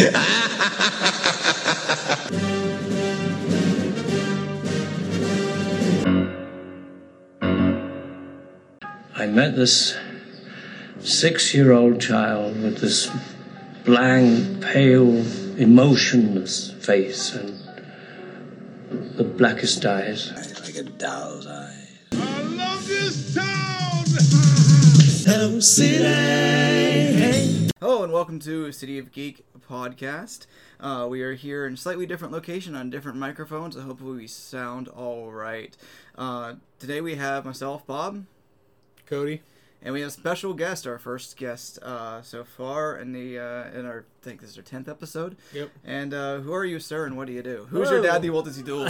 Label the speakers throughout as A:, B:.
A: I met this six year old child with this blank, pale, emotionless face and the blackest eyes. Like a doll's eyes.
B: I love this town!
C: Hello, city.
D: Hello and welcome to City of Geek podcast. Uh, we are here in a slightly different location on different microphones, so hopefully we sound all right. Uh, today we have myself, Bob,
E: Cody.
D: and we have a special guest, our first guest uh, so far in the uh, in our I think this is our tenth episode.
E: Yep.
D: And uh, who are you, sir, and what do you do? Who's your
F: Hello.
D: dad? The Walt Disney Duel.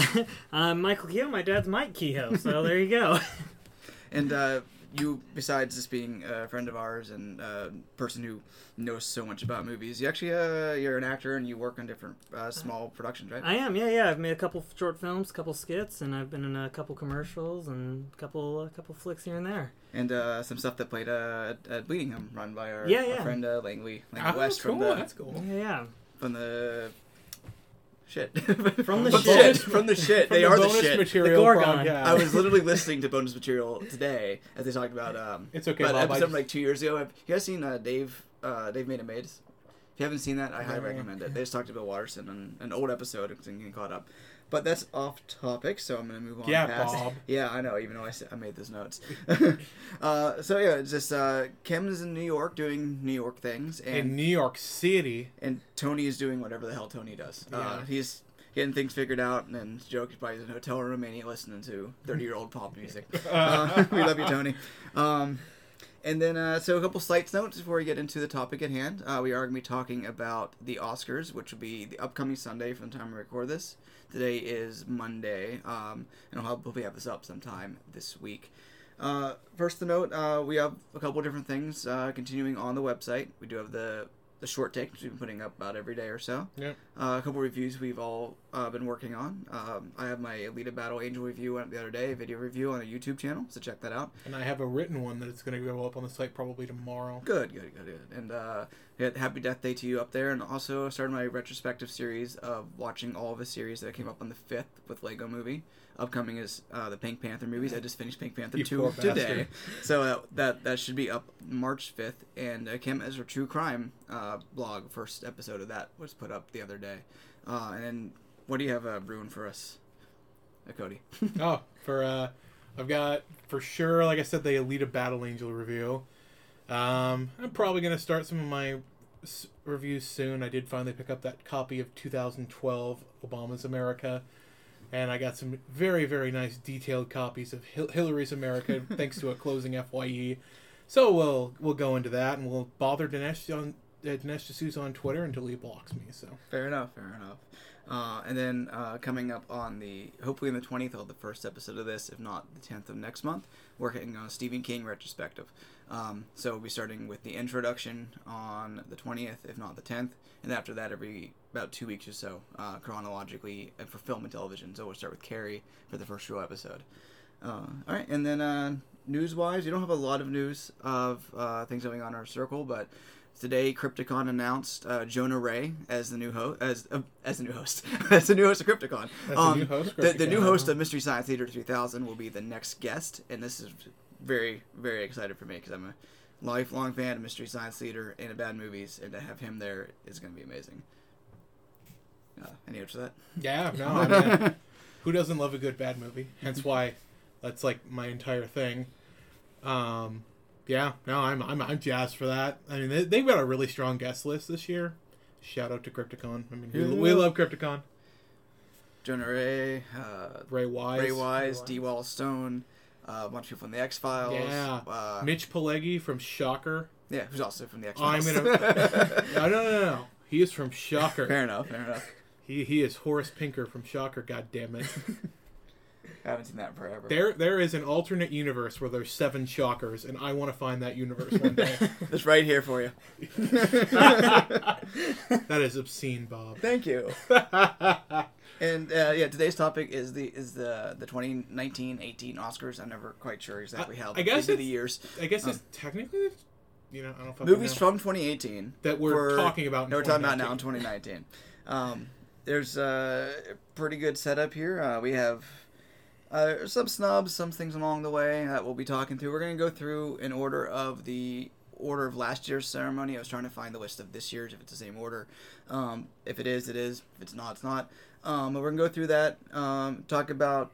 F: I'm Michael Kehoe. My dad's Mike Kehoe. So there you go.
D: and uh, you, besides just being a friend of ours and a person who knows so much about movies, you actually uh, you're an actor and you work on different uh, small productions, right?
F: I am. Yeah, yeah. I've made a couple short films, a couple skits, and I've been in a couple commercials and a couple a couple flicks here and there.
D: and uh, some stuff that played uh, at, at Bleedingham, run by our,
F: Yeah,
D: our
F: yeah.
D: friend uh, Langley, Langley
E: Ah,
D: West
E: that's
D: from
E: cool.
D: the
E: That's cool.
F: Yeah, yeah.
D: from the shit
F: From the
D: From
F: shit.
D: from the shit. they
E: the
D: are the
E: bonus
D: shit.
E: material
F: Gorgon.
E: podcast.
D: I was literally listening to bonus material today as they talked about um.
E: It's okay,
D: But
E: Bob, I
D: episode
E: just-
D: from like two years ago. Have you guys seen uh, Dave? Uh, Dave Made a Maze. If you haven't seen that, I highly recommend it. They just talked about Watterson on an old episode and getting caught up. But that's off topic, so I'm gonna move on.
E: Yeah,
D: past.
E: Bob.
D: Yeah, I know. Even though I, said, I made those notes. uh, so yeah, it's just uh, Kim is in New York doing New York things, and
E: in New York City.
D: and Tony is doing whatever the hell Tony does. Uh,
E: Yeah.
D: he's getting things figured out, and then joke is probably in a hotel room and he listening to thirty year old pop music. Uh, we love you, Tony. Um, and then, uh, so a couple sites notes before we get into the topic at hand. Uh, we are going to be talking about the Oscars, which will be the upcoming Sunday from the time we record this. Today is Monday, um, and I'll hopefully have this up sometime this week. Uh, first the note, uh, we have a couple different things uh, continuing on the website. We do have the the short take, which we've been putting up about every day or so.
E: Yeah.
D: Uh, a couple reviews we've all uh, been working on. Um, I have my Alita Battle Angel review went up the other day, a video review on a YouTube channel, so check that out.
E: And I have a written one that is going to go up on the site probably tomorrow.
D: Good, good, good, good. And uh, yeah, happy Death Day to you up there. And also started my retrospective series of watching all of the series that came up on the 5th with Lego Movie. Upcoming is uh, the Pink Panther movies. I just finished Pink Panther
E: You
D: 2 today. So uh, that that should be up March 5th. And uh, Kim Ezra True Crime uh, blog, first episode of that was put up the other day. Uh, and then what do you have uh, brewing for us, uh, Cody?
E: oh, for uh, I've got for sure, like I said, the Alita Battle Angel review. Um, I'm probably going to start some of my reviews soon. I did finally pick up that copy of 2012 Obama's America, and I got some very very nice detailed copies of Hil- Hillary's America thanks to a closing Fye. So we'll we'll go into that, and we'll bother Dinesh on uh, Dinesh D'Souza on Twitter until he blocks me. So
D: Fair enough. Fair enough. Uh, and then uh, coming up on the hopefully on the twentieth, I'll the first episode of this, if not the tenth of next month. Working on a Stephen King retrospective. Um, so we'll be starting with the introduction on the twentieth, if not the tenth, and after that, every about two weeks or so, uh, chronologically, for film and television. So we'll start with Carrie for the first real episode. Uh, all right, and then uh, news-wise, you don't have a lot of news of uh, things going on in our circle, but today Crypticon announced uh, Jonah Ray as the new host, as uh, as the new host, as the new host of Crypticon. Um,
E: new host of
D: the, the new host of Mystery Science Theater 3000 will be the next guest, and this is very very excited for me because I'm a lifelong fan of Mystery Science Theater and of bad movies, and to have him there is going to be amazing. Uh, any answer to that?
E: yeah, no, I mean, who doesn't love a good bad movie? Hence why that's like my entire thing. Um, yeah, no, I'm I'm I'm jazzed for that. I mean, they, they've got a really strong guest list this year. Shout out to Crypticon. I mean, we, we love Crypticon.
D: Jonah Ray, uh,
E: Ray Wise,
D: Ray Wise,
F: Wise.
D: Dee Wallace Stone, uh, a bunch of people from the X Files.
E: Yeah.
D: uh,
E: Mitch Pileggi from Shocker.
D: yeah, who's also from the X
E: I'm
D: Files.
E: gonna. no, no, no, no. He is from Shocker.
D: fair enough, fair enough.
E: He he is Horace Pinker from Shocker. God damn it.
D: I haven't seen that in forever.
E: There there is an alternate universe where there's seven Shockers, and I want to find that universe one day.
D: It's right here for you.
E: that is obscene, Bob.
D: Thank you. And uh, yeah, today's topic is the is the the 2019-18 Oscars. I'm never quite sure exactly how.
E: I guess
D: the years.
E: I guess
D: Um,
E: it's technically you know, I don't
D: Movies
E: know.
D: from 2018
E: That we're
D: for-
E: talking about
D: No, we're talking about now in
E: 2019.
D: 2019. Um, there's a pretty good setup here. Uh, we have uh, some snubs, some things along the way that we'll be talking through. We're gonna go through in order of the order of last year's ceremony. I was trying to find the list of this year's if it's the same order. Um, if it is, it is. If it's not, it's not. Um, but we're gonna go through that. Um, talk about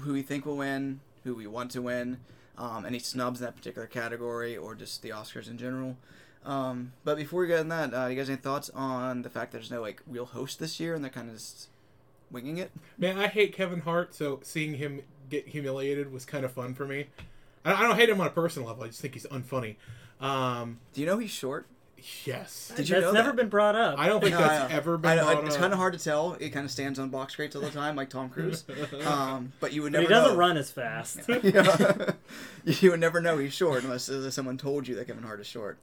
D: who we think will win, who we want to win, um, any snubs in that particular category, or just the Oscars in general. Um, but before we get in that, uh, you guys any thoughts on the fact that there's no like real host this year and they're kind of just winging it?
E: Man, I hate Kevin Hart, so seeing him get humiliated was kind of fun for me. I, I don't hate him on a personal level. I just think he's unfunny. Um,
D: Do you know he's short?
E: yes.
D: Did you
F: That's
D: know
F: never
D: that?
F: been brought up.
E: I don't think
D: No,
E: that's
D: I
E: ever been
D: I know,
E: brought
D: it's
E: up.
D: kind of hard to tell. It kind of stands on box crates all the time, like Tom Cruise. Um, but you would
F: But
D: never
F: he doesn't
D: know.
F: run as fast.
D: Yeah. you would never know he's short unless uh, someone told you that Kevin Hart is short.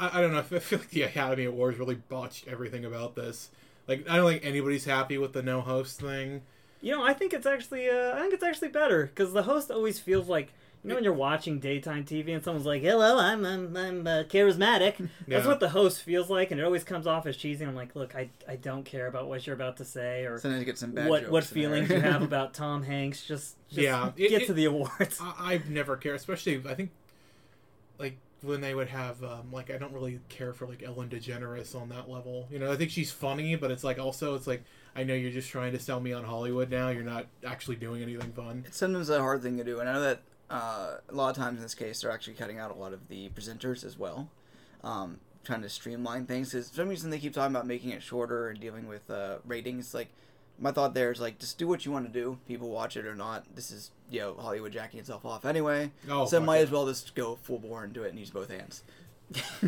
E: I, I don't know. I feel like the Academy Awards really botched everything about this. Like, I don't think anybody's happy with the no host thing.
F: You know, I think it's actually, uh, I think it's actually better because the host always feels like, you know, when you're watching daytime TV and someone's like, "Hello, I'm I'm, I'm uh, charismatic." That's
E: Yeah.
F: what the host feels like, and it always comes off as cheesy. I'm like, look, I, I don't care about what you're about to say or
D: Sometimes you get some bad
F: what
D: jokes
F: what feelings you have about Tom Hanks. Just, just
E: Yeah, it-
F: get
E: it-
F: to the awards.
E: I, I've never cared, especially I think, like when they would have um, like I don't really care for like Ellen DeGeneres on that level. You know, I think she's funny, but it's like also it's like I know you're just trying to sell me on Hollywood now. You're not actually doing anything fun.
D: It's sometimes a hard thing to do, and I know that uh, a lot of times in this case they're actually cutting out a lot of the presenters as well, um, trying to streamline things. Because for some reason they keep talking about making it shorter and dealing with uh, ratings. Like my thought there is like just do what you want to do. People watch it or not. This is you know Hollywood jacking itself off anyway.
E: Oh,
D: so might
E: yeah.
D: as well just go full bore and do it and use both hands.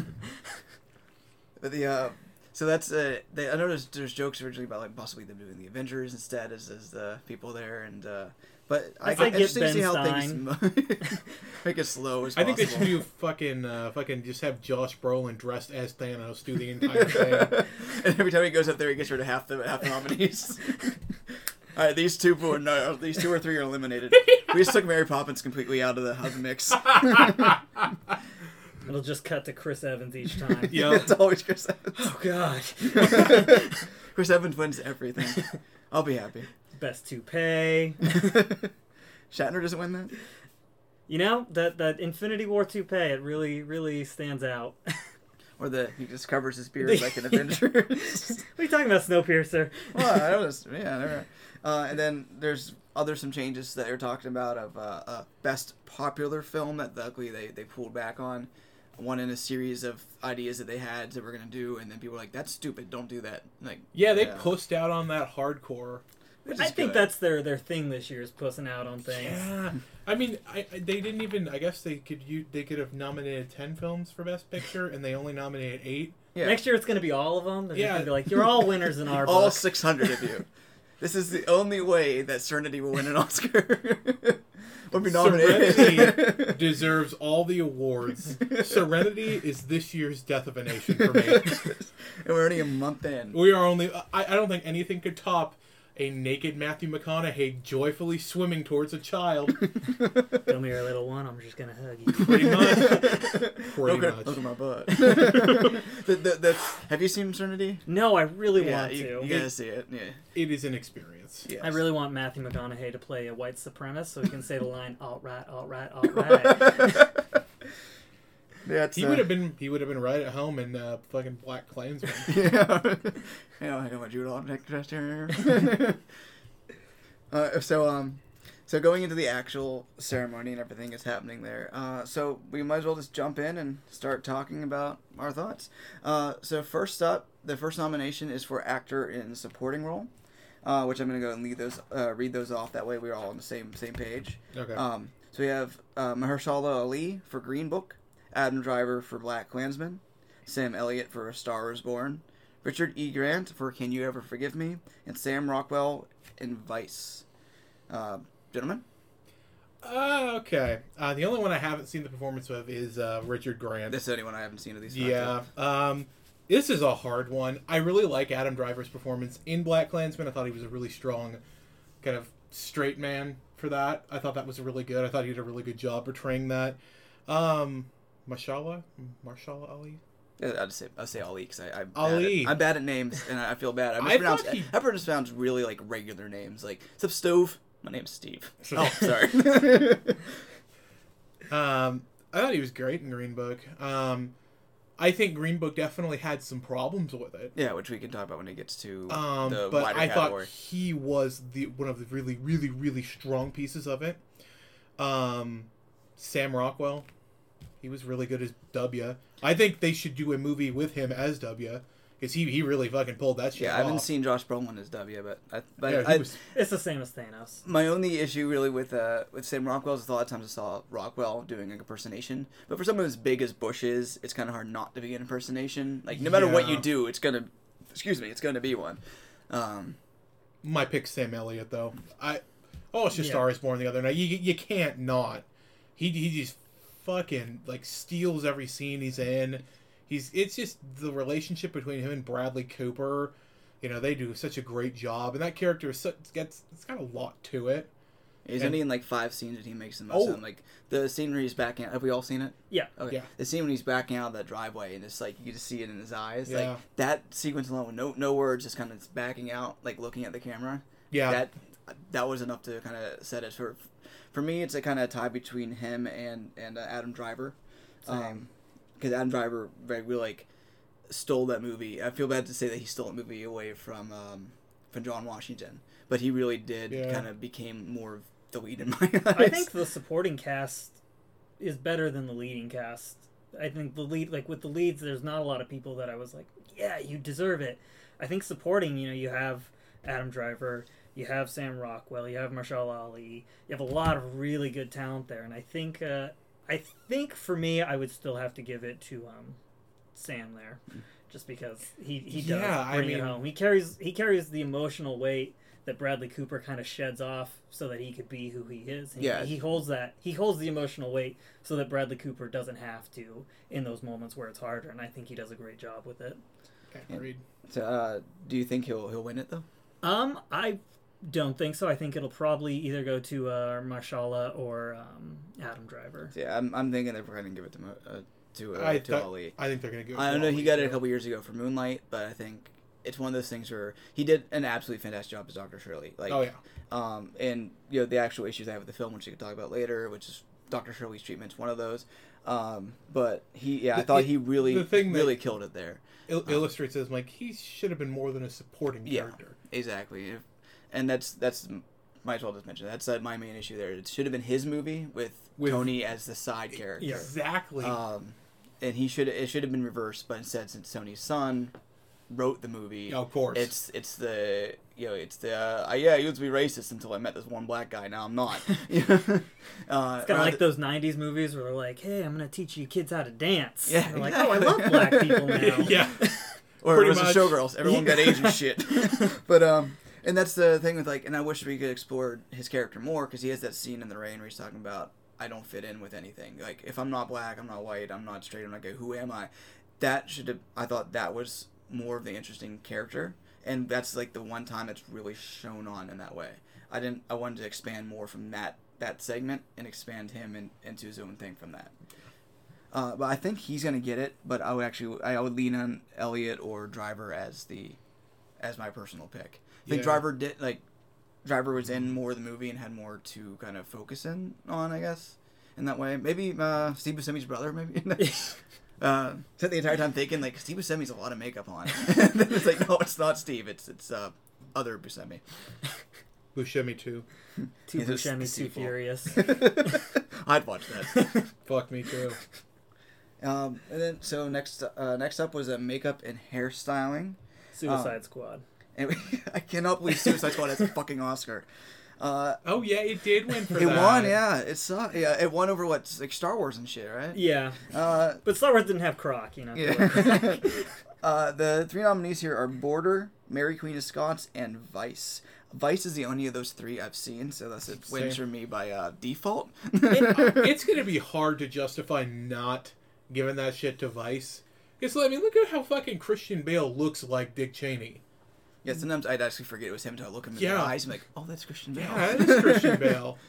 D: but the uh, so that's uh, they, I know there's, there's jokes originally about like possibly them doing the Avengers instead as, as the people there and uh, but I
F: I'd
D: get
F: get
D: interesting to see how
F: Ben
D: things make it slow as
E: I
D: possible.
E: think they should do fucking uh, fucking just have Josh Brolin dressed as Thanos do the entire thing.
D: and every time he goes up there, he gets rid of half the half the nominees. All right, these two are no, these two or three are eliminated. We just took Mary Poppins completely out of the, out of the mix.
F: It'll just cut to Chris Evans each time.
E: Yeah.
D: it's always Chris Evans.
F: Oh God.
D: Chris Evans wins everything. I'll be happy.
F: Best toupee.
D: Shatner doesn't win that.
F: You know that that Infinity War toupee. It really really stands out.
D: Or the he just covers his beard like an Avenger.
F: what are you talking about, Snowpiercer?
D: well, I noticed. Yeah, there. Uh, and then there's other some changes that you're talking about of uh, uh, best popular film that luckily they, they pulled back on. One in a series of ideas that they had that we're gonna do, and then people were like, "That's stupid. Don't do that." Like,
E: Yeah, they pushed out on that hardcore.
D: Which
F: I
D: is
F: think
D: good.
F: that's their their thing this year is pussing out on things.
E: Yeah, I mean, I, I- they didn't even. I guess they could you they could have nominated ten films for Best Picture, and they only nominated eight.
D: yeah.
F: Next year it's gonna be all of them. They're
E: Yeah.
F: gonna be like, you're all winners in our
D: all 600 of you. this is the only way that Serenity will win an Oscar. or be nominated.
E: Serenity deserves all the awards. Serenity is this year's Death of a Nation for me.
D: and we're only a month in.
E: We are only. I, I don't think anything could top a naked Matthew McConaughey joyfully swimming towards a child.
F: Come here, little one. I'm just gonna hug you.
E: Pretty much. Pretty
D: Look at,
E: much.
D: look at my butt. the, the, the, have you seen Serenity?
F: No, I really
D: Yeah,
F: want
D: you,
F: to.
D: you gotta see it. Yeah.
E: It is an experience.
D: Yes.
F: I really want Matthew McConaughey to play a white supremacist so he can say the line, all right, all right, all right.
D: Yeah,
E: He
D: uh,
E: would have been. He would have been right at home in uh, fucking Black Klansman.
D: yeah. yeah, I got my Jude on neck here. uh, so um, so going into the actual ceremony and everything is happening there. Uh, so we might as well just jump in and start talking about our thoughts. Uh, so first up, the first nomination is for actor in supporting role, uh, which I'm gonna go and lead those, uh, read those off. That way we're all on the same same page.
E: Okay.
D: Um, so we have uh, Mahershala Ali for Green Book, Adam Driver for Black Klansman, Sam Elliott for A Star Is Born, Richard E. Grant for Can You Ever Forgive Me, and Sam Rockwell in Vice. Uh, gentlemen?
E: Uh, okay. Uh, the only one I haven't seen the performance of is uh, Richard Grant.
D: This is the only one I haven't seen of these.
E: Yeah. Um, this is a hard one. I really like Adam Driver's performance in Black Klansman. I thought he was a really strong, kind of straight man for that. I thought that was really good. I thought he did a really good job portraying that. Um, Mashallah, Marshala Ali.
D: I'll just say I'll say Ali because I'm
E: Ali.
D: Bad at, I'm bad at names and I feel bad. I
E: I
D: mispronounce
E: thought he-
D: I really like regular names like up stove. My name's Steve. Oh,
E: Oh.
D: sorry.
E: Um, I thought he was great in Green Book. Um, I think Green Book definitely had some problems with it.
D: yeah, which we can talk about when it gets to
E: Um,
D: the
E: but
D: wider
E: I
D: category.
E: thought he was the one of the really, really, really strong pieces of it. Um, Sam Rockwell, he was really good as W. I think they should do a movie with him as W, because he he really fucking pulled that shit
D: yeah, I haven't seen Josh Brolin as W, but I, but
E: Yeah,
D: I,
E: was-
F: It's the same as Thanos.
D: my only issue really with uh with Sam Rockwell is a lot of times I saw Rockwell doing an impersonation, but for someone as big as Bush is, it's kind of hard not to be an impersonation. Like no matter what you do, it's gonna, excuse me, it's gonna be one. Um,
E: My pick Sam Elliott though. I oh, it's just
F: Yeah.
E: Star is Born the other night. You you can't not. He he just fucking like steals every scene he's in. He's it's just the relationship between him and Bradley Cooper. You know they do such a great job, and that character is such, gets it's got a lot to it.
D: he's
E: And-
D: only in like five scenes that he makes the most
E: Oh.
D: of. Like the scene where he's backing out. Have we all seen it?
F: Yeah.
D: Okay.
E: Yeah.
D: The scene when he's backing out of that driveway and it's like you can just see it in his eyes.
E: Yeah.
D: Like that sequence alone, with no no words, just kind of backing out, like looking at the camera.
E: Yeah,
D: that that was enough to kind of set it for for me it's a kind of tie between him and and uh, adam driver
F: Same.
D: because adam driver very really like stole that movie i feel bad to say that he stole a movie away from um from john washington but he really did
E: Yeah.
D: kind of became more of the lead in my eyes
F: I think the supporting cast is better than the leading cast. I think the lead, like with the leads, there's not a lot of people that I was like, yeah, you deserve it. I think supporting, you know, you have Adam Driver, you have Sam Rockwell, you have Marshall Ali, you have a lot of really good talent there, and I think, uh, I think for me, I would still have to give it to um, Sam there, just because he he does
E: Yeah, I
F: bring it home. He carries he carries the emotional weight that Bradley Cooper kind of sheds off so that he could be who he is. And
D: Yeah.
F: he holds that he holds the emotional weight so that Bradley Cooper doesn't have to in those moments where it's harder. And I think he does a great job with it.
E: Okay, agreed.
D: so, uh, do you think he'll he'll win it though
F: Um, I don't think so. I think it'll probably either go to uh, Marshala or um, Adam Driver.
D: yeah i'm, I'm thinking they're probably going to give it to uh, to uh,
E: I
D: to
E: thought-
D: ali
E: I think they're gonna go.
D: I
E: for
D: know he
E: Ali,
D: got it a couple years ago for Moonlight, but I think it's one of those things where he did an absolutely fantastic job as Doctor Shirley. Like,
E: Oh yeah,
D: um, and you know the actual issues I have with the film, which we could talk about later, which is Doctor Shirley's treatment's one of those. Um, but he, yeah, I thought
E: it-
D: he really,
E: the thing
D: really killed it there.
E: Il- illustrates as like he should have been more than a supporting
D: Yeah.
E: character.
D: Exactly, if, and that's that's might as well just mention that's uh, my main issue there. It should have been his movie with,
E: With-
D: Tony as the side character.
E: Exactly.
D: Um, and he should it should have been reversed, but instead, since Tony's son wrote the movie,
E: of course.
D: it's it's the you know it's the uh, yeah I used to be racist until I met this one black guy. Now I'm not. uh,
F: It's kind of like those '90s movies where they're like, "Hey, I'm gonna teach you kids how to dance."
D: Yeah,
F: like, "Oh, I love black people now."
E: yeah.
D: or
E: pretty
D: it was
E: much.
D: the showgirls. Everyone got Asian shit. but um, and that's the thing with like, and I wish we could explore his character more because he has that scene in the rain where he's talking about I don't fit in with anything. Like if I'm not black, I'm not white, I'm not straight, I'm not gay. Who am I? That should have. I thought that was more of the interesting character, and that's like the one time it's really shown on in that way. I didn't. I wanted to expand more from that that segment and expand him in, into his own thing from that. Uh, but I think he's gonna get it. But I would actually, I would lean on Elliot or Driver as the, as my personal pick. I think
E: Yeah.
D: Driver did like, Driver was in more of the movie and had more to kind of focus in on, I guess, in that way. Maybe uh, Steve Buscemi's brother, maybe. uh, spent the entire time thinking like Steve Buscemi's a lot of makeup on. and then it's like, no, it's not Steve. It's it's uh, other Buscemi.
E: Buscemi too.
F: Too
D: He's just
F: Buscemi, too furious.
D: I'd watch that.
E: Fuck me too.
D: Um, and then so next uh, next up was a makeup and hairstyling.
F: Suicide Squad.
D: And I cannot believe Suicide Squad has a fucking Oscar. Uh,
E: Oh yeah, it did win for
D: it
E: that.
D: won, yeah. It saw, yeah. It won over what like Star Wars and shit, right?
F: Yeah,
D: Uh,
F: but Star Wars didn't have Croc, you know.
D: yeah. uh, the three nominees here are Border, Mary Queen of Scots, and Vice. Vice is the only of those three I've seen, so that's it wins
E: Same.
D: for me by uh, default.
E: it's gonna be hard to justify not giving that shit to Vice. Because I mean, look at how fucking Christian Bale looks like Dick Cheney.
D: Yeah, sometimes I'd actually forget it was him until I look him in the
E: Yeah.
D: eyes and be like, oh, that's Christian Bale.
E: Yeah, that is Christian Bale.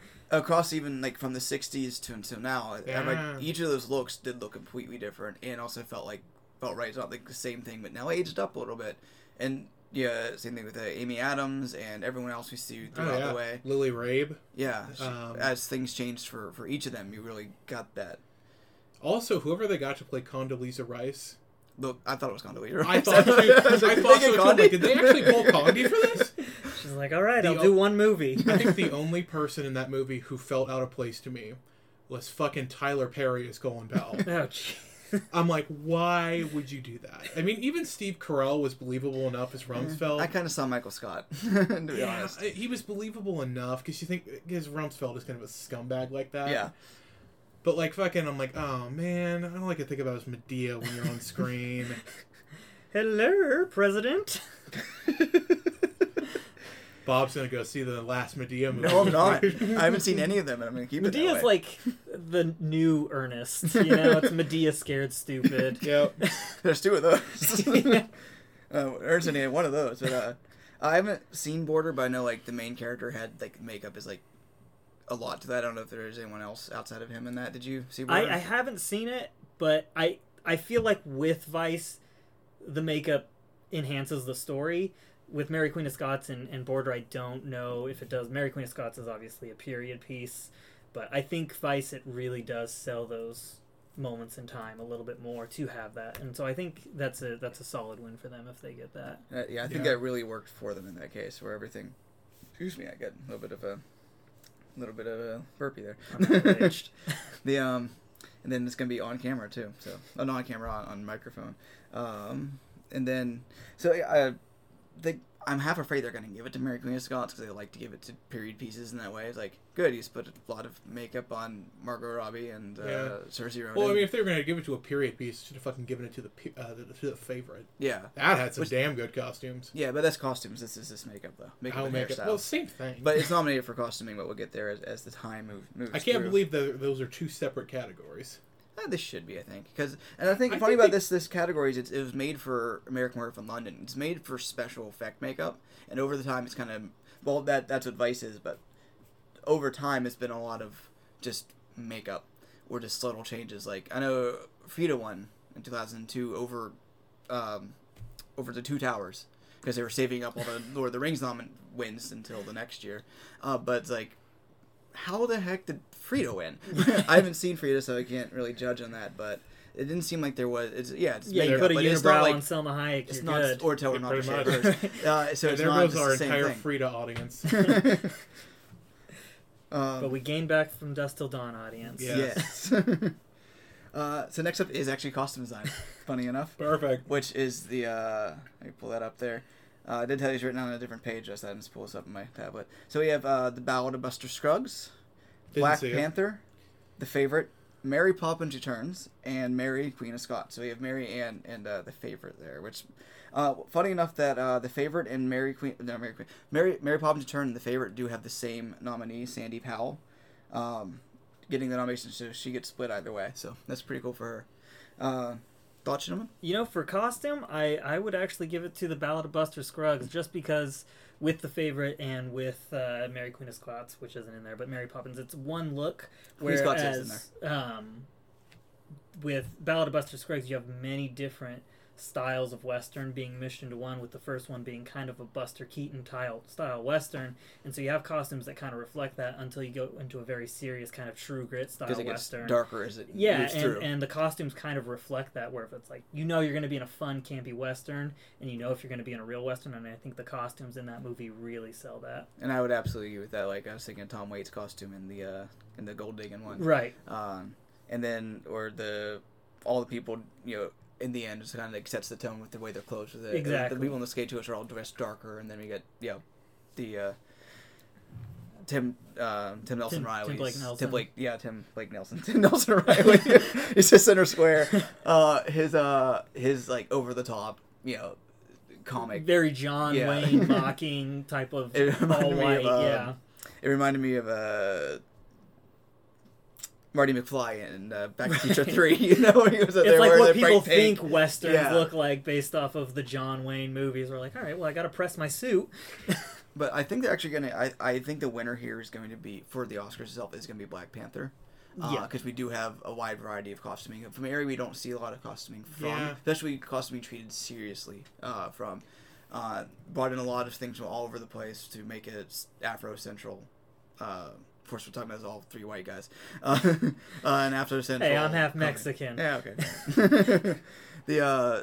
D: across even like from the '60s to until now,
E: Yeah.
D: like, each of those looks did look completely different, and also felt like felt right. It's not like the same thing, but now aged up a little bit. And yeah, same thing with uh, Amy Adams and everyone else we see
E: Oh,
D: throughout
E: yeah.
D: the way.
E: Lily Rabe.
D: Yeah, she-
E: Um,
D: as things changed for for each of them, you really got that.
E: Also, whoever they got to play Condoleezza Rice.
D: Look, I thought it was Condoleezza.
E: I
D: Rice.
E: thought, she,
D: I was
E: I thought
D: "Did they
E: so
D: get
E: too. Like, did they actually pull Condi for this?
F: She's like, all right,
E: The
F: I'll
E: o-
F: do one movie.
E: I think the only person in that movie who felt out of place to me was fucking Tyler Perry as Colin Powell.
F: oh, gee.
E: I'm like, why would you do that? I mean, even Steve Carell was believable enough as mm-hmm. Rumsfeld.
D: I kind of saw Michael Scott. to be
E: yeah,
D: honest.
E: He was believable enough because you think because Rumsfeld is kind of a scumbag like that.
D: Yeah.
E: But like fucking, I'm like, oh man, I don't like to think about as Madea when you're on screen.
F: Hello, President.
E: Bob's gonna go see the last Madea movie.
D: No, I'm not. I haven't seen any of them, and I'm gonna keep it.
F: Madea's
D: that
F: like the new Ernest. You know, it's Madea scared stupid.
E: Yep.
D: There's two of those. uh, Ernest only had one of those, but uh, I haven't seen Border, but I know like the main character had like makeup is like a lot to that. I don't know if there is anyone else outside of him in that. Did you see Border?
F: I, I haven't seen it, but I I feel like with Vice, the makeup enhances the story. With Mary Queen of Scots and, and Border, I don't know if it does. Mary Queen of Scots is obviously a period piece, but I think Vice it really does sell those moments in time a little bit more to have that, and so I think that's a that's a solid win for them if they get that.
D: Uh, yeah, I think
E: Yeah.
D: that really worked for them in that case, where everything. Excuse me, I got a little bit of a, little bit of a burpee there.
F: I'm
D: the um, and then it's gonna be on camera too. So, oh, not on camera, on, on microphone. Um, and then so I, they, I'm half afraid they're gonna give it to Mary Queen of Scots because they like to give it to period pieces in that way. It's like good, he's put a lot of makeup on Margot Robbie and uh,
E: Yeah.
D: Saoirse Ronan.
E: Well, I mean, if they were gonna give it to a period piece, should have fucking given it to the uh, the- to the favorite.
D: yeah,
E: That had some
D: Which-
E: damn good costumes.
D: yeah, but that's costumes. This is this makeup though. Makeup and
E: make it?
D: hairstyle.
E: Well, same thing.
D: but it's nominated for costuming, but we'll get there as, as the time move, moves.
E: I can't
D: through.
E: believe that those are two separate categories.
D: Uh, this should be, I think, because and I think
E: I
D: funny
E: think
D: about
E: they-
D: this this category is it's, it was made for American Werewolf in London. It's made for special effect makeup, and over the time it's kind of well that that's what Vice is, but over time it's been a lot of just makeup or just subtle changes. Like I know Frida won in two thousand two over um, over the Two Towers because they were saving up all the Lord of the Rings nomin wins until the next year, uh, but it's like how the heck did Frida win? I haven't seen Frida, so I can't really judge on that. But it didn't seem like there was. It's yeah, it's
F: Yeah, you
D: makeup,
F: put a
D: but it's not
F: unibrow
D: like
F: on Salma Hayek,
D: it's not
F: good.
D: or tell her not to
E: Pretty
D: shave
E: much.
D: Uh, so it's
E: there
D: not
E: goes
D: just
E: our entire
D: thing.
E: Frida audience.
D: Um,
F: But we gained back from Dusk Till Dawn audience.
E: Yeah.
D: yes. uh, so next up is actually costume design. Funny enough,
E: Perfect.
D: which is the uh, let me pull that up there. Uh, I did tell you it's written on a different page. I just I didn't pull this up on my tablet. So we have uh, the Ballad of Buster Scruggs,
E: Didn't
D: Black
E: see it.
D: Panther, the favorite, Mary Poppins Returns, and Mary Queen of Scots. So we have Mary Ann and uh, the favorite there. Which, uh, funny enough, that uh, the favorite and Mary Queen, no Mary Queen, Mary Mary Poppins Return and the favorite do have the same nominee, Sandy Powell, um, getting the nomination. So she gets split either way. So that's pretty cool for her. Uh, thoughts, gentlemen?
F: You know, for costume, I, I would actually give it to the Ballad of Buster Scruggs just because with the favorite and with uh, Mary Queen of Scots, which isn't in there, but Mary Poppins, it's one look.
D: Queen of Scots is
F: Whereas um, with Ballad of Buster Scruggs, you have many different styles of western being meshed into one. With the first one being kind of a Buster Keaton style style western, and so you have costumes that kind of reflect that until you go into a very serious kind of true grit style
D: it gets
F: western.
D: darker as it
F: Yeah,
D: moves
F: and,
D: through.
F: and the costumes kind of reflect that. Where if it's like you know you're going to be in a fun, campy western, and you know if you're going to be in a real western, and I think the costumes in that movie really sell that.
D: And I would absolutely agree with that. Like I was thinking of Tom Waits costume in the uh, in the gold digging one.
F: Right.
D: um, and then or the all the people you know in the end just kind of like sets the tone with the way they're clothes with it. The-
F: Exactly.
D: The people on the skate tours are all dressed darker, and then we get yeah the uh, Tim uh, Tim Nelson
F: Tim- Tim Blake Nelson.
D: Tim Blake yeah Tim Blake Nelson Tim Nelson Riley. He's just center square. Uh, his uh his like over the top you know comic.
F: Very John
D: Yeah.
F: Wayne mocking type of
D: It reminded
F: all
D: me
F: white.
D: of, um,
F: yeah.
D: It reminded me of uh. Marty McFly in uh, Back to the Future Three, you know, he was
F: It's like what people
D: pink.
F: think westerns
D: Yeah.
F: look like based off of the John Wayne movies. We're like, all right, well, I got to press my suit.
D: But I think they're actually gonna. I, I think the winner here is going to be for the Oscars itself is going to be Black Panther.
F: Yeah.
D: because we do have a wide variety of costuming. From area, we don't see a lot of costuming from,
E: Yeah.
D: especially costuming treated seriously. Uh, from uh, brought in a lot of things from all over the place to make it Afro Central. Uh, of course, we're talking about all three white guys. Uh, uh, and after Central.
F: Hey, I'm half. Mexican.
D: Yeah, okay. the uh,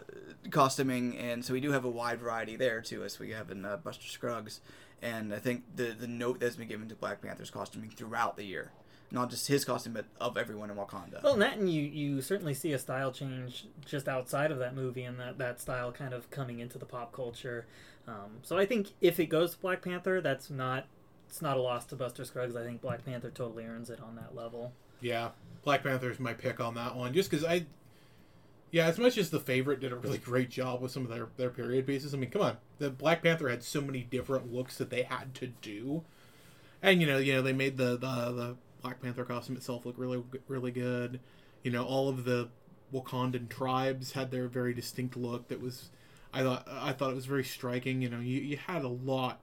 D: costuming, and so we do have a wide variety there too, as we have in uh, Buster Scruggs. And I think the the note that's been given to Black Panther's costuming throughout the year, not just his costume, but of everyone in Wakanda.
F: Well, and that and you you certainly see a style change just outside of that movie, and that that style kind of coming into the pop culture. Um, so I think if it goes to Black Panther, that's not it's not a loss to Buster Scruggs. I think Black Panther totally earns it on that level.
E: Yeah, Black Panther's my pick on that one, just because I, yeah, as much as the favorite did a really great job with some of their their period pieces. I mean, come on, the Black Panther had so many different looks that they had to do, and you know, you know, they made the the, the Black Panther costume itself look really really good. You know, all of the Wakandan tribes had their very distinct look that was, I thought I thought it was very striking. You know, you you had a lot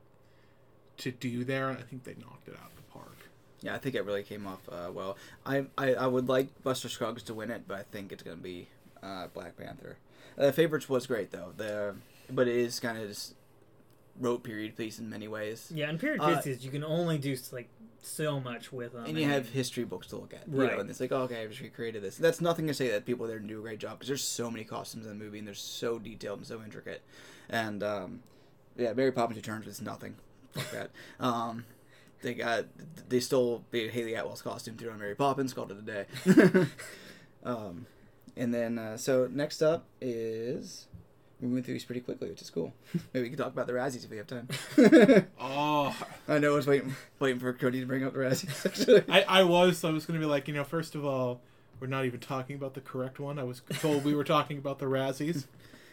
E: to do there, I think they knocked it out of the park.
D: Yeah, I think it really came off uh, well. I, I I would like Buster Scruggs to win it, but I think it's gonna be uh, Black Panther. Uh, the favorites was great though. The but it is kind of just rote period piece in many ways.
F: Yeah, and period
D: Uh,
F: pieces you can only do like so much with them.
D: and you
F: I
D: have history books to look at, you
F: Right.
D: know, and it's like, oh, okay, I just recreated this. That's nothing to say that people there didn't do a great job because there's so many costumes in the movie and they're so detailed and so intricate, and um, yeah, Mary Poppins Returns was nothing. Fuck that. Um, they got they stole the Hayley Atwell's costume threw on Mary Poppins, called it a day. um, and then uh, so next up is we went through these pretty quickly, which is cool. Maybe we can talk about the Razzies if we have time.
E: Oh,
D: I know I was waiting waiting for Cody to bring up the Razzies. Actually,
E: I, I was. So I was going to be like, you know, first of all, we're not even talking about the correct one. I was told we were talking about the Razzies.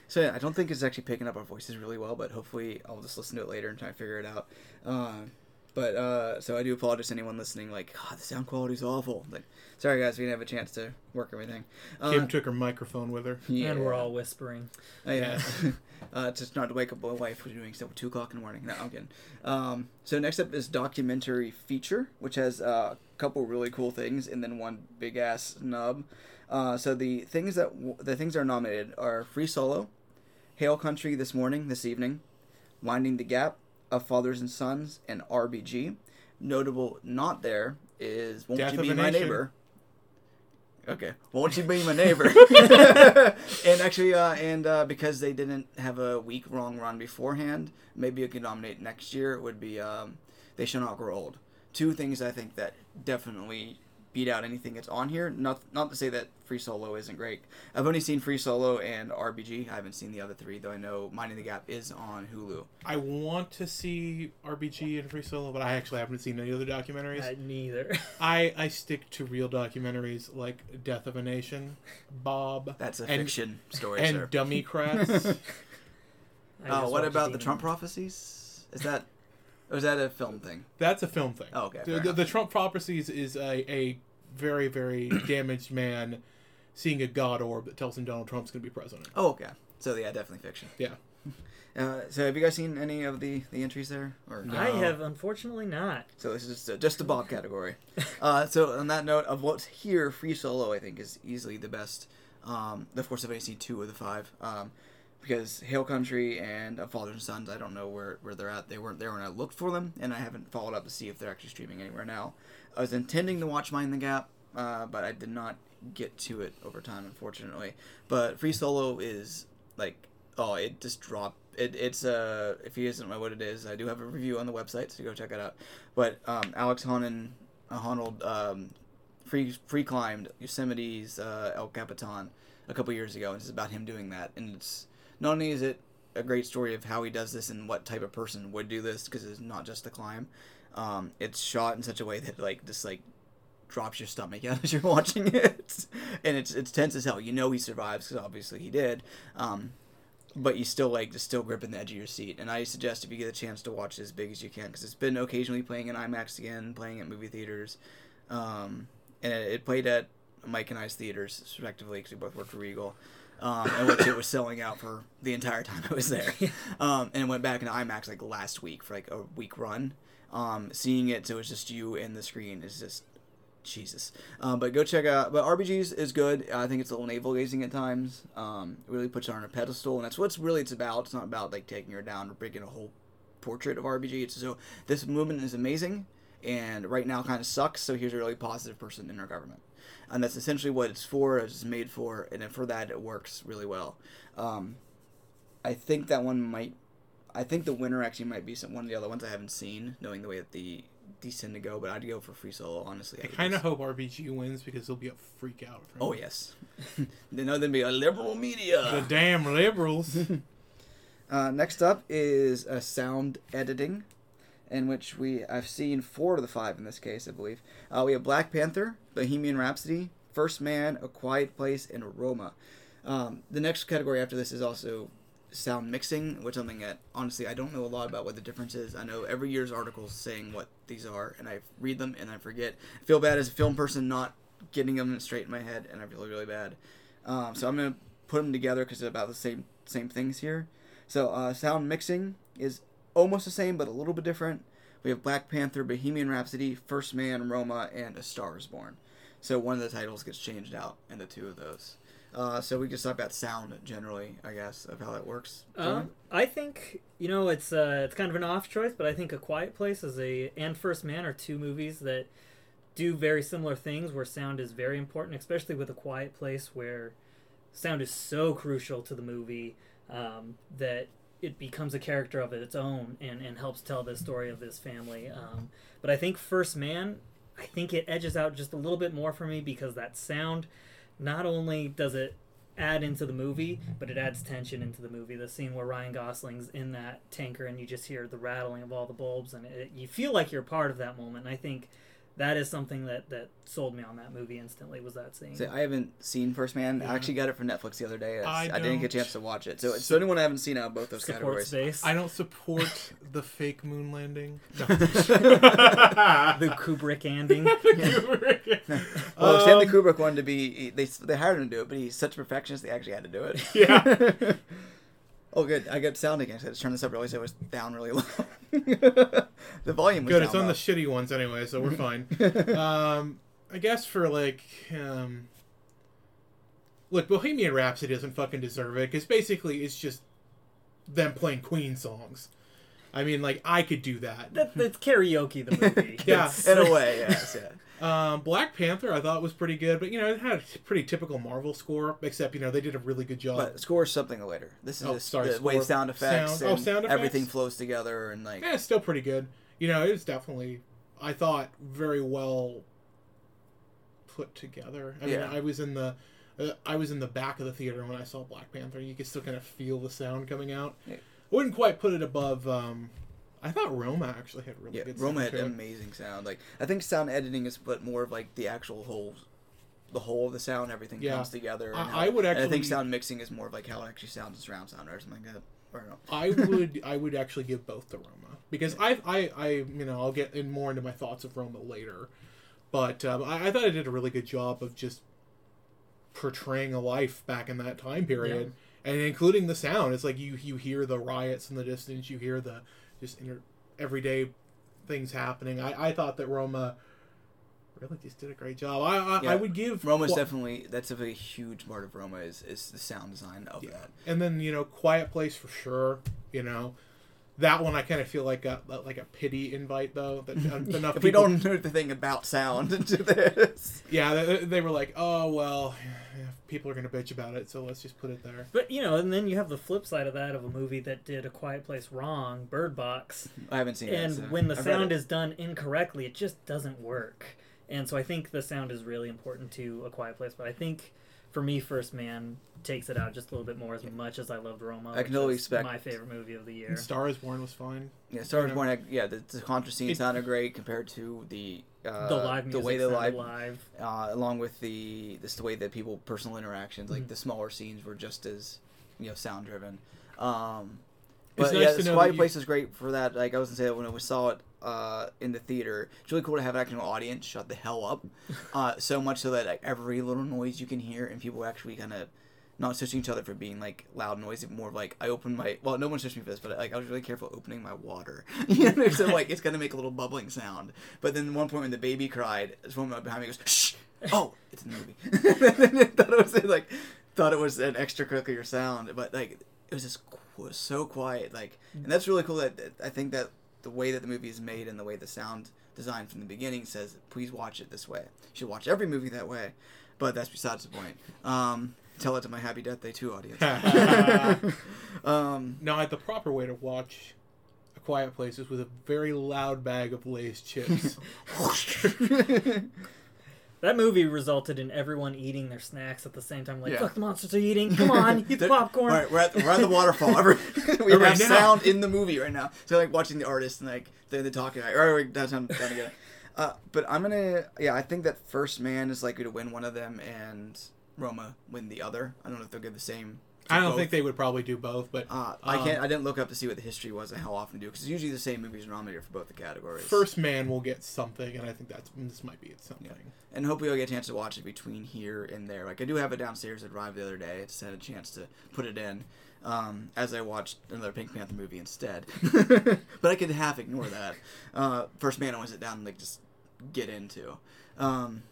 D: So yeah, I don't think it's actually picking up our voices really well, but hopefully I'll just listen to it later and try and figure it out. Uh, but uh, so I do apologize to anyone listening. Like, God, the sound quality is awful. Like, sorry guys, we didn't have a chance to work everything. Uh,
E: Kim took her microphone with her.
D: yeah.
F: and we're all whispering.
D: Oh, yeah. uh, just not to wake up my wife for doing stuff at two o'clock in the morning. No, I'm kidding. Um, so next up is documentary feature, which has uh, a couple really cool things and then one big ass nub. Uh, so the things that w- the things that are nominated are Free Solo, Hale County this morning, this evening, Minding the Gap, Of Fathers and Sons, and RBG. Notable not there is Won't
E: Death
D: You Be My
E: Nation.
D: Neighbor? Okay, won't you be my neighbor? and actually, uh, and uh, because they didn't have a week wrong run beforehand, maybe you could nominate next year. It would be um, They Shall Not Grow Old. Two things I think that definitely beat out anything that's on here. Not not to say that Free Solo isn't great. I've only seen Free Solo and RBG. I haven't seen the other three, though I know Minding the Gap is on Hulu.
E: I want to see RBG and Free Solo, but I actually haven't seen any other documentaries.
F: Uh, neither.
E: I, I stick to real documentaries like Death of a Nation, Bob,
D: That's a
E: and,
D: fiction story,
E: and
D: sir.
E: Dummy Crats.
D: Uh, what
F: watched
D: about the Trump prophecies? Is that or is that a film thing?
E: That's a film thing.
D: Oh, okay,
E: The, the, the Trump prophecies is a, a very, very damaged man seeing a god orb that tells him Donald Trump's going to be president.
D: Oh, okay. So yeah, definitely fiction.
E: Yeah.
D: Uh, so have you guys seen any of the, the entries there? Or
E: No.
F: I have unfortunately not.
D: So this is just, uh, just the Bob category. uh, so on that note, of what's here, Free Solo I think is easily the best. Um, of course, I've only seen two of the five. Um, because Hale County and uh, Fathers and Sons, I don't know where, where they're at. They weren't there when I looked for them, and I haven't followed up to see if they're actually streaming anywhere now. I was intending to watch Mind the Gap, uh, but I did not get to it over time, unfortunately. But Free Solo is like, oh, it just dropped. It, it's uh, if he isn't what it is, I do have a review on the website, so go check it out. But um, Alex Honnold, uh, Honnold um, free free climbed Yosemite's uh, El Capitan a couple years ago, and it's about him doing that. And it's not only is it a great story of how he does this and what type of person would do this, because it's not just the climb. Um, it's shot in such a way that like just like drops your stomach as you're watching it, and it's it's tense as hell. You know he survives because obviously he did. Um, but you still like just still gripping the edge of your seat. And I suggest if you get a chance to watch it as big as you can because it's been occasionally playing in IMAX again, playing at movie theaters, um, and it, it played at Mike and I's theaters respectively because we both worked for Regal. um, in which it was selling out for the entire time I was there. Um, and it went back into IMAX like last week for like a week run. Um, seeing it, so it's just you and the screen is just Jesus. Um, but go check out. But RBGs is good. I think it's a little navel gazing at times. Um, it really puts her on a pedestal, and that's what's really it's about. It's not about like taking her down or breaking a whole portrait of RBG. It's so this movement is amazing, and right now kind of sucks. So here's a really positive person in our government, and that's essentially what it's for. It's made for, and for that it works really well. Um, I think that one might. I think the winner actually might be some one of the other ones I haven't seen, knowing the way that the these tend to go. But I'd go for Free Solo, honestly.
E: I kind of hope RBG wins because there'll be a freak out. From
D: Oh yes, they know there'd be a liberal media.
E: The damn liberals.
D: Uh, next up is uh, sound editing, in which we I've seen four of the five in this case, I believe. Uh, we have Black Panther, Bohemian Rhapsody, First Man, A Quiet Place, and Roma. Um, the next category after this is also sound mixing, which something that honestly I don't know a lot about what the difference is. I know every year's articles saying what these are, and I read them and I forget. I feel bad as a film person not getting them straight in my head, and I feel really bad. Um, so I'm gonna put them together because they're about the same same things here. So uh, sound mixing is almost the same, but a little bit different. We have Black Panther, Bohemian Rhapsody, First Man, Roma, and A Star Is Born. So one of the titles gets changed out in the two of those. Uh, so we just talk about sound generally, I guess, of how that works.
F: Um, I think you know it's uh, it's kind of an off choice, but I think A Quiet Place is a and First Man are two movies that do very similar things where sound is very important, especially with A Quiet Place where sound is so crucial to the movie um, that it becomes a character of its own and, and helps tell the story of this family. Um, but I think First Man, I think it edges out just a little bit more for me because that sound, not only does it add into the movie, but it adds tension into the movie. The scene where Ryan Gosling's in that tanker and you just hear the rattling of all the bulbs and it, you feel like you're part of that moment. And I think that is something that, that sold me on that movie instantly was that scene.
D: So I haven't seen First Man.
E: Yeah.
D: I actually got it from Netflix the other day.
E: I
D: I, didn't get a chance to watch it. So, so anyone I haven't seen out of both those categories.
F: space.
E: I don't support the fake moon landing.
F: the Kubrick ending.
D: Well, Stanley
E: Um,
D: Kubrick wanted to be. They they hired him to do it, but he's such a perfectionist. They actually had to do it.
E: Yeah.
D: Oh, good. I got sound again. So I just turned this up really so it was down really low. the volume was
E: Good.
D: down
E: It's on
D: low.
E: the shitty ones anyway, so we're fine. um, I guess for like, um, look, Bohemian Rhapsody doesn't fucking deserve it because basically it's just them playing Queen songs. I mean, like I could do that.
F: that, that's karaoke, the movie.
E: Yeah.
D: In a way, yes, yeah.
E: Um, Black Panther I thought was pretty good, but you know it had a pretty typical Marvel score, except you know they did a really good job.
D: But score is something later. This is
E: Oh,
D: just
E: sorry,
D: the way sound effects
E: Sound- oh, sound effects?
D: everything flows together and like
E: yeah, it's still pretty good. You know, it was definitely I thought very well put together. I mean, I was in the uh, I was in the back of the theater when I saw Black Panther. You could still kind of feel the sound coming out.
D: Yeah.
E: Wouldn't quite put it above. Um, I thought Roma actually had really
D: yeah.
E: good.
D: Roma
E: sound
D: had amazing sound. Like I think sound editing is but more of like the actual whole. The whole of the sound, everything
E: Yeah.
D: comes together.
E: I-
D: how-
E: I would
D: and I
E: actually-
D: think sound mixing is more of like how it actually sounds as surround sound or something like that.
E: I would I would actually give both to Roma because I I, I you know I'll get in more into my thoughts of Roma later, but um, I, I thought I did a really good job of just portraying a life back in that time period and including the sound. It's like you you hear the riots in the distance, you hear the just inter- everyday things happening. I, I thought that Roma really just did a great job. I I,
D: Yeah.
E: I would give
D: Roma's definitely that's a huge part of Roma is is the sound design of
E: Yeah.
D: that.
E: and then you know quiet place for sure you know that one i kind of feel like a like a pity invite though that uh, enough
D: If we don't know the thing about sound into this,
E: yeah they, they were like oh well people are gonna bitch about it so let's just put it there
F: But you know, and then you have the flip side of that of a movie that did a Quiet Place wrong, Bird Box,
D: I haven't seen it.
F: and
D: so
F: when the
D: I've
F: sound is done incorrectly, it just doesn't work. And so I think the sound is really important to a Quiet Place. But I think for me, First Man takes it out just a little bit more. As much as I loved Roma,
D: I can
F: which
D: totally
F: is
D: expect-
F: my favorite movie of the year.
E: and star is born was fine
D: Yeah, Star Wars
E: Yeah.
D: Born. had- Yeah, the, the contra scene
E: It-
D: sounded great compared to the uh,
F: the live music,
D: the way they live,
F: live.
D: uh, along with the this the way that people personal interactions, like
F: Mhm.
D: the smaller scenes were just as you know sound driven. Um, but
E: nice
D: yeah,
E: to
D: this
E: know
D: Quiet
E: that you-
D: Place is great for that. Like I was gonna say when we saw it uh, in the theater, it's really cool to have an actual audience shut the hell up. Uh, so much so that like, every little noise you can hear and people actually kind of not switching each other for being like loud noisy, more of like I open my well, no one switched me for this, but like I was really careful opening my water. you know, so like it's gonna make a little bubbling sound. But then one point when the baby cried, someone behind me goes, "Shh!" Oh, it's in the movie. thought it was like thought it was an extracurricular sound, but like it was just qu- so quiet. Like, and that's really cool. That that- I think that the way that the movie is made and the way the sound design from the beginning says, please watch it this way. You should watch every movie that way. But that's besides the point. Um, tell it to my Happy Death Day 2 audience. um,
E: No, the proper way to watch A Quiet Place is with a very loud bag of Lay's chips.
F: That movie resulted in everyone eating their snacks at the same time. Like,
D: Yeah.
F: fuck the monsters are eating. Come on, eat the popcorn.
D: All right, we're at, we're at the waterfall. Every- we
E: Right
D: have
E: now.
D: sound in the movie right now. So like watching the artist and like they're, they're talking. Like, all right, wait, that's down again. Uh, but I'm gonna yeah. I think that First Man is likely to win one of them, and Roma win the other. I don't know if they'll give the same.
E: I don't
D: both.
E: think they would probably do both, but
D: Uh, I
E: um,
D: can't. I didn't look up to see what the history was and how often do because it's usually the same movies are nominated for both the categories.
E: First Man will get something, and I think that's this might be it something.
D: and hopefully I'll get a chance to watch it between here and there. Like I do have it downstairs. It arrived the other day. I just had a chance to put it in um, as I watched another Pink Panther movie instead. but I could half ignore that. Uh, First Man, I want to sit down and like just get into. Um,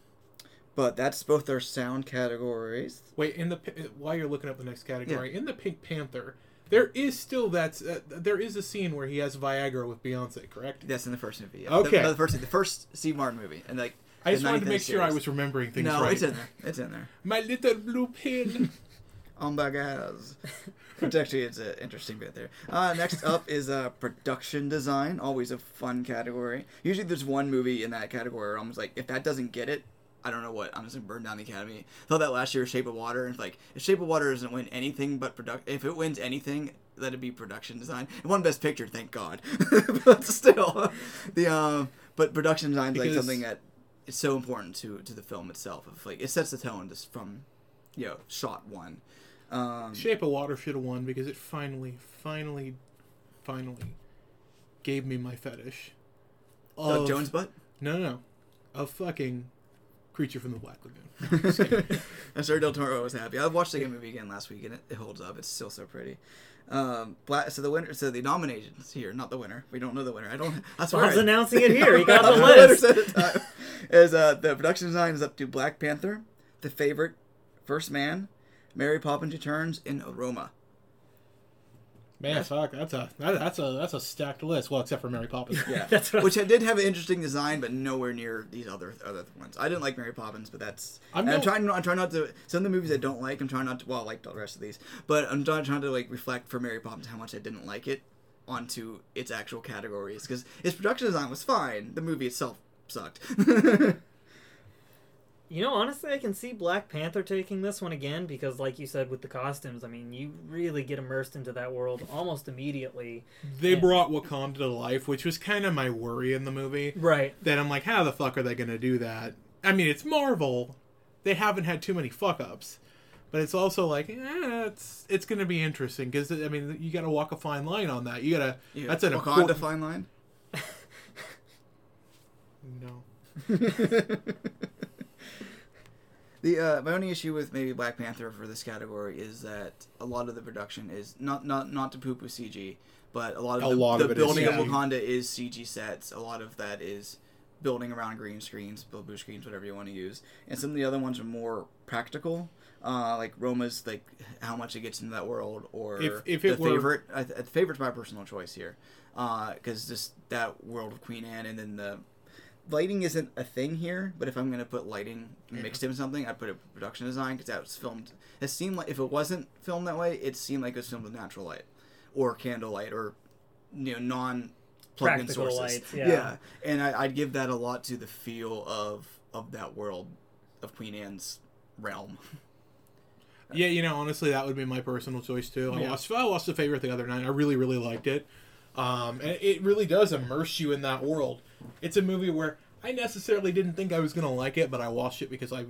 D: but that's both their sound categories.
E: Wait, in the while you're looking up the next category, in the Pink Panther, there is still that uh, there is a scene where he has Viagra with Beyonce, correct?
D: That's in the first movie. Yeah.
E: Okay.
D: The, the first, the first Steve Martin movie, and like.
E: I just wanted to make sure I was remembering things
D: No,
E: right.
D: it's in there. It's in there.
E: My little blue pin.
D: on bagaz. Which actually is an interesting bit there. Uh, next up is uh, production design, always a fun category. Usually there's one movie in that category where I'm just like, if that doesn't get it, I don't know what. I'm just gonna burn down the academy. Thought that last year, Shape of Water, and like if Shape of Water doesn't win anything but product, if it wins anything, let it be production design. It won Best Picture, thank God. but still, the um, but production design is like something that is so important to to the film itself. Of like it sets the tone just from, you know, shot one. Um,
E: Shape of Water should have won because it finally, finally, finally gave me my fetish.
D: Doug
E: of-
D: Jones butt.
E: No, no, no. Of fucking Creature from the Black Lagoon.
D: I'm sure Del Toro was happy. I watched the game movie again last week, and it, it holds up. It's still so pretty. Um, Black, so the winner, so the nominations here, not the winner. We don't know the winner. I don't. I swear.
F: Bob's
D: I-
F: announcing it here. He got the list.
D: at a. Is uh, the production design is up to Black Panther, The Favorite, First Man, Mary Poppins Returns, and Aroma.
E: Man, fuck, that's a that, that's a that's a stacked list. Well, except for Mary Poppins.
D: Yeah,
F: That's what-
D: which I did have an interesting design, but nowhere near these other other ones. I didn't like Mary Poppins, but that's.
E: I'm
D: I'm, I'm trying. I'm trying not to. Some of the movies I don't like. I'm trying not to. Well, I like the rest of these, but I'm trying, trying to like reflect for Mary Poppins how much I didn't like it onto its actual categories because its production design was fine. The movie itself sucked.
F: You know, honestly, I can see Black Panther taking this one again because, like you said, with the costumes, I mean, you really get immersed into that world almost immediately.
E: They
F: Yeah.
E: brought Wakanda to life, which was kind of my worry in the movie.
F: Right.
E: That I'm like, how the fuck are they going to do that? I mean, it's Marvel. They haven't had too many fuck ups. But it's also like, eh, it's it's going to be interesting because I mean, you got to walk a fine line on that. You got to.
D: Yeah,
E: That's an
D: Wakanda
E: important.
D: fine line.
E: No.
D: The uh, my only issue with maybe Black Panther for this category is that a lot of the production is not not not to poo poo CG, but a lot of
E: A
D: the,
E: lot
D: the
E: of it
D: building of Wakanda is CG sets. A lot of that is building around green screens, blue screens, whatever you want to use, and some of the other ones are more practical. Uh, like Roma's, like how much it gets into that world, or
E: If- if
D: the
E: were-
D: favorite. I, th- the favorite's my personal choice here, because just that world of Queen Anne, and then the lighting isn't a thing here, but if I'm gonna put lighting mixed in something, I'd put a production design because that was filmed. It seemed like if it wasn't filmed that way, it seemed like it was filmed with natural light, or candlelight, or you know non plugged in
F: Practical
D: sources.
F: lights, yeah.
D: and I, I'd give that a lot to the feel of of that world of Queen Anne's realm.
E: Yeah, you know, honestly, that would be my personal choice too. I
F: Yeah.
E: watched I the favorite the other night. I really, really liked it. Um, and it really does immerse you in that world. It's a movie where I necessarily didn't think I was gonna like it, but I watched it because I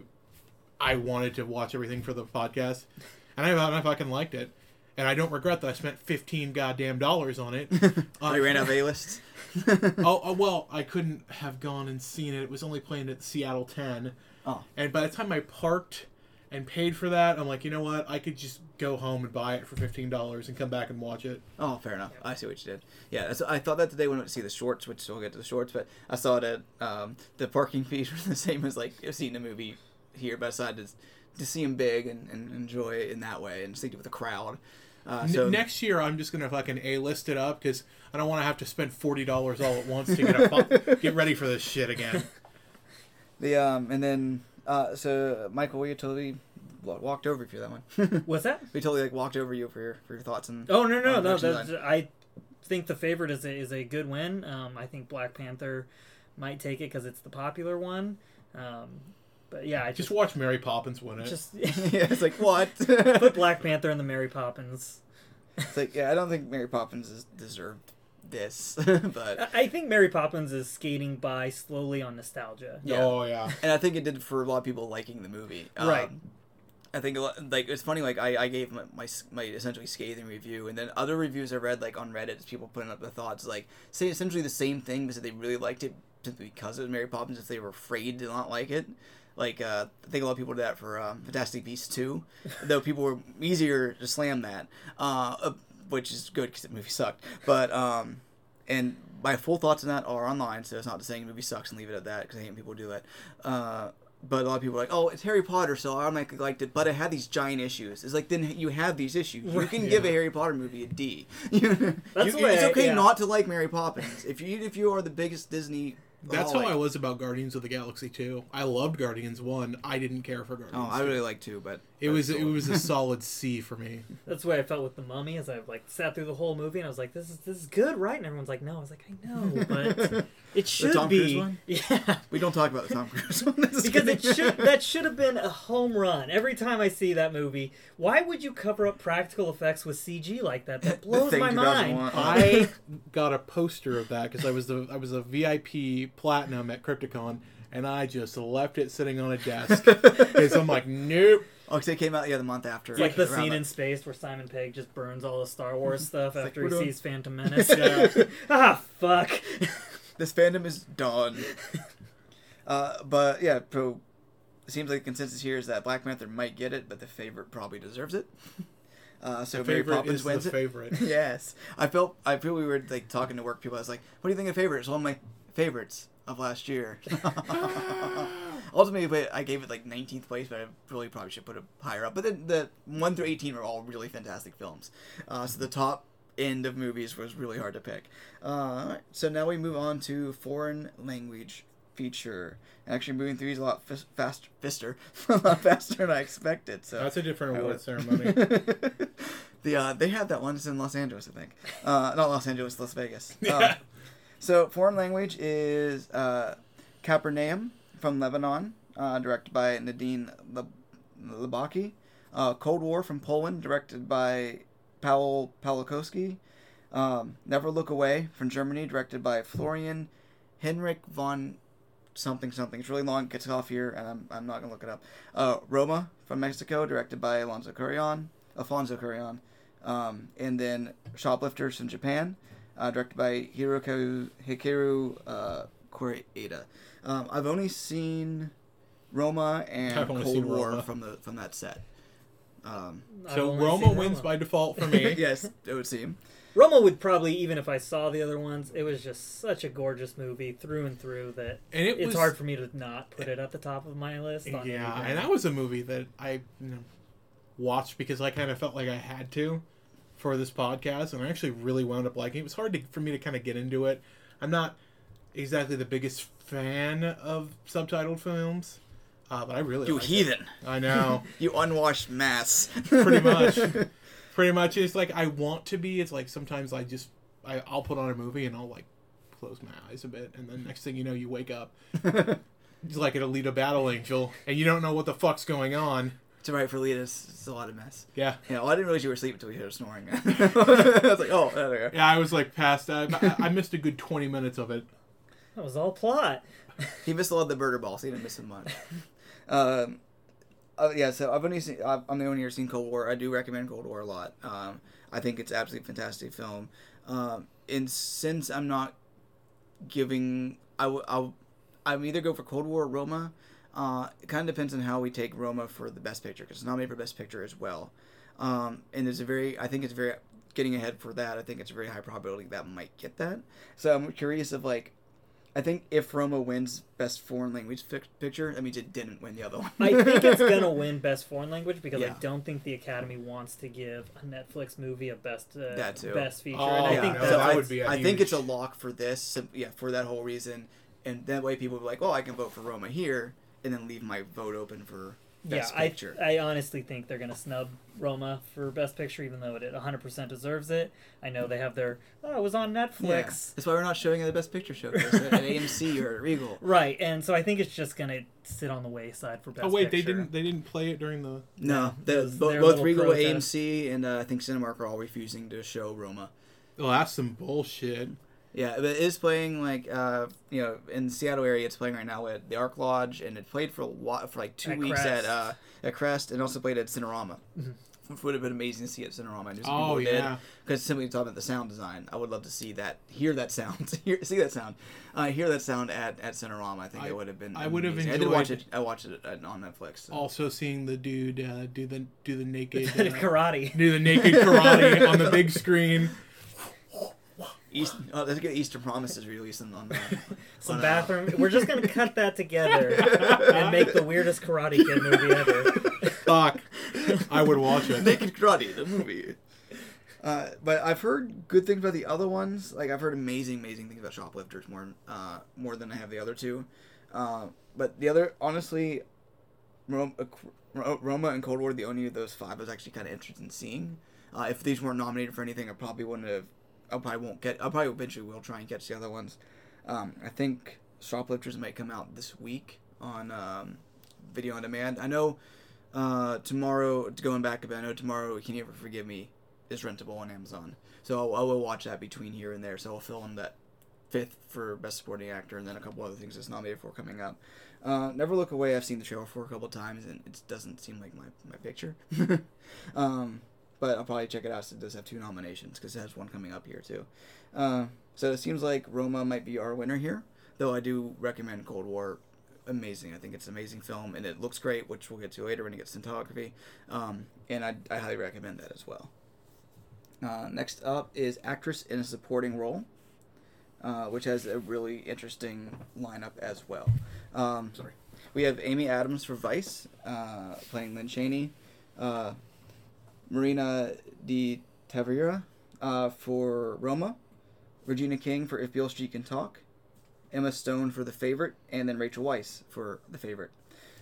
E: I wanted to watch everything for the podcast, and I, don't know if I fucking liked it. And I don't regret that I spent fifteen goddamn dollars on it.
D: I ran out of A lists.
E: oh, oh, well, I couldn't have gone and seen it. It was only playing at Seattle 10.
D: Oh.
E: And by the time I parked and paid for that, I'm like, you know what? I could just go home and buy it for fifteen dollars and come back and watch it.
D: Oh, fair enough. I see what you did. Yeah, that's, I thought that today when I went to see the shorts, which we'll get to the shorts, but I saw that um, the parking fees were the same as like seeing a movie here, but I decided to, to see them big and, and enjoy it in that way and see it with a crowd. Uh, so
E: next year, I'm just gonna fucking a list it up because I don't want to have to spend forty dollars all at once to get a fu- get ready for this shit again.
D: the um and then uh so Michael, we totally walked over you for that one.
F: What's that?
D: we totally like walked over you for your for your thoughts and
F: Oh no no no! That's. I think the favorite is a, is a good win. Um, I think Black Panther might take it because it's the popular one. Um, but yeah, I
E: Just
F: just
E: watch Mary Poppins win it.
F: just
D: yeah, it's like what?
F: put Black Panther in the Mary Poppins.
D: It's like yeah, I don't think Mary Poppins is deserved this, but
F: I I think Mary Poppins is skating by slowly on nostalgia.
D: yeah.
E: Oh yeah.
D: and I think it did for a lot of people liking the movie.
F: Right.
D: I think lot, like it's funny. Like I, I gave my, my my essentially scathing review, and then other reviews I read like on Reddit, people putting up their thoughts like say essentially the same thing, but they really liked it simply because it was Mary Poppins. If they were afraid to not like it, like uh, I think a lot of people did that for um, Fantastic Beasts two, though people were easier to slam that, uh, which is good because the movie sucked. But um, and my full thoughts on that are online, so it's not to saying the movie sucks and leave it at that because I hate when people do that. Uh, but a lot of people are like, "Oh, it's Harry Potter, so I automatically liked it." But it had these giant issues. It's like then you have these issues. You can give a Harry Potter movie a D.
F: That's
D: you-
F: the way
D: it's
F: I-
D: okay
F: yeah.
D: not to like Mary Poppins if you if you are the biggest Disney.
E: That's how
D: holic.
E: I was about Guardians of the Galaxy 2. I loved Guardians 1. I didn't care for oh, Guardians.
D: Oh, I really like 2, but
E: It was it was a solid C for me.
F: That's the way I felt with the Mummy, as I like sat through the whole movie and I was like, "This is this is good, right?" And everyone's like, "No." I was like, "I know, but it should
D: Tom Cruise
F: be."
D: one?
F: Yeah.
D: we don't talk about the Tom Cruise one. This is
F: because it should that should have been a home run every time I see that movie. Why would you cover up practical effects with CG like that? That blows my
D: 2001.
F: mind.
E: I got a poster of that because I was the I was a VIP platinum at Crypticon, and I just left it sitting on a desk because I'm like, nope.
D: Oh, 'cause it came out yeah the month after.
F: It's like the scene
D: that-
F: in space where Simon Pegg just burns all the Star Wars stuff after
D: we're
F: he
D: doing-
F: sees Phantom Menace. Yeah. ah, fuck.
D: this fandom is done. uh, but yeah, so it seems like the consensus here is that Black Panther might get it, but the favorite probably deserves it. Uh, so Mary
E: Favorite
D: Poppins
E: is the
D: it.
E: favorite.
D: yes, I felt I feel we were like talking to work people. I was like, "What do you think of favorites?" One of my favorites of last year. Ultimately, I gave it like 19th place, but I really probably should put it higher up. But then the one through 18 were all really fantastic films. Uh, so the top end of movies was really hard to pick. Uh, so now we move on to foreign language feature. Actually, moving through these a lot fis- fast, fister, a lot faster than I expected. So
E: That's a different award ceremony.
D: the uh, they have that one. It's in Los Angeles, I think. Uh, not Los Angeles, Las Vegas.
E: Yeah.
D: Uh, so foreign language is uh, Capernaum from Lebanon, uh, directed by Nadine Le- Labaki. Uh, Cold War from Poland, directed by Paweł Pawlikowski. Um, Never Look Away from Germany, directed by Florian Henrik von something something. It's really long. It gets off here, and I'm, I'm not gonna look it up. Uh, Roma from Mexico, directed by Alonso Cuarón, Alfonso Cuarón, um, and then Shoplifters from Japan, uh, directed by Hirokazu Hikaru uh, Koreeda. Um, I've only seen Roma and Cold War
E: Roma.
D: from the from that set. Um,
E: so Roma wins
F: Roma.
E: by default for me.
D: yes, it would seem.
F: Roma would probably, even if I saw the other ones, it was just such a gorgeous movie through and through that
E: And it
F: it's
E: was
F: hard for me to not put it at the top of my list. on
E: Yeah,
F: anything.
E: and that was a movie that I you know, watched because I kind of felt like I had to for this podcast, and I actually really wound up liking it. It was hard to, for me to kind of get into it. I'm not exactly the biggest fan of subtitled films, uh, but I really
D: You
E: liked it.
D: heathen.
E: I know,
D: You unwashed mass.
E: pretty much. pretty much. It's like I want to be. It's like sometimes I just I, I'll put on a movie and I'll like close my eyes a bit, and then next thing you know, you wake up. It's like an Alita Battle Angel, and you don't know what the fuck's going on.
D: to write for Lita, it's, a lot of mess.
E: Yeah.
D: Yeah, well, I didn't realize you were asleep until you heard her snoring. I was like, oh, there we go.
E: Yeah, I was like past. I, I missed a good twenty minutes of it.
F: That was all plot.
D: He missed a lot of the burger balls. He didn't miss much. um, uh, yeah, so I've only seen. I've- I'm the only here seen Cold War. I do recommend Cold War a lot. Um, I think it's absolutely fantastic film. Um, and since I'm not giving, I w- I'll, I'm either go for Cold War or Roma. Uh, it kind of depends on how we take Roma for the best picture because it's nominated for best picture as well. Um, and there's a very, I think it's very getting ahead for that. I think it's a very high probability that might get that. So I'm curious of like, I think if Roma wins best foreign language fic- picture, that means it didn't win the other one.
F: I think it's gonna win best foreign language because I don't think the Academy wants to give a Netflix movie a best uh,
D: That too.
F: best feature.
E: Oh,
F: and I
E: yeah,
F: think
E: no,
F: that's
D: so
E: that
D: I,
E: would be a
D: I think it's a lock for this. sim- Yeah, for that whole reason, and that way people will be like, "Oh, I can vote for Roma here," and then leave my vote open for
F: yeah.
D: Best
F: I
D: picture.
F: I honestly think they're gonna snub Roma for best picture, even though it 100 percent deserves it. I know they have their oh it was on
D: yeah.
F: Netflix.
D: That's why we're not showing it at the best picture showcase at at AMC or at Regal.
F: Right, and so I think it's just gonna sit on the wayside for best.
E: Oh wait, they didn't they didn't play it during the.
D: No, the,
F: Those-
D: bo-
F: their
D: both Regal,
F: protest.
D: AMC, and uh, I think Cinemark are all refusing to show Roma.
E: Oh, that's some bullshit.
D: Yeah, but it is playing like uh, you know in the Seattle area. It's playing right now at the ArcLight, and it played for a while, for like two
F: At
D: weeks at
F: Crest.
D: uh, at Crest, and also played at Cinerama. Which would have been amazing to see at Cinerama.
E: Mm-hmm. Oh, yeah.
D: because simply talking about the sound design, I would love to see that, hear that sound, hear, see that sound, uh, hear that sound at at Cinerama. I think
E: I-
D: it would have been.
E: I would have
D: amazing. I did watch it. I watched it on Netflix. so.
E: Also seeing the dude uh, do the do the naked uh,
F: karate.
E: do the naked karate on the big screen.
D: East, oh, let's get Eastern Promises released on. on uh,
F: Some
D: on, uh,
F: bathroom. We're just gonna cut that together and make the weirdest Karate Kid movie ever.
E: Fuck, I would watch it.
D: Naked Karate, the movie. Uh, but I've heard good things about the other ones. Like I've heard amazing, amazing things about Shoplifters more, uh, more than I have the other two. Uh, but the other, honestly, Roma, Roma and Cold War, the only of those five I was actually kind of interested in seeing. Uh, if these weren't nominated for anything, I probably wouldn't have. I probably won't get. I probably eventually will try and catch the other ones. Um, I think Shoplifters might come out this week on um, video on demand. I know uh, tomorrow, going back a bit, I know tomorrow, Can You Ever Forgive Me is rentable on Amazon. So I will watch that between here and there. So I'll fill in that fifth for Best Supporting Actor and then a couple other things that's nominated for coming up. Uh, Never Look Away, I've seen the trailer for a couple times and it doesn't seem like my, my picture. um, but I'll probably check it out since it does have two nominations because it has one coming up here too. Uh, so it seems like Roma might be our winner here, though I do recommend Cold War. Amazing. I think it's an amazing film and it looks great, which we'll get to later when it gets cinematography. Um, and I, I highly recommend that as well. Uh, next up is actress in a supporting role, uh, which has a really interesting lineup as well. Um,
E: Sorry.
D: We have Amy Adams for Vice, uh, playing Lynn Cheney. Uh, Marina de Tavira uh, for Roma. Regina King for If Beale Street Can Talk. Emma Stone for The Favorite, and then Rachel Weisz for The Favorite.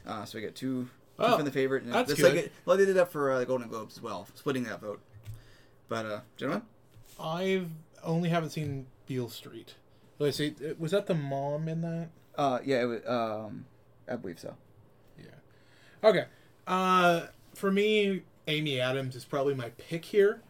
D: Uh, so we got two, two
E: Oh,
D: from The Favorite. And
E: that's
D: it's
E: good.
D: Like, well, they did that for uh, the Golden Globes as well, splitting that vote. But, uh, gentlemen?
E: I've only haven't seen Beale Street. Let's see, uh, was that the mom in that?
D: Uh, yeah, it was, um, I believe so.
E: Yeah. Okay. Uh, for me, Amy Adams is probably my pick here.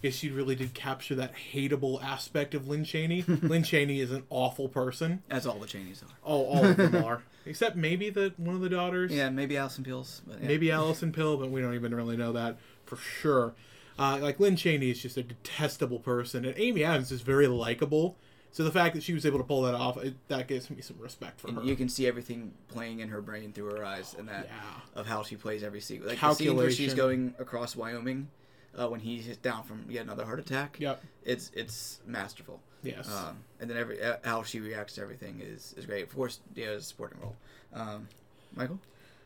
E: Because she really did capture that hateable aspect of Lynn Cheney. Lynn Cheney is an awful person.
D: As all the Cheneys are.
E: Oh, all of them are. Except maybe the one of the daughters.
D: Yeah, maybe Allison Peels. Yeah.
E: Maybe Alison Pill, but we don't even really know that for sure. Uh, like Lynn Cheney is just a detestable person, and Amy Adams is very likable. So the fact that she was able to pull that off, it, that gives me some respect for her.
D: You can see everything playing in her brain through her eyes, and that
E: Yeah.
D: of how she plays every scene. Like the scene where she's going across Wyoming, uh, when he's down from yet another heart attack.
E: Yep.
D: It's it's masterful.
E: Yes.
D: Um, and then every uh, how she reacts to everything is, is great. Of course, yeah, it's a supporting role. Um, Michael.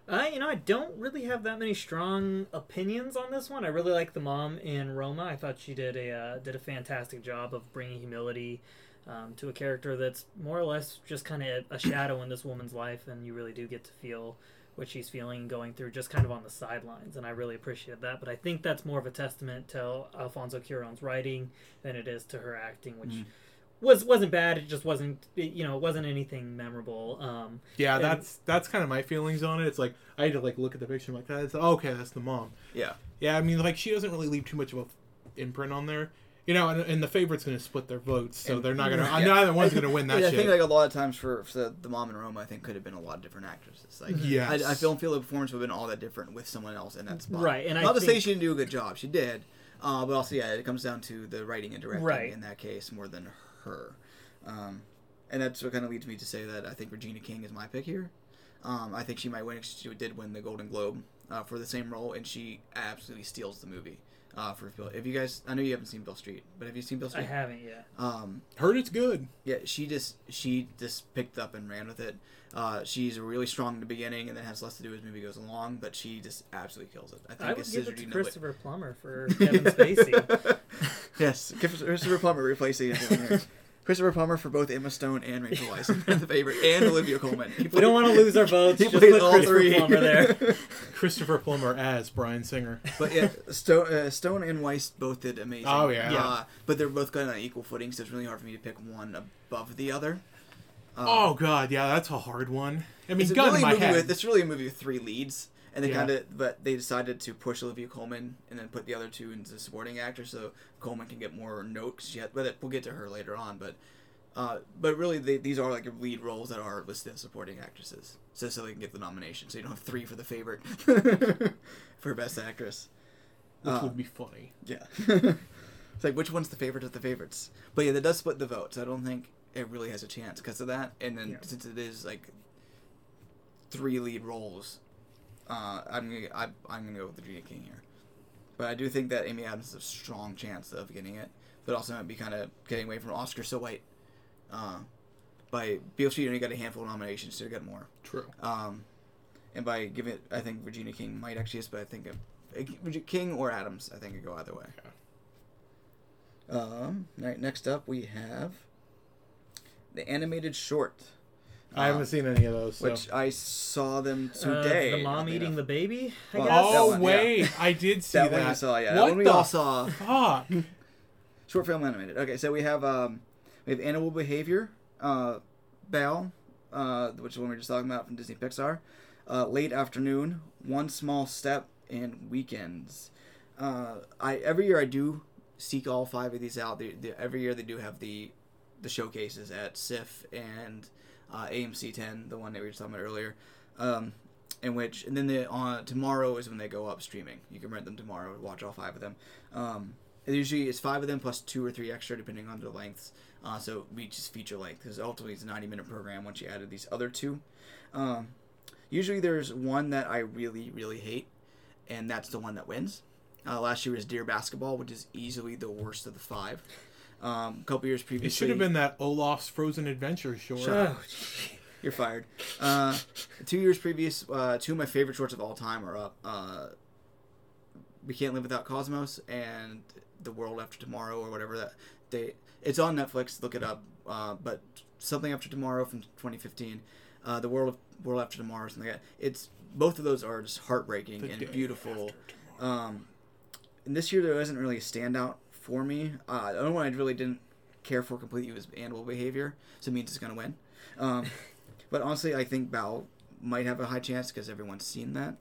F: Uh, you know, I don't really have that many strong opinions on this one. I really like the mom in Roma. I thought she did a uh, did a fantastic job of bringing humility um, to a character that's more or less just kind of a shadow in this woman's life, and you really do get to feel what she's feeling and going through, just kind of on the sidelines. And I really appreciated that. But I think that's more of a testament to Alfonso Cuarón's writing than it is to her acting, which. Was wasn't bad. It just wasn't. You know, it wasn't anything memorable. Um,
E: yeah,
F: and-
E: that's that's kind of my feelings on it. It's like I had to like look at the picture. I'm like, that's okay, that's the mom.
D: Yeah.
E: Yeah, I mean, like she doesn't really leave too much of a imprint on there. You know, and, and the favorite's going to split their votes, so
D: And-
E: they're not going to.
D: Yeah.
E: Neither one's going to win that
D: Yeah, I
E: shit.
D: think like a lot of times for, for the, the mom in Roma, I think could have been a lot of different actresses. Like,
E: yeah,
D: I, I don't feel the performance would have been all that different with someone else in that spot.
F: Right, and I
D: not to say she didn't do a good job, she did, uh, but also yeah, it comes down to the writing and directing
F: Right.
D: in that case more than her, um, and that's what kind of leads me to say that I think Regina King is my pick here. Um, I think she might win. She did win the Golden Globe uh, for the same role, and she absolutely steals the movie. Uh, for Bill, if you guys, I know you haven't seen Beale Street, but have you seen
F: Beale
D: Street?
F: I haven't yet.
D: Um,
E: Heard it's good.
D: yeah, she just she just picked up and ran with it. Uh, she's really strong in the beginning, and then has less to do as the movie goes along. But she just absolutely kills it. I think
F: I would give it to
D: Dino,
F: Christopher Plummer for Kevin Spacey.
D: yes, Christopher Plummer replacing him. Christopher Plummer for both Emma Stone and Rachel Weisz, the favorite, and Olivia Colman. He
F: We don't want to lose our votes.
D: He
F: Just put
D: all
F: Christopher
D: three.
F: Plummer there.
E: Christopher Plummer as Bryan Singer.
D: But yeah, Stone, uh, Stone and Weisz both did amazing.
E: Oh, yeah.
D: Uh, but they're both kind of on equal footing, so it's really hard for me to pick one above the other. Uh,
E: Oh god, yeah, that's a hard one. I mean,
D: it's
E: gun
D: really
E: in my head.
D: with it's really a movie with three leads, and they
E: Yeah.
D: kind of but they decided to push Olivia Colman and then put the other two into supporting actors, so Coleman can get more notes. She had, but we'll get to her later on, but. Uh, but really, they, these are like lead roles that are listed as supporting actresses, so so they can get the nomination. So you don't have three for the favorite for best actress.
E: which
D: uh,
E: would be funny.
D: Yeah. it's like which one's the favorite of the favorites? But yeah, that does split the votes. I don't think it really has a chance because of that. And then
F: Yeah.
D: since it is like three lead roles, uh, I'm gonna I, I'm gonna go with Regina King here. But I do think that Amy Adams has a strong chance of getting it, but also might be kind of getting away from Oscar so white. Uh, by Street only got a handful of nominations, so get more.
E: True.
D: Um, and by giving it, I think Regina King might actually is, but I think uh, Reg- King or Adams, I think could go either way. Um, right, next up we have the animated short,
E: I haven't
D: uh,
E: seen any of those. So.
D: which I saw them
F: Uh,
D: today.
F: the mom eating
D: enough.
F: the baby. I
D: Well,
F: guess.
D: that
E: oh
D: one, yeah.
E: wait, I did see
D: that
E: that.
D: one you saw, yeah, that
E: What
D: one we
E: the
D: all saw.
E: Fuck.
D: Short film animated. Okay, so we have um, we have Animal Behavior, uh, Belle, uh, which is the one we were just talking about from Disney Pixar. Uh, Late Afternoon, One Small Step, and Weekends. Uh, I every year I do seek all five of these out. They, they, every year they do have the the showcases at SIFF and uh, AMC 10, the one that we were talking about earlier. Um, in which and then the on tomorrow is when they go up streaming. You can rent them tomorrow. Watch all five of them. Um, usually it's five of them plus two or three extra depending on the lengths. Uh, so each is feature length because ultimately it's a 90 minute program once you added these other two. Um, usually there's one that I really really hate, and that's the one that wins. Uh, last year was Dear Basketball, which is easily the worst of the five. Um, a couple years previously,
E: It should have been that Olaf's Frozen Adventure short.
F: Oh.
D: You're fired. Uh, two years previous, uh, two of my favorite shorts of all time are up. Uh, we can't live without Cosmos and The World After Tomorrow or whatever that they. It's on Netflix. Look it up. Uh, but something after tomorrow from 2015. Uh, the World World After Tomorrow, something like that. It's both of those are just heartbreaking
E: The
D: and beautiful. Um, and this year there wasn't really a standout for me. Uh, the only one I really didn't care for completely was Animal Behavior, so it means it's gonna win. Um, but honestly, I think Bao might have a high chance because everyone's seen that.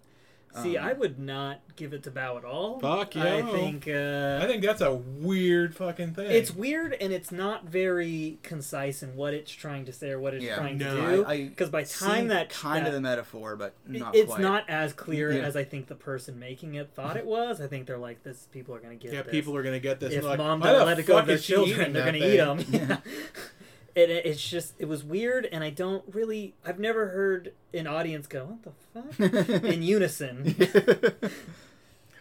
F: See,
D: Um,
F: I would not give it to Bao at all.
E: Fuck yeah!
F: I think uh,
E: I think that's a weird fucking thing.
F: it's weird and it's not very concise in what it's trying to say or what it's
D: Yeah.
F: trying
E: No,
F: to do.
D: I- I
F: Because by time that
D: kind
F: that,
D: of the metaphor, but not
F: it's
D: quite.
F: not as clear
D: Yeah.
F: as I think the person making it thought it was. I think they're like, "This people are gonna get
E: yeah,
F: this.
E: people are gonna get this.
F: if
E: like,
F: mom
E: "Why
F: doesn't let it go
E: fuck
F: of their children, they're gonna eat
E: thing?"
F: them." and it, it's just it was weird, and I don't really. I've never heard an audience go, "What the fuck?" in unison.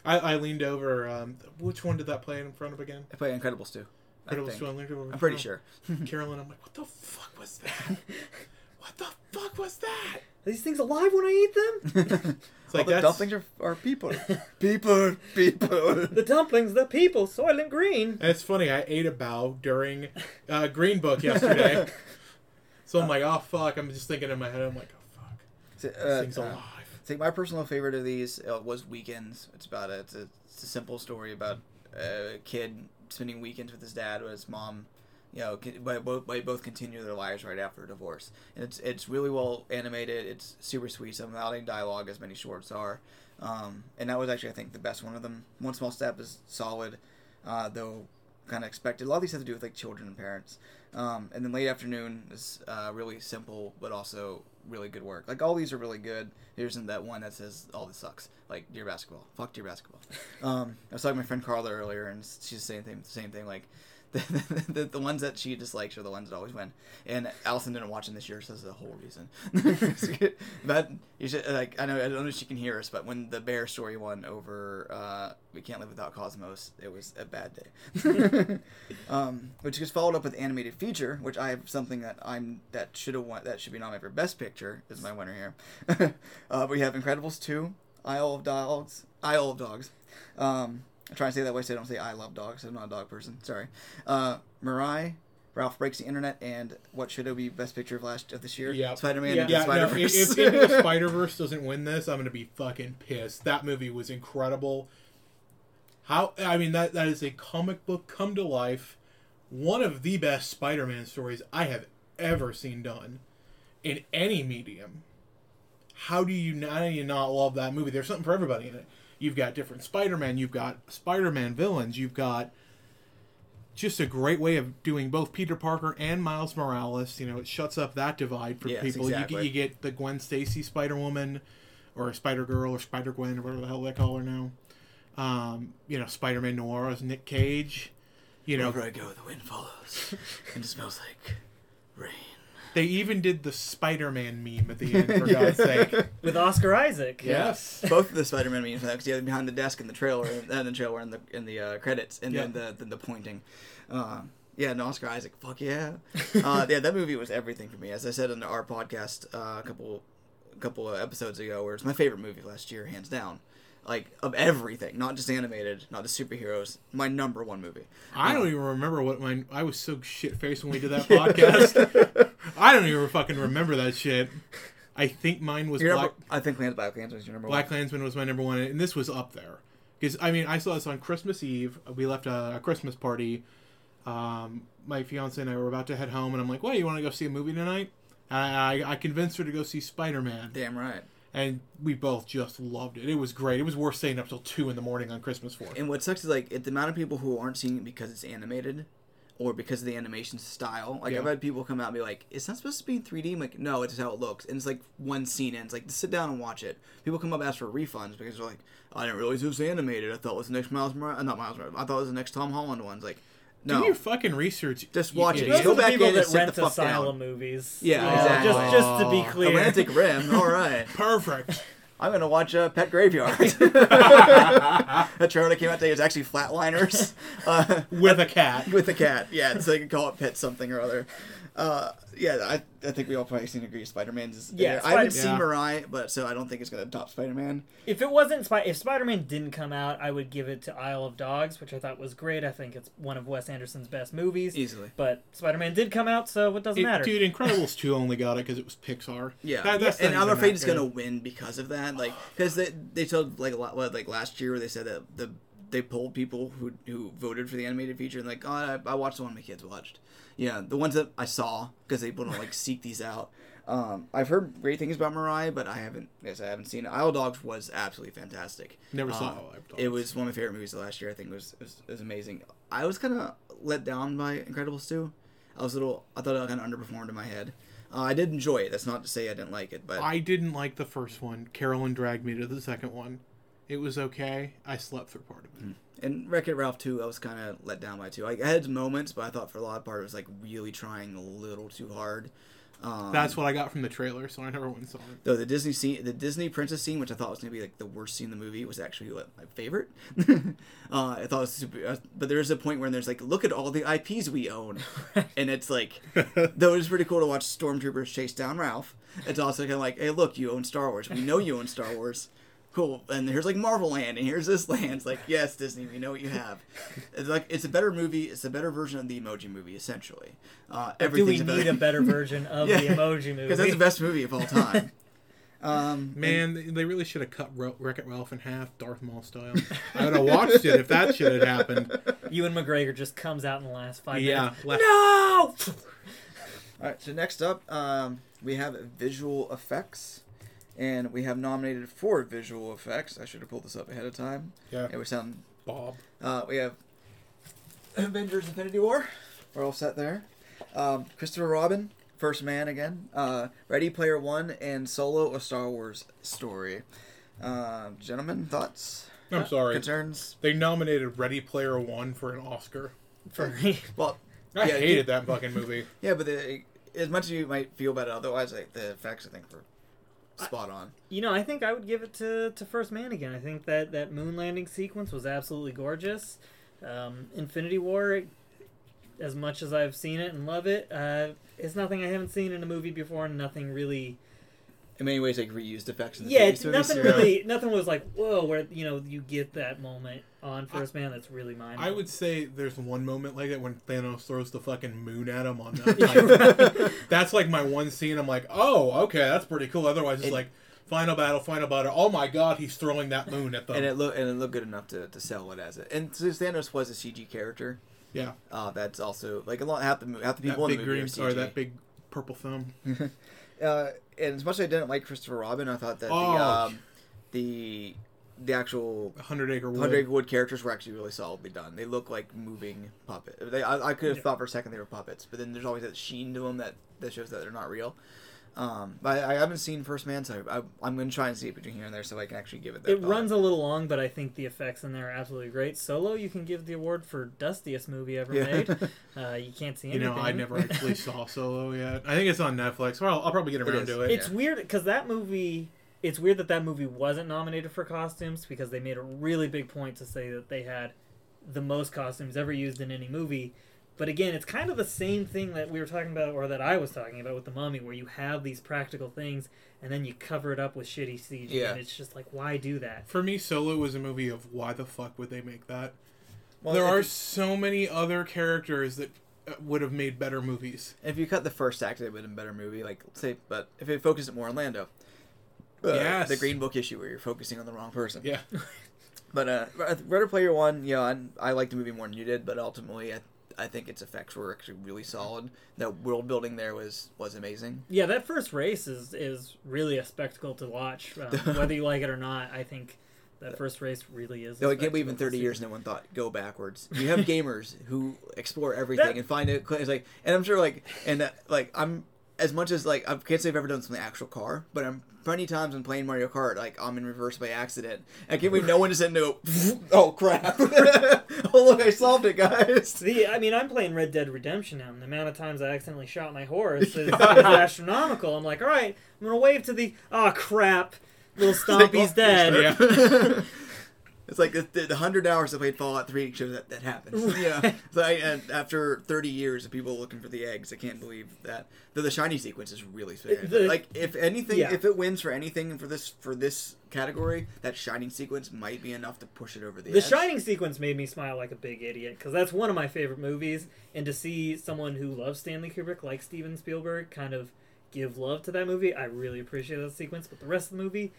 E: I, I leaned over. Um, which one did that play in front of again?
D: I played Incredibles too.
E: Incredibles
D: think.
E: 2, I leaned over
D: I'm pretty sure.
E: Carolyn, I'm like, what the fuck was that? what the fuck was that?
F: Are these things alive when I eat them?
E: It's like
D: the
E: that's
D: dumplings are, are people. people, people.
F: the dumplings, the people, Soylent Green.
E: And it's funny. I ate a bao during uh, Green Book yesterday, so I'm like, oh fuck. I'm just thinking in my head. I'm like, oh fuck,
D: So,
E: this
D: uh,
E: thing's
D: uh,
E: alive.
D: I think my personal favorite of these uh, was Weekends. It's about a, it's a, it's a simple story about a kid spending weekends with his dad, with his mom. You know, by both by both continue their lives right after a divorce, and it's it's really well animated. It's super sweet. Some without any dialogue, as many shorts are, um, and that was actually I think the best one of them. One small step is solid, uh, though kind of expected. A lot of these have to do with like children and parents. Um, and then late afternoon is uh, really simple, but also really good work. Like all these are really good. There isn't that one that says all this sucks. Like Dear Basketball, fuck Dear Basketball. Um, I was talking to my friend Carla earlier, and she's saying thing, the same thing. Like the, the, the ones that she dislikes are the ones that always win. And Allison didn't watch them this year, so that's the whole reason. but you should like I know I don't know if she can hear us, but when the bear story won over uh, "We Can't Live Without Cosmos," it was a bad day. um, which gets followed up with animated feature, which I have something that I'm that should have won that should be nominated for best picture is my winner here. uh, we have Incredibles two, Isle of Dogs, Isle of Dogs. Um, I try to say that way so I don't say I love dogs. I'm not a dog person. Sorry. Uh, Mirai, Ralph Breaks the Internet, and what should it be best picture of last of this year?
E: Yeah.
D: Spider Man
F: Yeah.
D: and
E: Yeah,
D: Spider
E: no, if, if the Spider Verse doesn't win this, I'm gonna be fucking pissed. That movie was incredible. How I mean that that is a comic book come to life, one of the best Spider-Man stories I have ever seen done, in any medium. How do you not, how do you not love that movie? There's something for everybody in it. You've got different Spider-Man. You've got Spider-Man villains. You've got just a great way of doing both Peter Parker and Miles Morales. You know, it shuts up that divide for
D: Yes,
E: people.
D: exactly.
E: You, get- you get the Gwen Stacy Spider Woman, or Spider Girl, or Spider Gwen, or whatever the hell they call her now. Um, you know, Spider Man Noir as Nick Cage. You know,
D: Wherever I go, the wind follows, and it smells like rain.
E: They even did the Spider Man meme at the end, for God's sake.
F: with Oscar Isaac.
E: Yes.
D: Both of the Spider-Man memes, because yeah, behind the desk in the trailer, and the trailer in the in the uh, credits, and then the, the the pointing. Um, yeah, and Oscar Isaac, fuck yeah, uh, yeah. That movie was everything for me. As I said in our podcast uh, a couple a couple of episodes ago, where it's my favorite movie last year, hands down. Like of everything, not just animated, not just superheroes. My number one movie.
E: I don't even remember what my. I was so shit faced when we did that podcast. I don't even fucking remember that shit. I think mine was Black.
D: number, I think Land Black Lanterns is your number
E: Black
D: one.
E: Klansman was my number one, and this was up there. Because I mean, I saw this on Christmas Eve. We left a, a Christmas party. Um, my fiance and I were about to head home, and I'm like, "Well, you want to go see a movie tonight?" I, I, I convinced her to go see Spider Man,
D: Damn right.
E: And we both just loved it. It was great. It was worth staying up till two in the morning on Christmas for.
D: And what sucks is like it, the amount of people who aren't seeing it because it's animated, or because of the animation style. Like I've had people come out and be like, "It's not supposed to be in 3D." I'm like, no, it's how it looks. And it's like one scene, and it's like sit down and watch it. People come up and ask for refunds because they're like, "I didn't realize it was animated. I thought it was the next Miles Morales, not Miles Morales. I thought it was the next Tom Holland one." It's like,
E: Do your fucking research.
D: Just
E: you
D: watch it.
E: idiot.
F: Those
D: Go
F: the
D: back
F: people
D: in and
F: that
D: sit the
F: rent
D: fuck
F: asylum
D: down.
F: movies.
D: Yeah,
F: You know,
D: exactly.
F: Just, just to be
E: Aw.
F: clear,
D: Atlantic Rim. All right,
E: Perfect.
D: I'm gonna watch uh, Pet Graveyard. a trailer that came out today is actually Flatliners. Uh,
E: With a cat.
D: with a cat. Yeah, so they can call it Pet something or other. Uh, yeah, I, I think we all probably seem to agree Spider Man's.
F: Yeah,
D: I haven't
E: Spider-
D: seen
E: Yeah.
D: Mirai, but so I don't think it's gonna top Spider Man.
F: If it wasn't Spy- if Spider-Man didn't come out, I would give it to Isle of Dogs, which I thought was great. I think it's one of Wes Anderson's best movies.
D: Easily.
F: But Spider-Man did come out, so it doesn't
E: It-
F: matter.
E: dude, Incredibles 2 only got it because it was Pixar.
D: Yeah,
E: That- that's
D: and I'm afraid it's gonna win because of that. Like, because they they told like a lot, like last year where they said that the they polled people who who voted for the animated feature and like, oh, I, I watched the one my kids watched. Yeah, the ones that I saw because they don't like seek these out. Um, I've heard great things about Mirai, but I haven't. Yes, I haven't seen it. Isle Dogs was absolutely fantastic.
E: Never saw
D: Um,
E: Isle Dogs.
D: It was one of my favorite movies of last year. I think it was it was, it was amazing. I was kind of let down by Incredibles 2. I was a little. I thought it kind of underperformed in my head. Uh, I did enjoy it. That's not to say I didn't like it, but
E: I didn't like the first one. Carolyn dragged me to the second one. It was okay. I slept through part of it.
D: And Wreck It Ralph 2, I was kind of let down by too. Like, I had moments, but I thought for a lot of part it was like really trying a little too hard. Um,
E: That's what I got from the trailer, so I never went and saw it.
D: though the Disney scene, the Disney princess scene, which I thought was gonna be like the worst scene in the movie, was actually like, my favorite. uh, I thought it was super, uh, but there's a point where there's like, look at all the IPs we own, and it's like, though it's pretty cool to watch stormtroopers chase down Ralph. It's also kind of like, hey, look, you own Star Wars. We know you own Star Wars. Cool. And here's like Marvel Land, and here's this land. It's like, yes, Disney, we know what you have. It's like it's a better movie. It's a better version of the Emoji Movie, essentially. Uh,
F: Do we
D: everything's
F: need a better version of
D: Yeah.
F: the Emoji Movie?
D: because that's the best movie of all time. Um,
E: Man, they- they really should have cut Ro- Wreck It Ralph in half, Darth Maul style. I would have watched it if that shit had happened.
F: Ewan McGregor just comes out in the last five
E: Yeah,
F: minutes.
E: left-
F: No.
D: All right, so next up, um, we have visual effects, and we have nominated for visual effects. I should have pulled this up ahead of time.
E: Yeah.
D: It would sound.
E: Bob.
D: Uh, we have Avengers: Infinity War. We're all set there. Um, Christopher Robin, First Man again. Uh, Ready Player One and Solo: A Star Wars Story. Um, gentlemen, thoughts,
E: I'm sorry.
D: concerns?
E: They nominated Ready Player One for an Oscar.
F: for me.
D: Well,
E: I
D: Yeah,
E: hated
D: it-
E: that fucking movie.
D: yeah, but the, as much as you might feel about it otherwise, like the effects, I think, were spot on.
F: You know, I think I would give it to, to First Man again. I think that that moon landing sequence was absolutely gorgeous. Um, Infinity War, as much as I've seen it and love it, uh, it's nothing I haven't seen in a movie before, and nothing really.
D: In many ways, like reused effects. In the
F: Yeah, it's nothing really. Nothing was like whoa, where you know you get that moment on First Man that's really mine.
E: I would say there's one moment like that when Thanos throws the fucking moon at him on that. that's like my one scene. I'm like, oh, okay, that's pretty cool. Otherwise, it's
D: And-
E: like final battle, final battle. Oh my god, he's throwing that moon at them.
D: and it looked and it looked good enough to, to sell it as it. And since Thanos was a CG character,
E: yeah,
D: uh, that's also like a lot half the half the
E: that
D: people in
E: big
D: the movie
E: green
D: are CG.
E: or that big purple thumb.
D: Uh, and as much as I didn't like Christopher Robin, I thought that
E: Oh.
D: the um, the the actual
E: Hundred acre wood.
D: Hundred Acre Wood characters were actually really solidly done. They look like moving puppet. They, I, I could have
F: Yeah.
D: thought for a second they were puppets, but then there's always that sheen to them that, that shows that they're not real. Um, but I, I haven't seen First Man, so I, I'm going to try and see it between here and there so I can actually give it that.
F: It
D: thought.
F: runs a little long, but I think the effects in there are absolutely great. Solo, you can give the award for dustiest movie ever
D: Yeah.
F: made. Uh, you can't see anything.
E: You know, I never actually saw Solo yet. I think it's on Netflix. Well, I'll, I'll probably get around
D: is.
E: to it.
F: It's
D: Yeah.
F: weird because that movie. It's weird that that movie wasn't nominated for costumes because they made a really big point to say that they had the most costumes ever used in any movie. But again, it's kind of the same thing that we were talking about, or that I was talking about with the Mummy, where you have these practical things and then you cover it up with shitty CG,
D: Yeah.
F: and it's just like, why do that?
E: For me, Solo was a movie of why the fuck would they make that?
D: Well,
E: there are
D: you-
E: so many other characters that uh, would have made better movies.
D: If you cut the first act, it would have been a better movie. Like, say, but if it focused it more on Lando, uh,
E: Yes.
D: the Green Book issue where you're focusing on the wrong person.
E: Yeah.
D: But uh, Ready Player One, you know, I, I liked the movie more than you did, but ultimately, I, I think its effects were actually really solid. That world building there was was amazing.
F: Yeah, that first race is is really a spectacle to watch, um, whether you like it or not. I think that first race really is. No,
D: Though I can't believe in 30 years no one thought go backwards. You have gamers who explore everything
F: That-
D: and find it. It's like, and I'm sure like, and uh, like I'm as much as like I can't say I've ever done something actual car, but I'm plenty times when playing Mario Kart, like I'm in reverse by accident. I can't believe no one just no. Oh crap! oh look, I solved it, guys.
F: See, I mean, I'm playing Red Dead Redemption now, and the amount of times I accidentally shot my horse is, is astronomical. I'm like, all right, I'm gonna wave to the. Oh crap! Little oh, Stompy's dead.
D: It's like the, the, hundred hours I played Fallout Three shows that that happens. Yeah. So I, and after thirty years of people looking for the eggs, I can't believe that. The, the shiny sequence is really spectacular.
F: The-
D: like if anything,
F: yeah.
D: if it wins for anything for this for this category, that shining sequence might be enough to push it over the,
F: The
D: edge.
F: Shining sequence made me smile like a big idiot because that's one of my favorite movies, and to see someone who loves Stanley Kubrick like Steven Spielberg kind of give love to that movie, I really appreciate that sequence. But the rest of the movie,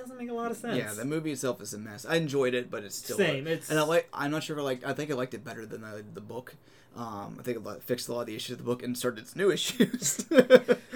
F: doesn't make a lot of sense.
D: Yeah, the movie itself is a mess. I enjoyed it, but it's still
F: Same, it's-
D: and I like. I'm not sure if I like. I think I liked it better than I, the book. Um, I think it fixed a lot of the issues of the book and started its new issues.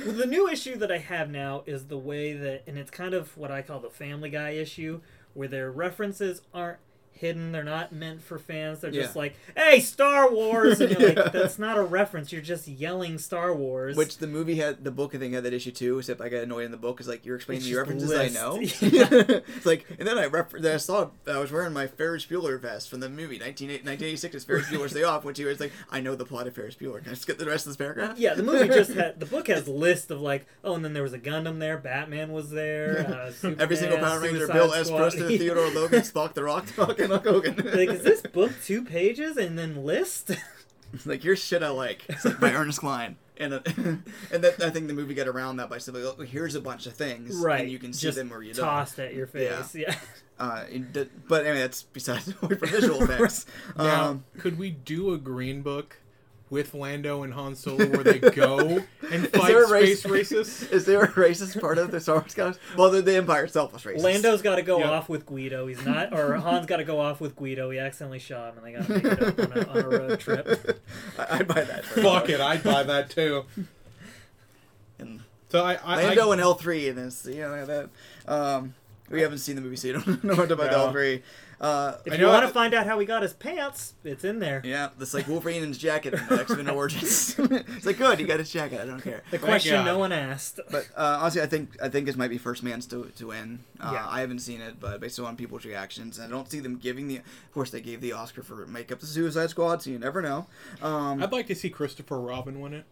F: Well, the new issue that I have now is the way that, and it's kind of what I call the Family Guy issue, where their references aren't hidden. They're not meant for fans. They're just
D: Yeah.
F: like, "Hey, Star Wars!" And you're like, "That's not a reference. You're just yelling Star Wars."
D: Which the movie had, the book I think had that issue too. Except I got annoyed in the book. Is like you're explaining me references
F: list.
D: I know.
F: Yeah.
D: it's like, and then I refer- then I saw I was wearing my Ferris Bueller vest from the movie 19, 1986. It's Ferris Bueller's Day Off, which he was like, I know the plot of Ferris Bueller. Can I just get the rest of this paragraph?
F: yeah, the movie just had the book has a list of like, oh, and then there was a Gundam there. Batman was there. Uh,
D: Every single
F: Superman,
D: Power Ranger, Bill S. Preston, Theodore Logan, Spock the Rock, Talk, and Hulk Hogan.
F: like, is this book two pages and then list?
D: like here's shit I like. It's like by Ernest Cline. And uh, and that, I think the movie got around that by simply oh, here's a bunch of things,
F: right.
D: And you can see
F: just
D: them or you don't.
F: tossed at your face. Yeah.
D: Uh, did- but anyway, that's besides the point for visual effects.
E: Now,
D: Um,
E: could we do a Green Book with Lando and Han Solo where they go and fight
D: there race-
E: space racists?
D: is there a racist part of the Star Wars guys? Well, the, the Empire itself was racist.
F: Lando's got to go
E: Yep.
F: off with Greedo. He's not, or Han's got to go off with Greedo. He accidentally shot him, and they got to make it up on a, on a road trip.
D: I, I'd buy that.
E: Fuck it, I'd buy that too.
D: And
E: So I, I,
D: Lando
E: I
D: and L three, and this, you know, that. Um, we haven't seen the movie, so you don't know much about
E: No.
D: L three. Uh,
F: If
E: I
F: you want to find out how he got his pants, it's in there.
D: yeah, that's like Wolverine in his jacket in X Men Origins. it's like good, he got his jacket. I don't care.
F: The question no one asked.
D: But uh, honestly, I think I think this might be first man's to to win. Uh,
F: Yeah.
D: I haven't seen it, but based on people's reactions, I don't see them giving the. Of course, they gave the Oscar for makeup to Suicide Squad, so you never know. Um,
E: I'd like to see Christopher Robin win it.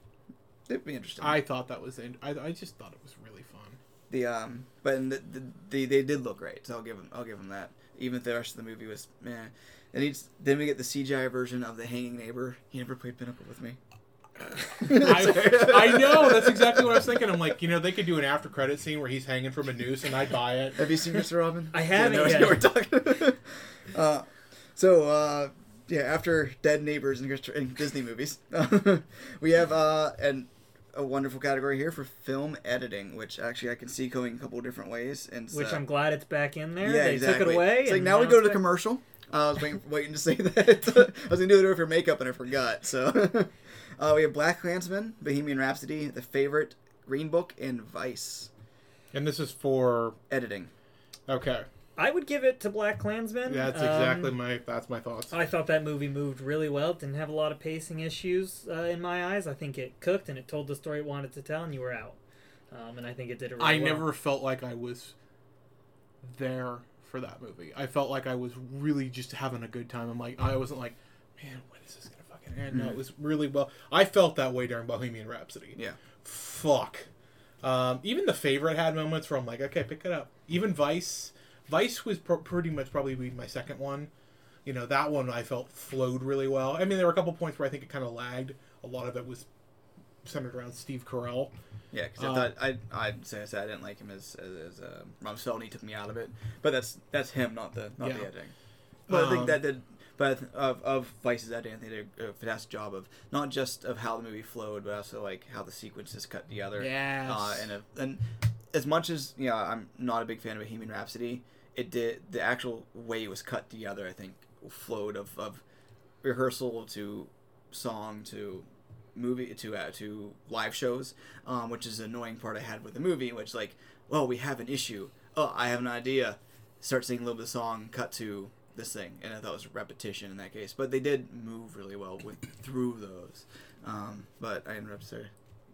D: it'd be interesting.
E: I thought that was. In, I, I just thought it was really fun.
D: the um, but the, the, the they did look great, so I'll give them I'll give them that. Even if the rest of the movie was man. And he's, then we get the CGI version of the hanging neighbor. He never played Pinochle with me.
E: I, I know that's exactly what I was thinking. I'm like, you know, they could do an after credit scene where he's hanging from a noose, and I'd buy it.
D: Have you seen Mr. Robin?
F: I haven't
D: no
F: yet.
D: idea we're talking. uh, so uh, yeah, after Dead Neighbors and, Disney movies, we have uh, an, a wonderful category here for film editing, which actually I can see going a couple of different ways. And
F: Which
D: uh,
F: I'm glad it's back in there.
D: yeah,
F: they
D: exactly.
F: took it away.
D: It's like
F: and
D: now we go to the
F: back.
D: commercial. Uh, I was waiting, waiting to say that. I was gonna do it for makeup and I forgot. So uh, we have Black Klansman, Bohemian Rhapsody, The Favorite, Green Book, and Vice
E: And this is for
D: editing.
E: okay.
F: I would give it to Black Klansman.
E: That's
F: Um,
E: exactly my. That's my thoughts.
F: I thought that movie moved really well. It didn't have a lot of pacing issues uh, in my eyes. I think it cooked and it told the story it wanted to tell, and you were out. Um, and I think it did it really
E: I
F: well.
E: never felt like I was there for that movie. I felt like I was really just having a good time. I'm like, I wasn't like, man, when is this gonna fucking end? No, it was really well. I felt that way during Bohemian Rhapsody.
D: Yeah.
E: Fuck. Um, even the favorite had moments where I'm like, okay, pick it up. Even Vice, Vice was pr- pretty much probably my second one. You know, that one I felt flowed really well. I mean, there were a couple points where I think it kind of lagged. A lot of it was centered around Steve Carell.
D: Yeah, because
E: Um,
D: I thought I I'd say I said I didn't like him as as, as uh, Rumsfeld. He took me out of it, but that's that's him, not the not
E: Yeah.
D: the editing. But I think
E: Um,
D: that did. But of of Vice's editing, I think they did a fantastic job of not just of how the movie flowed, but also like how the sequences cut together.
E: Yes.
D: Uh, and a, and as much as you know, I'm not a big fan of Bohemian Rhapsody. It did the actual way it was cut together. I think flowed of of rehearsal to song to movie to uh, to live shows, um, which is the annoying part I had with the movie, which like, well, we have an issue. Oh, I have an idea. Start singing a little bit of song, cut to this thing, and I thought it was repetition in that case. But they did move really well with through those. Um, but I interrupted. Sorry.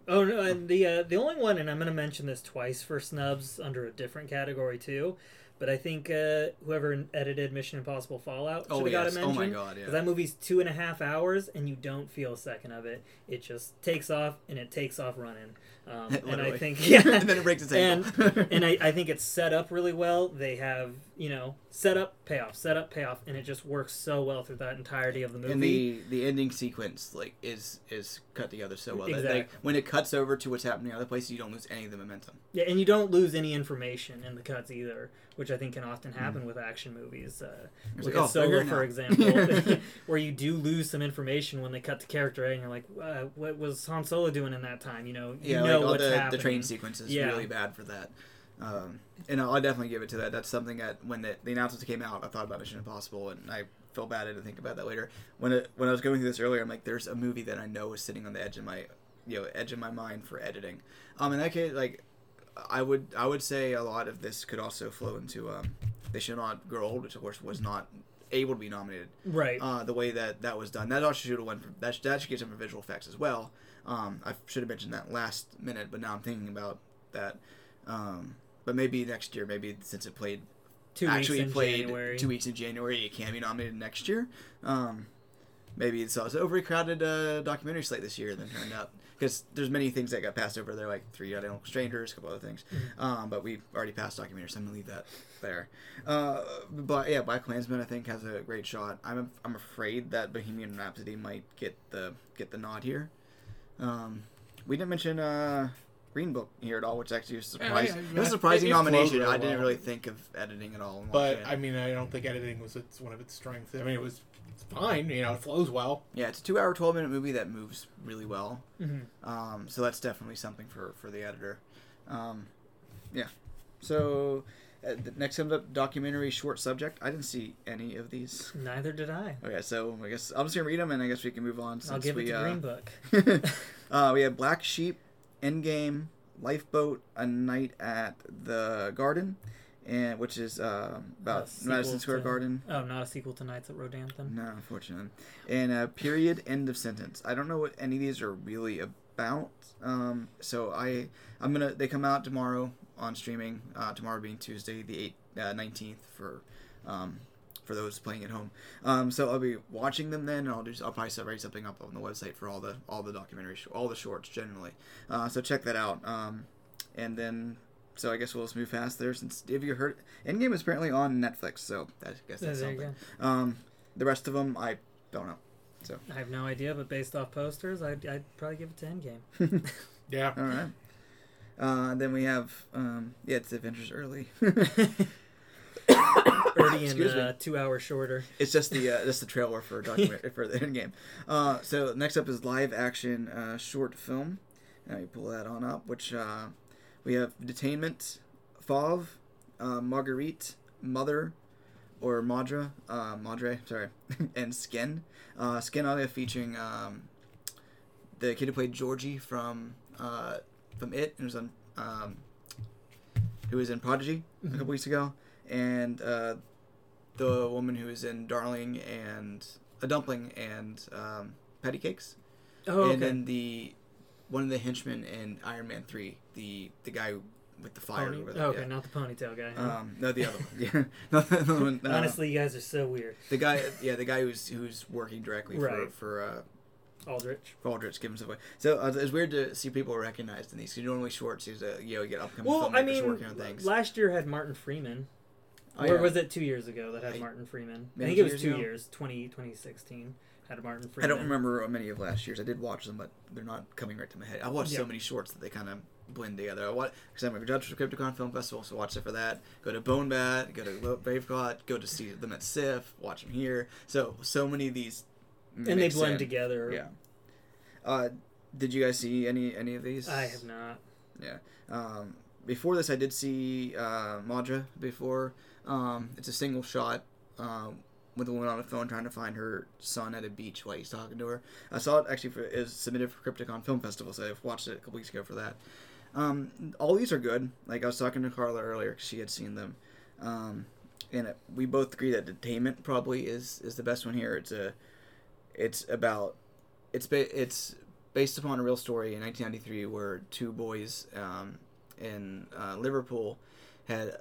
F: Oh no, and the uh, the only one, and I'm going to mention this twice for snubs under a different category too. But I think uh, whoever edited Mission Impossible Fallout should
D: Oh,
F: have got
D: yes.
F: a
D: Oh, my. God, yeah.
F: Because that movie's two and a half hours, and you don't feel a second of it. It just takes off, and it takes off running. Um, and I think yeah,
D: and then it breaks its
F: and
D: ankle.
F: and I, I think it's set up really well. They have you know set up payoff, set up payoff, and it just works so well through that entirety of the movie.
D: and the the ending sequence like is is cut together so well that like, when it cuts over to what's happening in other places, you don't lose any of the momentum.
F: Yeah, and you don't lose any information in the cuts either, which I think can often happen with action movies. Uh,
D: It's like, oh,
F: Solo, for example, where you do lose some information when they cut to character A, and you're like, uh, "What was Han Solo doing in that time?" You know, you
D: yeah,
F: know
D: all the,
F: happening.
D: the train sequence is
F: Yeah.
D: really bad for that. Um, and I'll definitely give it to that. That's something that when the, the announcements came out, I thought about Mission Impossible, and I felt bad I didn't think about that later. When it, when I was going through this earlier, I'm like, there's a movie that I know is sitting on the edge of my you know edge of my mind for editing. Um, in that case, like I would I would say a lot of this could also flow into um, They Should Not Grow Old, which of course was not able to be nominated.
F: Right.
D: uh, the way that that was done. That also should have went. For, that, that should get some for visual effects as well. Um, I should have mentioned that last minute, but now I'm thinking about that. Um, but maybe next year, maybe since it played
F: Two
D: actually
F: weeks in
D: played
F: January.
D: two weeks in January, it can be nominated next year. Um, maybe it's, an overly uh, documentary slate this year than turned out because there's many things that got passed over there, like Three Identical Strangers, a couple other things.
F: Mm-hmm.
D: Um, but we already passed documentaries, so I'm gonna leave that there. Uh, but yeah, Black Klansman I think has a great shot. I'm I'm afraid that Bohemian Rhapsody might get the get the nod here. Um, we didn't mention uh, Green Book here at all, which actually was a surprise.
E: Yeah, yeah,
D: it was a surprising
E: it flowed
D: nomination.
E: really
D: I didn't
E: well.
D: really think of editing at all.
E: But. I mean, I don't think editing was its one of its strengths. I mean, it was it's fine. You know, it flows well.
D: Yeah, it's a two-hour, twelve-minute movie that moves really well.
F: Mhm.
D: Um, so that's definitely something for for the editor. Um, yeah. So uh, the next comes up documentary short subject. I didn't see any of these.
F: Neither did I.
D: Okay, so I guess I'm just gonna read them, and I guess we can move on. Since
F: I'll give
D: we,
F: it to
D: uh,
F: Green Book.
D: uh, we have Black Sheep, Endgame, Lifeboat, A Night at the Garden, and which is uh, about Madison Square
F: to-
D: Garden.
F: Oh, not a sequel to Nights at Rodanthe.
D: No, unfortunately. And uh, period end of sentence. I don't know what any of these are really about. Um, so I I'm gonna they come out tomorrow on streaming. Uh, tomorrow being Tuesday the eight uh, nineteenth for um, for those playing at home. Um, so I'll be watching them then. And I'll do I'll probably set- write something up on the website for all the all the documentary sh- all the shorts generally. Uh, so check that out. Um, and then. So I guess we'll just move past there since have you heard Endgame is apparently on Netflix, so I guess that's
F: there
D: something. Um, the rest of them, I don't know.
F: So I have no idea, but based off posters, I'd, I'd probably give it to Endgame.
E: Yeah.
D: All right. Uh, then we have, um, yeah, it's Adventures Early. Excuse me.
F: uh, two hours shorter.
D: it's just the uh, just the trailer for document for the end game. Uh, so next up is live action uh, short film. Now you pull that on up, which uh, we have Detainment, Fauve, uh, Marguerite, Mother, or Madra, uh, Madre, sorry, and Skin. Uh, Skin Audio featuring um, the kid who played Georgie from uh, from It, on um, who was in Prodigy a couple weeks ago, and uh, the woman who was in Darling and a Dumpling and um, Patty Cakes,
F: Oh, okay.
D: and then the one of the henchmen in Iron Man Three, the the guy with the fire.
F: Pony- oh, okay,
D: yeah.
F: not the ponytail guy. huh?
D: Um, no, the other one. Yeah, no, the other one. uh,
F: Honestly, you guys are so weird.
D: the guy, yeah, the guy who's who's working directly
F: Right.
D: for for uh,
F: Aldrich.
D: Aldrich stuff away. So uh, it's weird to see people recognized in these. 'cause you normally shorts, he's a you know you get upcoming
F: Well,
D: filmmakers
F: I mean,
D: working on things.
F: last year had Martin Freeman.
D: Oh,
F: or
D: yeah.
F: was it two years ago that had
D: I-
F: Martin Freeman? I think it was two
D: ago?
F: years, 20, 2016, had Martin Freeman.
D: I don't remember many of last year's. I did watch them, but they're not coming right to my head. I watched so many shorts that they kind of blend together. I watch because I'm a judge for Crypticon Film Festival, so watch it for that. Go to Bone Bat, go to Bravecot, go to see them at SIFF, watch them here. So so many of these,
F: And they blend
D: in.
F: together.
D: Yeah. Uh, did you guys see any any of these?
F: I have not.
D: Yeah. Um, before this, I did see uh, Madra before. Um, it's a single shot um, with a woman on the phone trying to find her son at a beach while he's talking to her. I saw it actually for is submitted for Crypticon Film Festival, so I watched it a couple weeks ago for that. Um, all these are good. Like I was talking to Carla earlier, she had seen them, um, and it, we both agree that Detainment probably is is the best one here. It's a, it's about, it's ba- it's based upon a real story in 1993 where two boys um, in uh, Liverpool had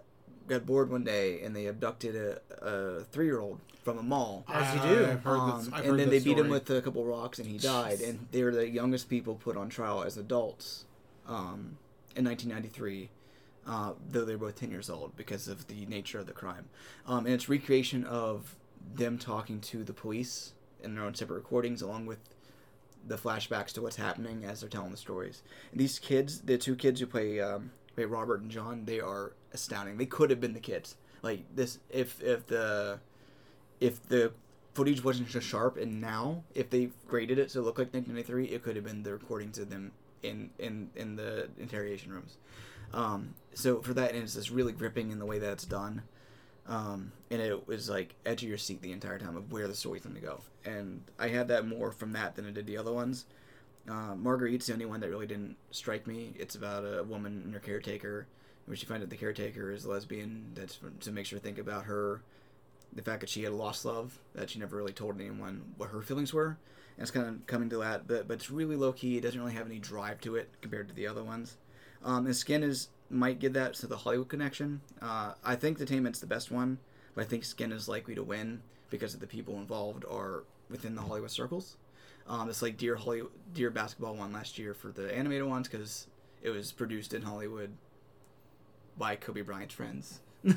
D: got bored one day and they abducted a, a three year old from a mall.
F: As you do.
E: I've heard
D: Um,
E: this, I've
D: and
E: heard
D: then they
E: this
D: beat him with a couple rocks and he died. And they were the youngest people put on trial as adults um, in 1993, uh, though they were both 10 years old because of the nature of the crime. Um, and it's recreation of them talking to the police in their own separate recordings, along with the flashbacks to what's happening as they're telling the stories. And these kids, the two kids who play um, play Robert and John, they are astounding. They could have been the kids. Like this, if if the if the footage wasn't so sharp, and now if they graded it so it looked like 1993, it could have been the recordings of them in in in the interrogation rooms. Um, so for that, and it's just really gripping in the way that it's done. Um, and it was like edge of your seat the entire time of where the story's going to go. And I had that more from that than I did the other ones. Uh, Marguerite's the only one that really didn't strike me. It's about a woman and her caretaker, where she finds out the caretaker is lesbian. That's to make her think about her, the fact that she had lost love, that she never really told anyone what her feelings were. And it's kind of coming to that, but but it's really low key. It doesn't really have any drive to it compared to the other ones. Um, and Skin is might give that to the Hollywood connection. Uh, I think Detainment's the best one, but I think Skin is likely to win because of the people involved are within the Hollywood circles. Um, it's like Dear Hollywood, Dear Basketball won last year for the animated ones because it was produced in Hollywood by Kobe Bryant's friends.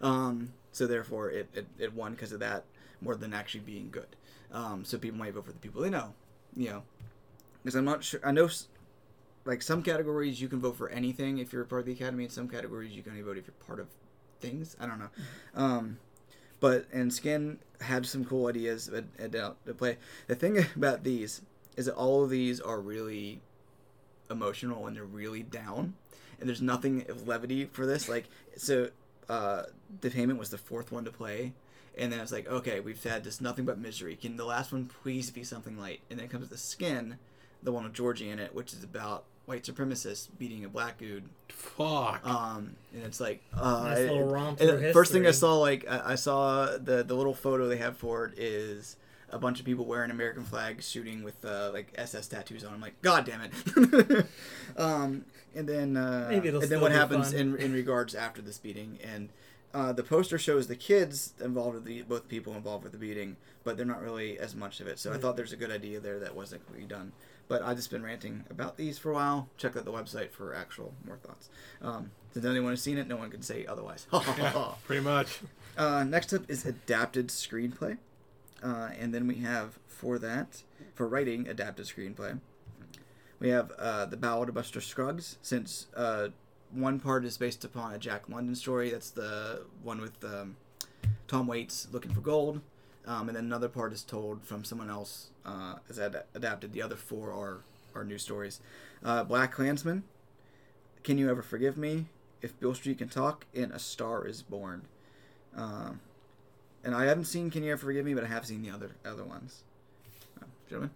D: um, so therefore, it, it, it won because of that more than actually being good. Um, so people might vote for the people they know, you know, because I'm not sure. I know, like some categories you can vote for anything if you're part of the academy. In some categories you can only vote if you're part of things. I don't know. Um, but and Skin had some cool ideas uh, to play. The thing about these is that all of these are really emotional and they're really down, and there's nothing of levity for this. Like so, uh, Detainment was the fourth one to play, and then I was like, okay, we've had this nothing but misery. Can the last one please be something light? And then comes the Skin. the one with Georgie in it, which is about white supremacists beating a black dude.
E: Fuck.
D: Um, and it's like uh,
F: Nice little romp
D: and
F: through
D: first thing I saw, like I, I saw the the little photo they have for it is a bunch of people wearing American flags shooting with uh, like SS tattoos on. I'm like, God damn it. um, and then uh,
F: Maybe it'll
D: and then what happens
F: fun.
D: in in regards after this beating and. Uh, the poster shows the kids involved with the both people involved with the beating, but they're not really as much of it. So I thought there's a good idea there that wasn't completely done. But I've just been ranting about these for a while. Check out the website for actual more thoughts. Um, since anyone has seen it, no one can say otherwise.
E: yeah, pretty much.
D: Uh, next up is adapted screenplay, uh, and then we have for that for writing adapted screenplay. We have uh, the Ballad of Buster Scruggs, since uh, one part is based upon a Jack London story. That's the one with um, Tom Waits looking for gold, um, and then another part is told from someone else uh, as ad- adapted. The other four are are new stories. Uh, Black Klansman, Can You Ever Forgive Me? If Beale Street Can Talk, and A Star Is Born. Um, and I haven't seen Can You Ever Forgive Me, but I have seen the other other ones. Uh, gentlemen,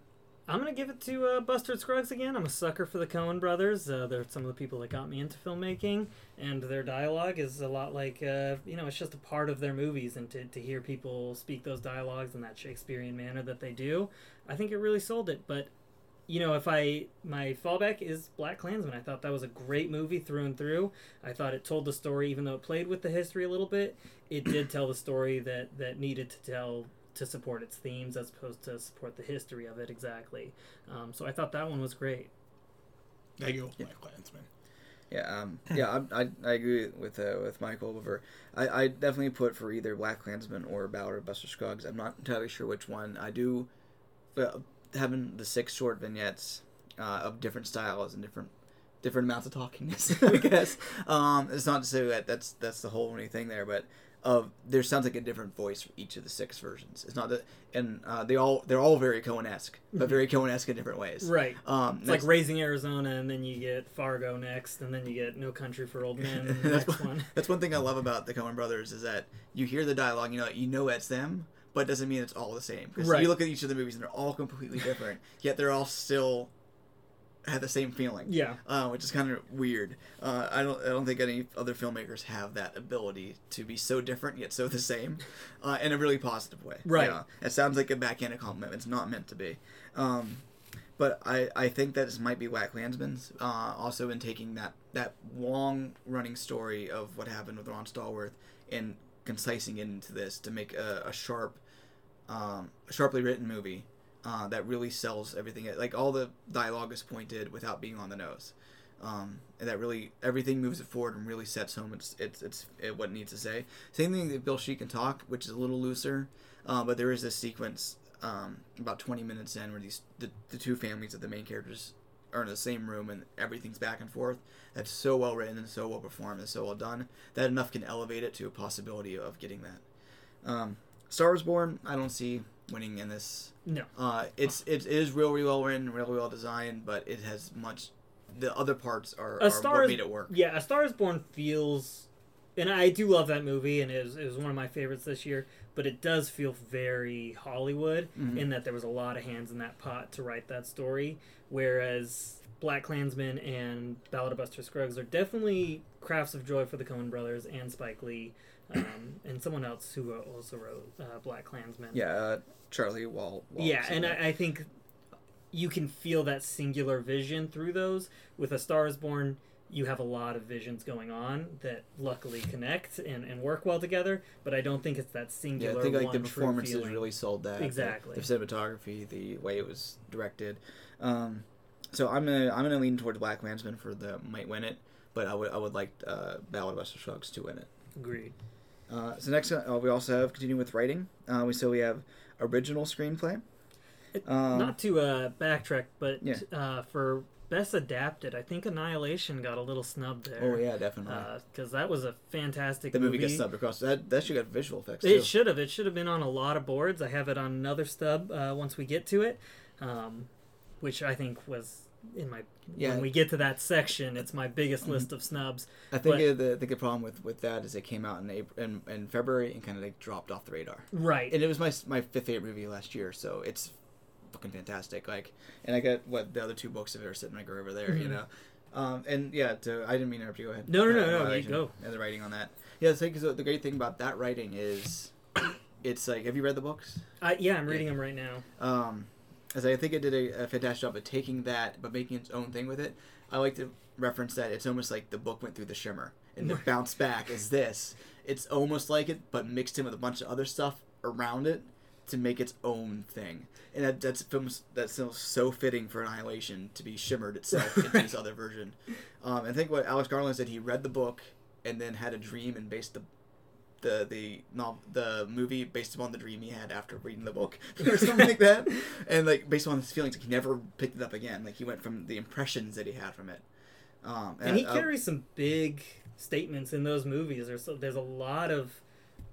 F: I'm gonna give it to uh, Buster Scruggs again. I'm a sucker for the Coen Brothers. Uh, they're some of the people that got me into filmmaking, and their dialogue is a lot like uh, you know, it's just a part of their movies. And to, to hear people speak those dialogues in that Shakespearean manner that they do, I think it really sold it. But you know, if I my fallback is Black Klansman. I thought that was a great movie through and through. I thought it told the story, even though it played with the history a little bit. It did tell the story that that needed to tell to support its themes as opposed to support the history of it exactly. Um, so I thought that one was great.
E: I go with my Klansman.
D: yeah, um, yeah, I, I, I agree with uh, with Michael over. I, I definitely put for either Black Klansman or Ballad of Buster Scruggs. I'm not entirely sure which one. I do, but having the six short vignettes uh, of different styles and different different amounts of talkingness, I guess. Um, it's not to say that that's that's the whole only thing there, but of there sounds like a different voice for each of the six versions. It's not that, and uh, they all they're all very Coen-esque, but very Coen-esque in different ways.
F: Right.
D: Um,
F: It's like Raising Arizona, and then you get Fargo next, and then you get No Country for Old Men.
D: that's,
F: next
D: one,
F: one.
D: that's one thing I love about the Coen Brothers is that you hear the dialogue, you know, you know it's them, but it doesn't mean it's all the same. Because
F: Right.
D: you look at each of the movies and they're all completely different, yet they're all still have the same feeling.
F: Yeah.
D: uh, which is kind of weird. Uh, I don't I don't think any other filmmakers have that ability to be so different yet so the same, uh, in a really positive way.
F: Right.
D: Yeah. It sounds like a backhanded compliment. It's not meant to be. Um, but I, I think that this might be Black Klansman's. Uh, also in taking that that long running story of what happened with Ron Stallworth and concising it into this to make a, a sharp, um, sharply written movie uh, that really sells everything. Like all the dialogue is pointed without being on the nose, um, and that really everything moves it forward and really sets home its it's it's it, what it needs to say. Same thing that Beale Street can talk, which is a little looser, uh, but there is this sequence um, about 20 minutes in where these the, the two families of the main characters are in the same room and everything's back and forth. That's so well written and so well performed and so well done that enough can elevate it to a possibility of getting that. Um, Star Is Born, I don't see winning in this.
F: No.
D: Uh, it's it is really well written, really well designed, but it has much. The other parts are,
F: A
D: are
F: Star is,
D: made it work.
F: Yeah, A Star is Born feels, and I do love that movie, and it was, it was one of my favorites this year. But it does feel very Hollywood
D: Mm-hmm.
F: in that there was a lot of hands in that pot to write that story, whereas Black Klansman and Ballad of Buster Scruggs are definitely crafts of joy for the Coen Brothers and Spike Lee, um, and someone else who also wrote uh, Black Klansman.
D: Yeah, uh, Charlie Wall. Wall
F: Yeah, and I, I think you can feel that singular vision through those. With A Star is Born, you have a lot of visions going on that luckily connect and, and work well together, but I don't think it's that singular.
D: yeah, I think like the performances really sold that. the-
F: Exactly.
D: The, cinematography, the way it was directed. Um, so I'm gonna I'm gonna lean towards Black Klansman for the might win it, but I would I would like uh, Ballad of Buster Scruggs to win it.
F: Agreed.
D: Uh, so next, uh, we also have continuing with writing. Uh, we so we have original screenplay. Um,
F: Not to uh, backtrack, but
D: Yeah.
F: uh, for Best Adapted, I think Annihilation got a little snubbed there.
D: oh yeah, definitely.
F: Because that was a fantastic
D: the movie gets subbed across. That that should got visual effects too.
F: It should have. It should have been on a lot of boards. I have it on another stub uh, once we get to it, um, which I think was in my.
D: Yeah.
F: When we get to that section, it's my biggest list of snubs.
D: I think
F: but-
D: uh, the, the problem with, with that is it came out in April, in, in February and kind of like dropped off the radar.
F: Right.
D: And it was my my fifth favorite movie last year, so it's fucking fantastic. Like, and I got what the other two books of it are sitting like over there, you
F: Mhm.
D: know. Um, and yeah, to, I didn't mean to interrupt you. Go ahead.
F: No, no, no,
D: Uh,
F: no,
D: I
F: you go.
D: And the writing on that. Yeah, the thing the great thing about that writing is, it's like, have you read the books?
F: I, yeah, I'm reading them right now.
D: um, as I think it did a, a fantastic job of taking that but making its own thing with it. I like to reference that it's almost like the book went through the shimmer and it bounced back as this. It's almost like it, but mixed in with a bunch of other stuff around it to make its own thing. And that, that's films that's so- so fitting for Annihilation to be shimmered itself into this other version. Um, I think what Alex Garland said, he read the book and then had a dream and based the the the no, the movie based upon the dream he had after reading the book or something like that, and like based on his feelings, like he never picked it up again. Like he went from the impressions that he had from it. Um,
F: and he
D: I-
F: carries some big statements in those movies. There's so, there's a lot of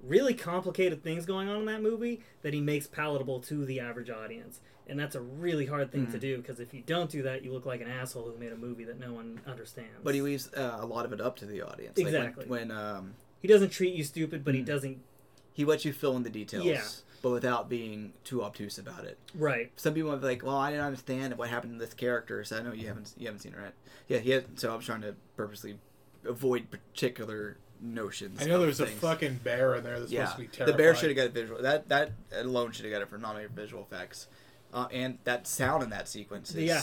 F: really complicated things going on in that movie that he makes palatable to the average audience, and that's a really hard thing
D: Mm.
F: to do because if you don't do that, you look like an asshole who made a movie that no one understands.
D: but he leaves uh, a lot of it up to the audience. Like, when-
F: Exactly.
D: when, um,
F: he doesn't treat you stupid, but he
D: Mm.
F: doesn't.
D: he lets you fill in the details,
F: Yeah.
D: but without being too obtuse about it.
F: Right.
D: Some people are like, "Well, I didn't understand what happened to this character." So I know you haven't you haven't seen it, right? Yeah, he had, so I'm trying to purposely avoid particular notions.
E: I know
D: of
E: there's a fucking bear in there that's
D: yeah,
E: supposed to be
D: the bear should have got visual. That that alone should have got it for nominated visual effects, uh, and that sound in that sequence is
F: Yeah.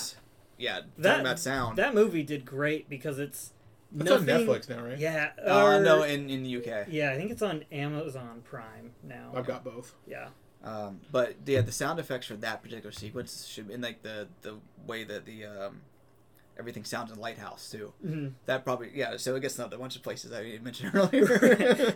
D: yeah.
F: That
D: talking about sound.
F: That movie did great because it's
E: That's
F: nothing.
E: on Netflix now, right?
F: Yeah.
D: uh, no, in in the UK.
F: yeah, I think it's on Amazon Prime now.
E: I've got both.
F: Yeah.
D: Um, but yeah, the sound effects for that particular sequence should in like the the way that the um, everything sounds in Lighthouse too.
F: hmm
D: That probably yeah. So I guess not a bunch of places I mentioned earlier,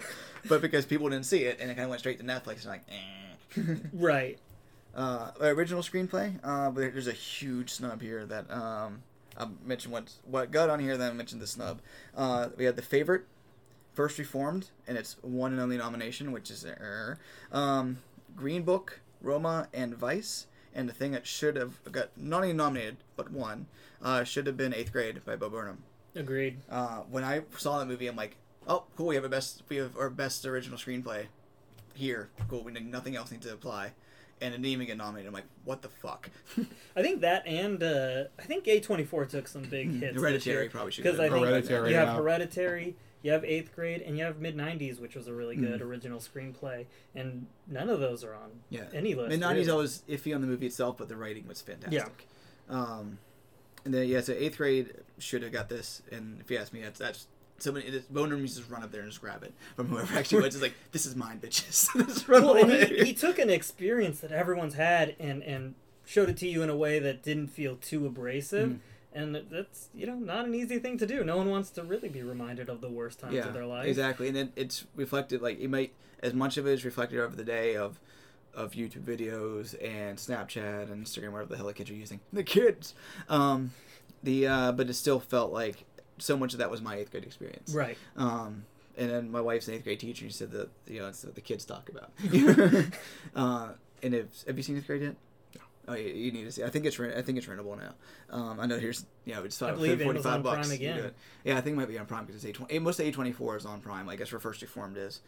D: but because people didn't see it and it kind of went straight to Netflix, and like, eh.
F: Right.
D: uh, original screenplay. Uh, but there's a huge snub here that um, I mentioned what what got on here. Then I mentioned the snub. Uh, we had the favorite, First Reformed, and its one and only nomination, which is error. Um, Green Book, Roma, and Vice. And the thing that should have got not only nominated but won uh, should have been Eighth Grade by Bo Burnham.
F: Agreed.
D: Uh, when I saw that movie, I'm like, oh, cool, we have a best, we have our best original screenplay here. Cool, we need nothing else needs to apply, and it didn't even get nominated. I'm like, what the fuck?
F: I think that and uh, I think A24 took some big hits.
D: Hereditary probably should
F: because I think
E: Hereditary,
F: you have
E: yeah.
F: Hereditary, you have Eighth Grade, and you have Mid '90s, which was a really good
D: Mhm.
F: original screenplay, and none of those are on
D: Yeah.
F: any list.
D: Mid '90s,
F: really.
D: I was iffy on the movie itself, but the writing was fantastic. Um, and then yeah, so eighth grade should have got this, and if you ask me, that's that's somebody. It is, Boner needs to just run up there and just grab it from whoever actually wins. It's like this is mine, bitches. Just run
F: well, and
D: away.
F: he, he took an experience that everyone's had and and showed it to you in a way that didn't feel too abrasive.
D: Mm.
F: And that's you know not an easy thing to do. No one wants to really be reminded of the worst times of their life.
D: Exactly, and it, it's reflected like it might as much of it is reflected over the day of of YouTube videos and Snapchat and Instagram, whatever the hell the kids are using. The kids, um, the uh, but it still felt like so much of that was my eighth grade experience.
F: Right.
D: Um, and then my wife's an eighth grade teacher. She said that you know it's what the kids talk about. uh, and if have you seen eighth grade yet? Oh, you, you need to see. I think it's I think it's rentable now. Um, I know here's you know it's
F: I
D: about forty five bucks.
F: Prime again.
D: Yeah, I think it might be on Prime because it's A20. Most A twenty four is on Prime. I guess for First Reformed is.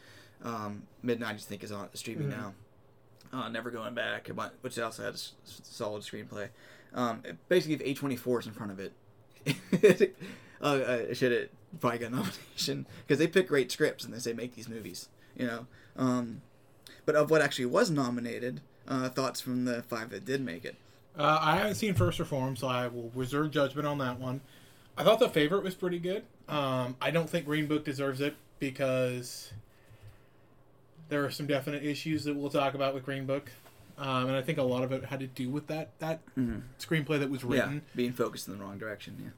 D: Um, Mid nineties I think is on streaming
F: Mhm.
D: now. Uh, Never going back, which also has s- solid screenplay. Um, basically, if A twenty four is in front of it, uh, uh, should it probably got a nomination because they pick great scripts and they say make these movies. You know. Um, but of what actually was nominated, uh, thoughts from the five that did make it.
E: Uh, I haven't seen First Reform, so I will reserve judgment on that one. I thought the favorite was pretty good. Um, I don't think Green Book deserves it because there are some definite issues that we'll talk about with Green Book, um, and I think a lot of it had to do with that that
D: Mhm.
E: screenplay that was
D: Yeah,
E: written.
D: being focused in the wrong direction. Yeah.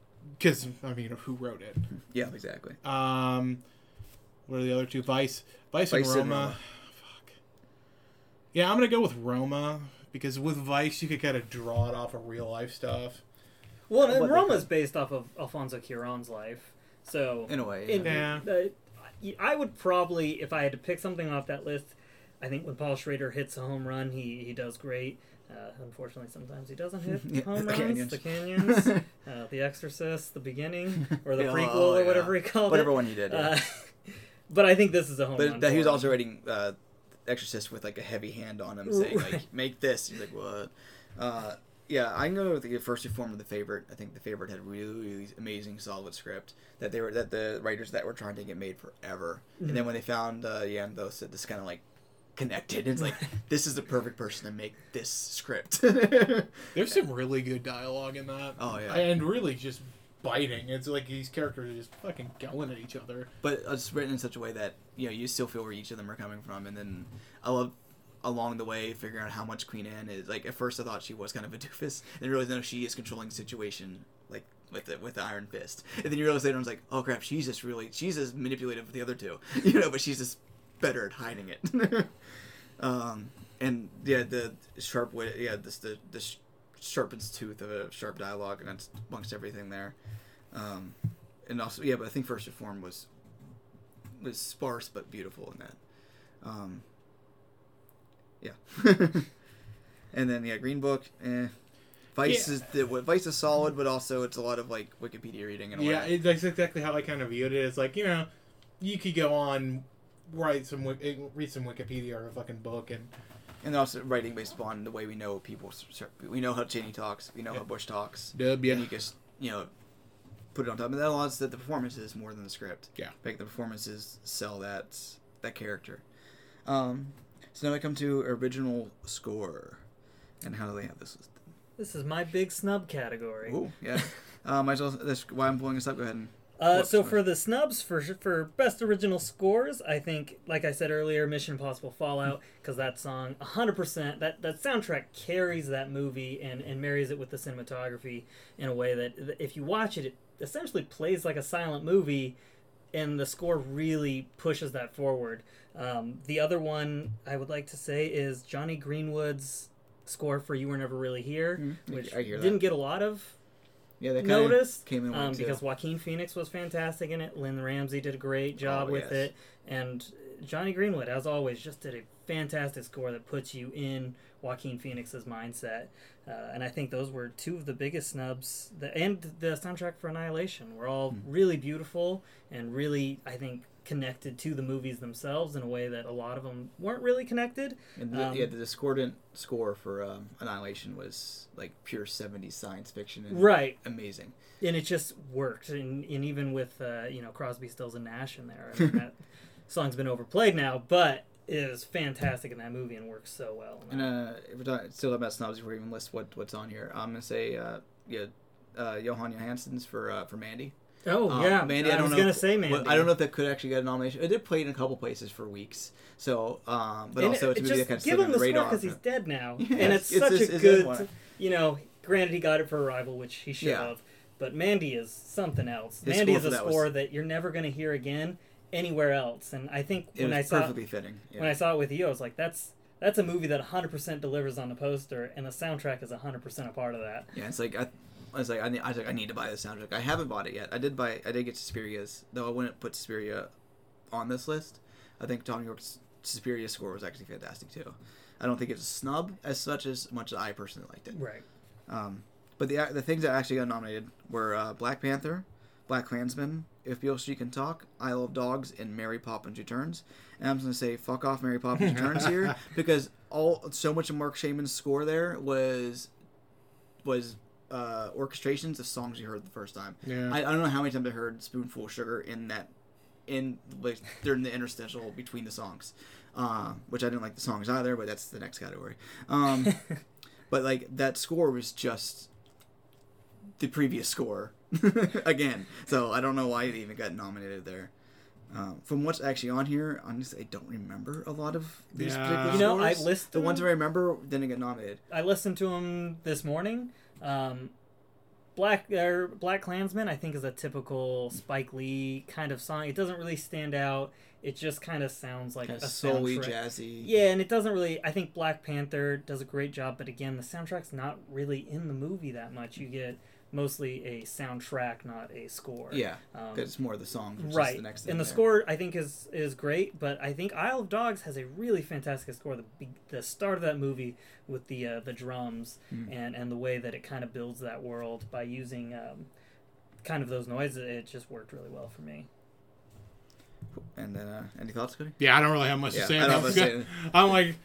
E: Because I mean, who wrote it?
D: Yeah, exactly.
E: Um, what are the other two? Vice, Vice, and
D: Vice and
E: Roma.
D: Roma.
E: Fuck. Yeah, I'm gonna go with Roma because with Vice you could kind of draw it off of real life stuff.
F: Well,
D: What
F: and
D: they
F: Roma's based off of Alfonso Cuarón's life, so
D: In a way.
F: in-
E: Yeah.
F: uh, I would probably, if I had to pick something off that list, I think when Paul Schrader hits a home run, he he does great. Uh, unfortunately, sometimes he doesn't hit
D: Yeah,
F: home
D: the
F: runs.
D: canyons.
F: The canyons, uh, The Exorcist, the beginning, or the
D: Yeah,
F: prequel,
D: oh,
F: or
D: yeah.
F: whatever he called
D: Whatever
F: it.
D: Whatever one he did. Yeah.
F: Uh, but I think this is a home run.
D: but that, he was also writing uh, Exorcist with like a heavy hand on him, saying like, "Make this." He's like, "What?" Uh, yeah, I can go with the first reform of the favorite. I think the favorite had really, really amazing, solid script that they were that the writers that were trying to get made forever. And then when they found uh, Yorgos, that this kind of like connected. It's like this is the perfect person to make this script.
E: There's some really good dialogue in that.
D: Oh, yeah.
E: and really just biting. It's like these characters are just fucking going at each other.
D: but it's written in such a way that you know you still feel where each of them are coming from, and then I love along the way figuring out how much Queen Anne is. Like at first, I thought she was kind of a doofus, and then realized no, she is controlling the situation like with the with the Iron Fist. And then you realize later, I was like, oh crap, she's just really she's as manipulative with the other two, you know, but she's just better at hiding it. um, and yeah, the sharp wit, yeah, this the the sh- sharpens tooth of a sharp dialogue, and that's amongst everything there. Um, and also, yeah, but I think First Reform was was sparse but beautiful in that. Um, yeah, and then yeah, Green Book. Eh. Vice
E: Yeah.
D: is the Vice is solid, but also it's a lot of like Wikipedia reading and
E: Yeah, it, that's exactly how I kind of viewed it. It's like you know, you could go on, write some, eh, read some Wikipedia or a fucking book, and
D: and also writing based upon the way we know people. s- s- We know how Cheney talks. We know how Bush talks.
E: dub
D: And you just you know put it on top. And that allows that the performances more than the script.
E: Yeah.
D: Make the performances sell that that character. Um, so now I come to original score, and how do they have this?
F: This is my big snub category.
D: Ooh, yeah. um, I just, that's why I'm pulling this up. Go ahead and.
F: Uh, so for the snubs for for best original scores, I think, like I said earlier, Mission Impossible Fallout, because that song, hundred percent, that that soundtrack carries that movie and and marries it with the cinematography in a way that if you watch it, it essentially plays like a silent movie, and the score really pushes that forward. Um, the other one I would like to say is Jonny Greenwood's score for "You Were Never Really Here,"
D: Mm,
F: which
D: I
F: didn't get a lot of
D: Yeah, that
F: noticed
D: came in
F: um, because Joaquin Phoenix was fantastic in it. Lynne Ramsay did a great job
D: Oh,
F: with
D: yes.
F: it, and Jonny Greenwood, as always, just did a fantastic score that puts you in Joaquin Phoenix's mindset. Uh, and I think those were two of the biggest snubs. The, and the soundtrack for Annihilation were all
D: Hmm.
F: really beautiful and really, I think, connected to the movies themselves in a way that a lot of them weren't really connected.
D: And the,
F: Um,
D: yeah, the discordant score for um, Annihilation was like pure '70s science fiction and
F: Right.
D: amazing.
F: and it just worked and, and even with uh, you know crosby stills and nash in there I mean, that song's been overplayed now but it is fantastic in that movie and works so well
D: And uh, if we're talking, still about snobs before we even list what what's on here, I'm gonna say uh, yeah, uh, Jóhann Jóhannsson's for uh, for Mandy.
F: Oh
D: Um,
F: yeah
D: Mandy.
F: i,
D: I, don't
F: was
D: know.
F: gonna
D: if-
F: say
D: Mandy.
F: man
D: I don't know if that could actually get a nomination. It did play in a couple places for weeks. So, um, but also it's a movie that kind of
F: give him the
D: radar.
F: because he's dead now
D: Yeah,
F: and it's,
D: it's-
F: such
D: it's-
F: a good you know granted he got it for arrival which he should
D: Yeah.
F: have but mandy is something else
D: His
F: mandy is a
D: that was-
F: score that you're never going to hear again anywhere else and i think
D: It
F: when
D: was
F: i saw
D: perfectly fitting. Yeah.
F: when I saw it with you, I was like, that's that's a movie that 100% delivers on the poster, and the soundtrack is 100% a part of that.
D: Yeah, it's like I, I was like I, need, I was like I need to buy the soundtrack. I haven't bought it yet. I did buy. I did get Suspiria's, though I wouldn't put Suspiria on this list. I think Thom Yorke's Suspiria score was actually fantastic too. I don't think it's a snub as such as much as I personally liked it.
F: Right.
D: Um, but the the things that actually got nominated were uh, Black Panther, Black Klansman, If Beale Street Can Talk, Isle of Dogs, and Mary Poppins Returns. And I'm just gonna say fuck off Mary Poppins Returns here because all so much of Marc Shaiman's score there was was uh, orchestrations of songs you heard the first time.
E: Yeah.
D: I, I don't know how many times I heard "Spoonful of Sugar" in that in like during the interstitial between the songs, uh, which I didn't like the songs either, but that's the next category. Um, but like that score was just the previous score again, so I don't know why it even got nominated there. Um, from what's actually on here, honestly, I don't remember a lot of these
E: Yeah.
D: particular
F: You know, I
D: scores.
F: listed
D: the ones. I remember didn't get nominated.
F: I listened to them this morning. Um, Black or Black Klansman, I think, is a typical Spike Lee kind of song. It doesn't really stand out. It just kind of sounds like
D: Kind
F: a
D: soul-y, jazzy.
F: Yeah, and it doesn't really. I think Black Panther does a great job, but again, the soundtrack's not really in the movie that much. You get mostly a soundtrack, not a score.
D: Yeah,
F: Um,
D: 'cause it's more of the song. Which
F: right
D: Is the next thing
F: and the
D: there.
F: score i think is is great but i think isle of dogs has a really fantastic score the, the start of that movie with the uh, the drums
D: Mm.
F: and and the way that it kind of builds that world by using um, kind of those noises it just worked really well for me
D: And then, uh, any thoughts, Cody?
E: Yeah, I don't really have much
D: Yeah,
E: to say
D: I don't
E: about
D: have much to
E: it. I'm like,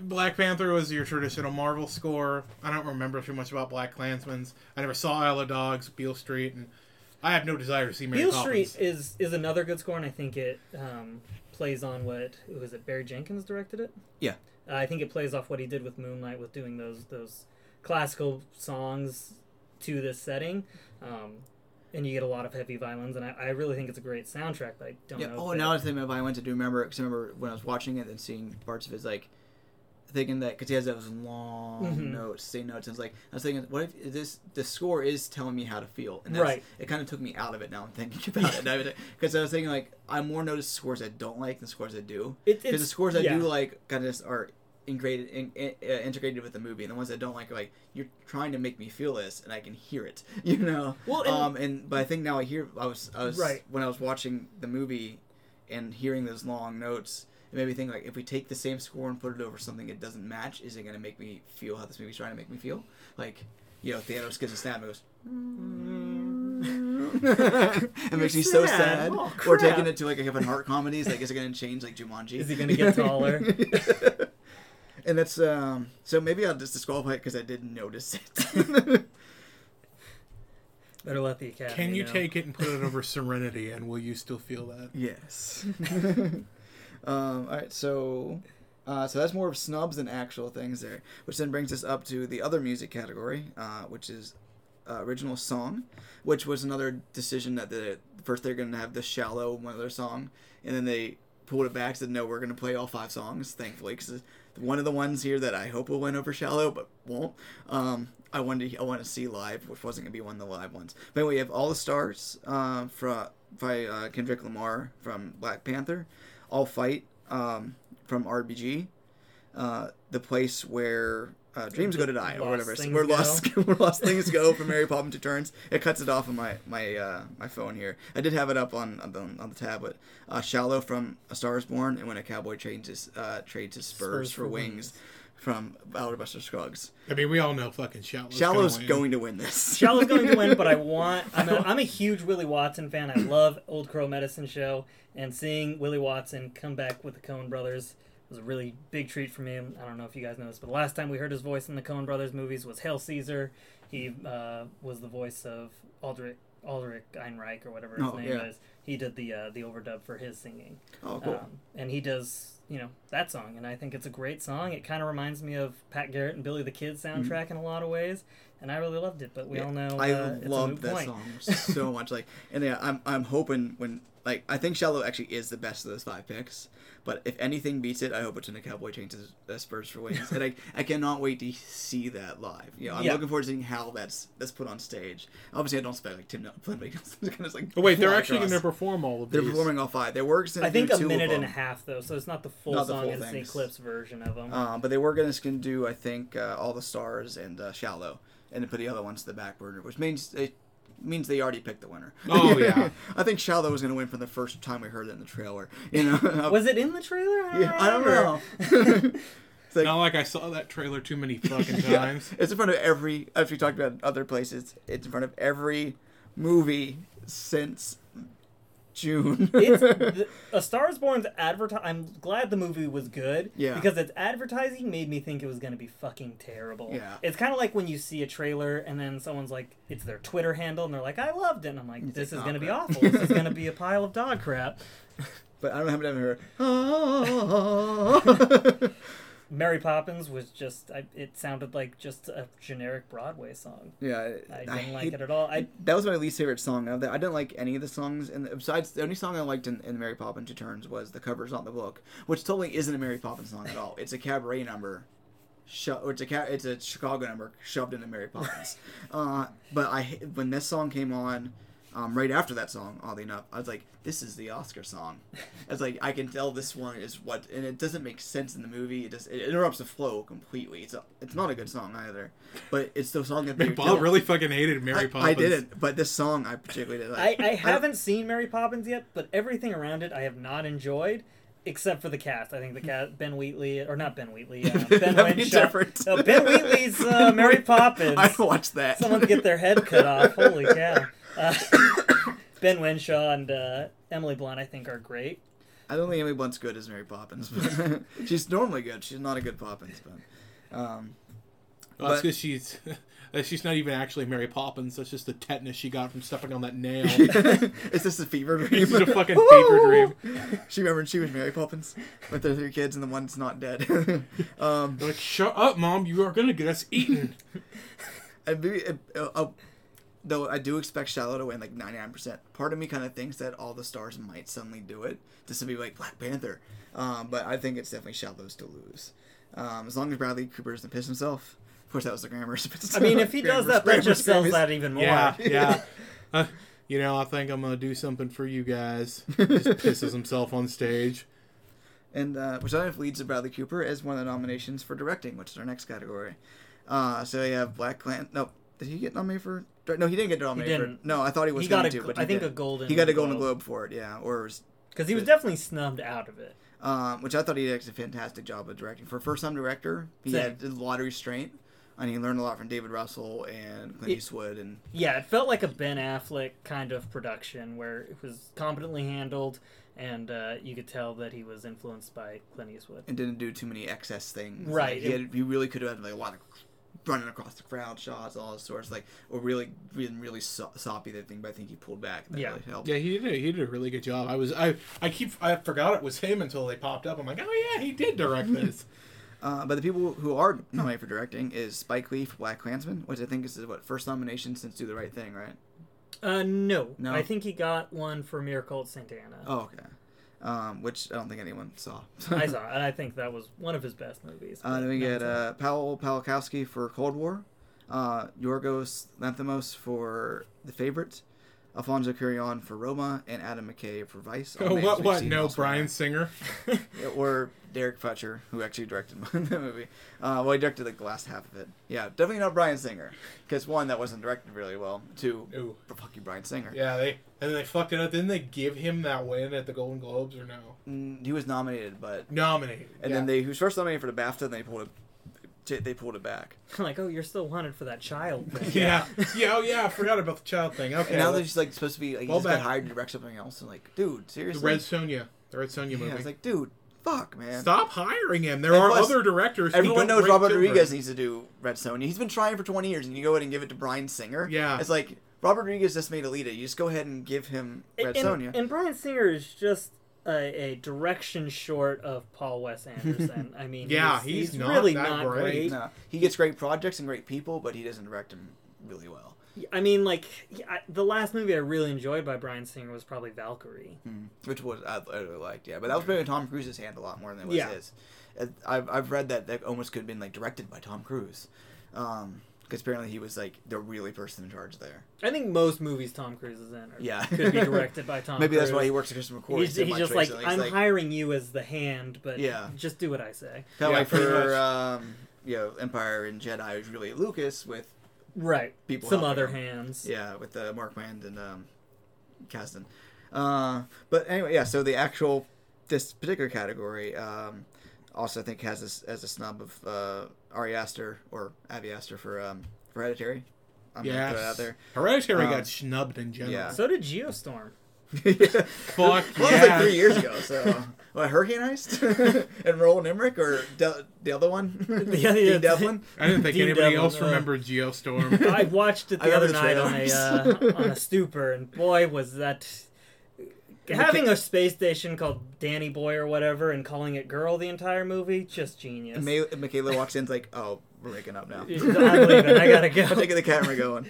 E: Black Panther was your traditional Marvel score. I don't remember too much about Black Klansman's. I never saw Isle of Dogs, Beale Street, and I have no desire to see Mary
F: Beale
E: Poppins.
F: Street is is another good score, and I think it um, plays on what was it Barry Jenkins directed it.
D: Yeah.
F: Uh, I think it plays off what he did with Moonlight, with doing those those classical songs to this setting, um, and you get a lot of heavy violins, and I, I really think it's a great soundtrack. But I don't
D: Yeah.
F: know.
D: Oh, now
F: it-
D: I think about I do remember because I remember when I was watching it and seeing parts of it, it's like thinking that because he has those long
F: Mhm.
D: notes, same notes, and it's like I was thinking, what if this the score is telling me how to feel, and that's,
F: Right.
D: It kind of took me out of it. Now I'm thinking about it because I was thinking like I more notice scores I don't like than scores I do.
F: It-
D: Because the scores I
F: yeah.
D: do like kind of just are integrated in, in, uh, integrated with the movie, and the ones I don't like are like you're trying to make me feel this, and I can hear it, you know.
F: Well, and-
D: um, and but I think now I hear I was I was
F: Right.
D: when I was watching the movie and hearing those long notes. It made me think like if we take the same score and put it over something it doesn't match, is it going to make me feel how this movie's trying to make me feel? Like, you know, Thanos gives a snap and goes. it makes me so
F: sad.
D: sad.
F: Oh,
D: or taking it to like a Kevin Hart comedies, like is it going to change like Jumanji?
F: Is he gonna get taller?
D: and that's um. So maybe I'll just disqualify it because I didn't notice it.
F: Better let the academy.
E: Can you
F: know.
E: take it and put it over Serenity, and will you still feel that?
D: yes. Um. All right. So. Uh, so that's more of snubs than actual things there, which then brings us up to the other music category, uh, which is uh, original song, which was another decision that the first they're going to have the shallow one other song, and then they pulled it back said no we're going to play all five songs thankfully because one of the ones here that I hope will win over shallow but won't um, I wanted to, I want to see live which wasn't going to be one of the live ones but anyway we have all the stars uh, from by uh, Kendrick Lamar from Black Panther I'll Fight um, from RBG uh, the place where uh, dreams go to die or whatever.
F: Things
D: Where
F: Go.
D: lost where lost things go from Mary Poppins Returns. It cuts it off on my my uh, my phone here. I did have it up on on the, on the tablet. Uh, Shallow from A Star Is Born, and when a cowboy trades his uh, trades his spurs,
F: Spurs
D: for
F: for
D: wings,
F: Wings.
D: From Ballad of Buster Scruggs.
E: I mean, we all know fucking Shallow's,
D: Shallow's
E: gonna win.
D: going to win this.
F: Shallow's going to win, but I want. I'm a, I'm a huge Willie Watson fan. I love Old Crow Medicine Show, and seeing Willie Watson come back with the Coen Brothers was a really big treat for me. I don't know if you guys know this, but the last time we heard his voice in the Coen Brothers movies was Hail Caesar. He uh, was the voice of Aldrich Aldrich Einreich or whatever his
D: Oh,
F: name
D: yeah.
F: is. He did the uh, the overdub for his singing.
D: Oh, cool.
F: Um, and he does, you know, that song, and I think it's a great song. It kind of reminds me of Pat Garrett and Billy the Kid soundtrack mm-hmm. in a lot of ways, and I really loved it. But we.
D: Yeah,
F: all know
D: I
F: uh, it's a
D: loved that
F: point.
D: song so much. Like, and yeah, I'm I'm hoping when like I think Shallow actually is the best of those five picks. But if anything beats it, I hope it's when the cowboy changes uh, spurs for wings, and I, I cannot wait to see that live. You know, I'm
F: Yeah.
D: looking forward to seeing how that's that's put on stage. Obviously, I don't expect like Tim Flynn kind of like.
E: Oh wait, they're actually going to perform all of these.
D: They're performing all five. They were gonna
F: I think a minute and a half though, so it's not the full
D: Not the
F: song.
D: full
F: it's the. Eclipse version of them.
D: Um, but they were gonna gonna do I think uh, all the stars and uh, shallow, and then put the other ones to the back burner, which means it means they already picked the winner.
E: Oh, yeah.
D: I think shallow was gonna win from the first time we heard it in the trailer. You know,
F: was it in the trailer?
D: Yeah, I don't know. it's like,
E: Not like I saw that trailer too many fucking times.
D: it's in front of every. As we talked about other places, it's in front of every movie since June.
F: it's the, A Star Is Born's adverti I'm glad the movie was good.
D: Yeah.
F: Because its advertising made me think it was going to be fucking terrible.
D: Yeah.
F: It's kind of like when you see a trailer and then someone's like, it's their Twitter handle and they're like, I loved it. And I'm like, this is
D: "Oh,
F: going to be awful. This is going to be a pile of dog crap.
D: but I don't have ever heard.
F: Mary Poppins was just, I, it sounded like just a generic Broadway song.
D: yeah,
F: I didn't like
D: hate-
F: it at all. I
D: That was my least favorite song of that. I didn't like any of the songs, and besides, the only song I liked in, in Mary Poppins Returns was the covers on the book, which totally isn't a Mary Poppins song at all. It's a cabaret number, sho- or it's a it's a Chicago number shoved into Mary Poppins. uh, but I when this song came on, um, right after that song, oddly enough, I was like, this is the Oscar song. I was like, I can tell this one is what, and it doesn't make sense in the movie. It just it interrupts the flow completely. It's a, it's not a good song either, but it's the song that they
E: Bob really fucking hated Mary
D: I,
E: Poppins.
D: I didn't, but this song I particularly did.
F: I,
D: Like.
F: I
D: don't-
F: haven't seen Mary Poppins yet, but everything around it I have not enjoyed, except for the cast. I think the cast Ben Wheatley or not Ben Wheatley, uh, Ben
D: That'd be
F: No, Ben Wheatley's uh, Mary Poppins.
D: I watched that.
F: Someone get their head cut off. Holy cow! Uh, ben Wenshaw and uh, Emily Blunt, I think, are great.
D: I don't think Emily Blunt's good as Mary Poppins. But she's normally good. She's not a good Poppins, but um,
E: Well, that's because she's she's not even actually Mary Poppins. That's just the tetanus she got from stepping on that nail.
D: is this a fever dream?
E: It's a fucking fever dream.
D: She remembered she was Mary Poppins with the three kids and the one's not dead. um,
E: Like, shut up, mom! You are gonna get us eaten.
D: and maybe, uh, uh, uh, though I do expect Shallow to win like 99%. Part of me kind of thinks that all the stars might suddenly do it to simply be like Black Panther. Um, but I think it's definitely Shallow's to lose. Um, as long as Bradley Cooper doesn't piss himself. Of course, that was the grammar.
F: I mean, if he does that, that just sells that even more.
E: Yeah, yeah. Uh, you know, I think I'm gonna do something for you guys. Just pisses himself on stage.
D: and uh, which I have leads to Bradley Cooper as one of the nominations for directing, which is our next category. Uh, so you have Black Clan. No, did he get nominated for? No, he didn't get nominated.
F: didn't.
D: For, no, I thought he was
F: He got
D: going
F: a,
D: to, but
F: I think
D: did.
F: a golden.
D: He got a Golden Globe for it, yeah, or
F: because he was definitely snubbed out of it.
D: um, which I thought he did a fantastic job of directing. For a first time director, he
F: Same.
D: had a lot of restraint, and he learned a lot from David Russell and Clint
F: It-
D: Eastwood. And
F: Yeah, it felt like a Ben Affleck kind of production where it was competently handled, and uh, you could tell that he was influenced by Clint Eastwood.
D: and didn't do too many excess things.
F: Right.
D: Like, he, had, he really could have had like a lot of running across the crowd shots, all those sorts. Like, or really, really, really so- soppy that thing. But I think he pulled back. That
F: Yeah.
D: really helped.
E: Yeah, he did. A, he did a really good job. I was, I, I keep, I forgot it was him until they popped up. I'm like, oh yeah, he did direct this.
D: Uh, but the people who are nominated for directing is Spike Lee for Black Klansman, which I think is what first nomination since Do the Right Thing, right?
F: Uh, no,
D: No?
F: I think he got one for Miracle at St. Anna.
D: Oh, okay. Um, which I don't think anyone saw.
F: I saw, and I think that was one of his best movies.
D: Uh, then we get uh, Paweł Pawlikowski for Cold War, uh, Yorgos Lanthimos for The Favorite, Alfonso Cuarón for Roma, and Adam McKay for Vice.
E: Oh, what? What? No. Bryan Singer.
D: or Dexter Fletcher, who actually directed the movie. Uh, well, he directed like the last half of it. Yeah, definitely not Bryan Singer, because one, that wasn't directed really well. Two,
E: Ooh.
D: fuck you, Bryan Singer.
E: Yeah, they and then they fucked it up. Didn't they give him that win at the Golden Globes or no?
D: Mm, he was nominated, but
E: Nominated.
D: and
E: yeah.
D: then they he was first nominated for the BAFTA, and they pulled it. T- They pulled it back.
F: like, oh, you're still wanted for that child thing.
E: Yeah, yeah, oh yeah. I forgot about the child thing. Okay.
D: And now
E: well,
D: they're just like supposed to be like he
E: Well,
D: just got hired to direct something else, and like, dude, seriously.
E: the
D: seriously.
E: Red Sonja, the Red Sonja movie.
D: yeah,
E: movie.
D: it's like, dude, fuck, man.
E: Stop hiring him. There
D: And
E: are
D: plus,
E: other directors. who
D: Everyone
E: don't
D: knows Robert
E: children.
D: Rodriguez needs to do Red Sonja. He's been trying for 20 years, and you go ahead and give it to Bryan Singer.
E: Yeah.
D: It's like Robert Rodriguez just made Alita. You just go ahead and give him Red
F: and,
D: Sonja.
F: and Bryan Singer is just a, a direction short of Paul Wes Anderson. I mean,
E: Yeah,
F: he's,
E: he's not
F: really
E: that
F: not
E: great.
F: great.
D: no, he gets great projects and great people, but he doesn't direct them really well.
F: I mean, like yeah, I, the last movie I really enjoyed by Bryan Singer was probably Valkyrie.
D: Hmm, which was I, I really liked, yeah. But that was maybe Tom Cruise's hand a lot more than it was
F: Yeah.
D: his. I've, I've read that that almost could have been like directed by Tom Cruise, um, because apparently he was like the really person in charge there.
F: I think most movies Tom Cruise is in are,
D: Yeah.
F: could be directed by Tom. Cruise.
D: Maybe that's why he works at Christopher McQuarrie.
F: He's,
D: so
F: he's just like,
D: recently.
F: I'm
D: like,
F: hiring you as the hand, but
D: Yeah.
F: just do what I say.
D: Kind of
E: Yeah,
D: like for
E: much.
D: um, you know Empire and Jedi was really Lucas with
F: Right.
D: People
F: Some other
D: him.
F: hands.
D: yeah with uh, Marquand and um, Kasdan. Uh, but anyway, yeah. So the actual this particular category um, also I think has this as a snub of uh, Ari Aster or Avi Aster for um, Hereditary. I'm gonna
E: Yes.
D: throw it out there.
E: Hereditary
D: Um,
E: got snubbed in general.
D: yeah.
F: So did Geostorm.
E: Fuck
D: Well, that was like three years ago. So, what, Hurricane Heist and Roland Emmerich or the, the other one?
F: Yeah, yeah.
D: Dean Devlin.
E: I didn't think
F: Dean
E: anybody
F: Devlin,
E: else
F: uh,
E: remembered Geostorm.
F: I watched it
D: I
F: the other night on a uh, on a stupor, and boy, was that having a space station called Danny Boy or whatever, and calling it Girl the entire movie, just genius.
D: May- Michaela walks in, like, "Oh, we're making up now."
F: I'm leaving. I gotta go.
D: I'm taking the camera going.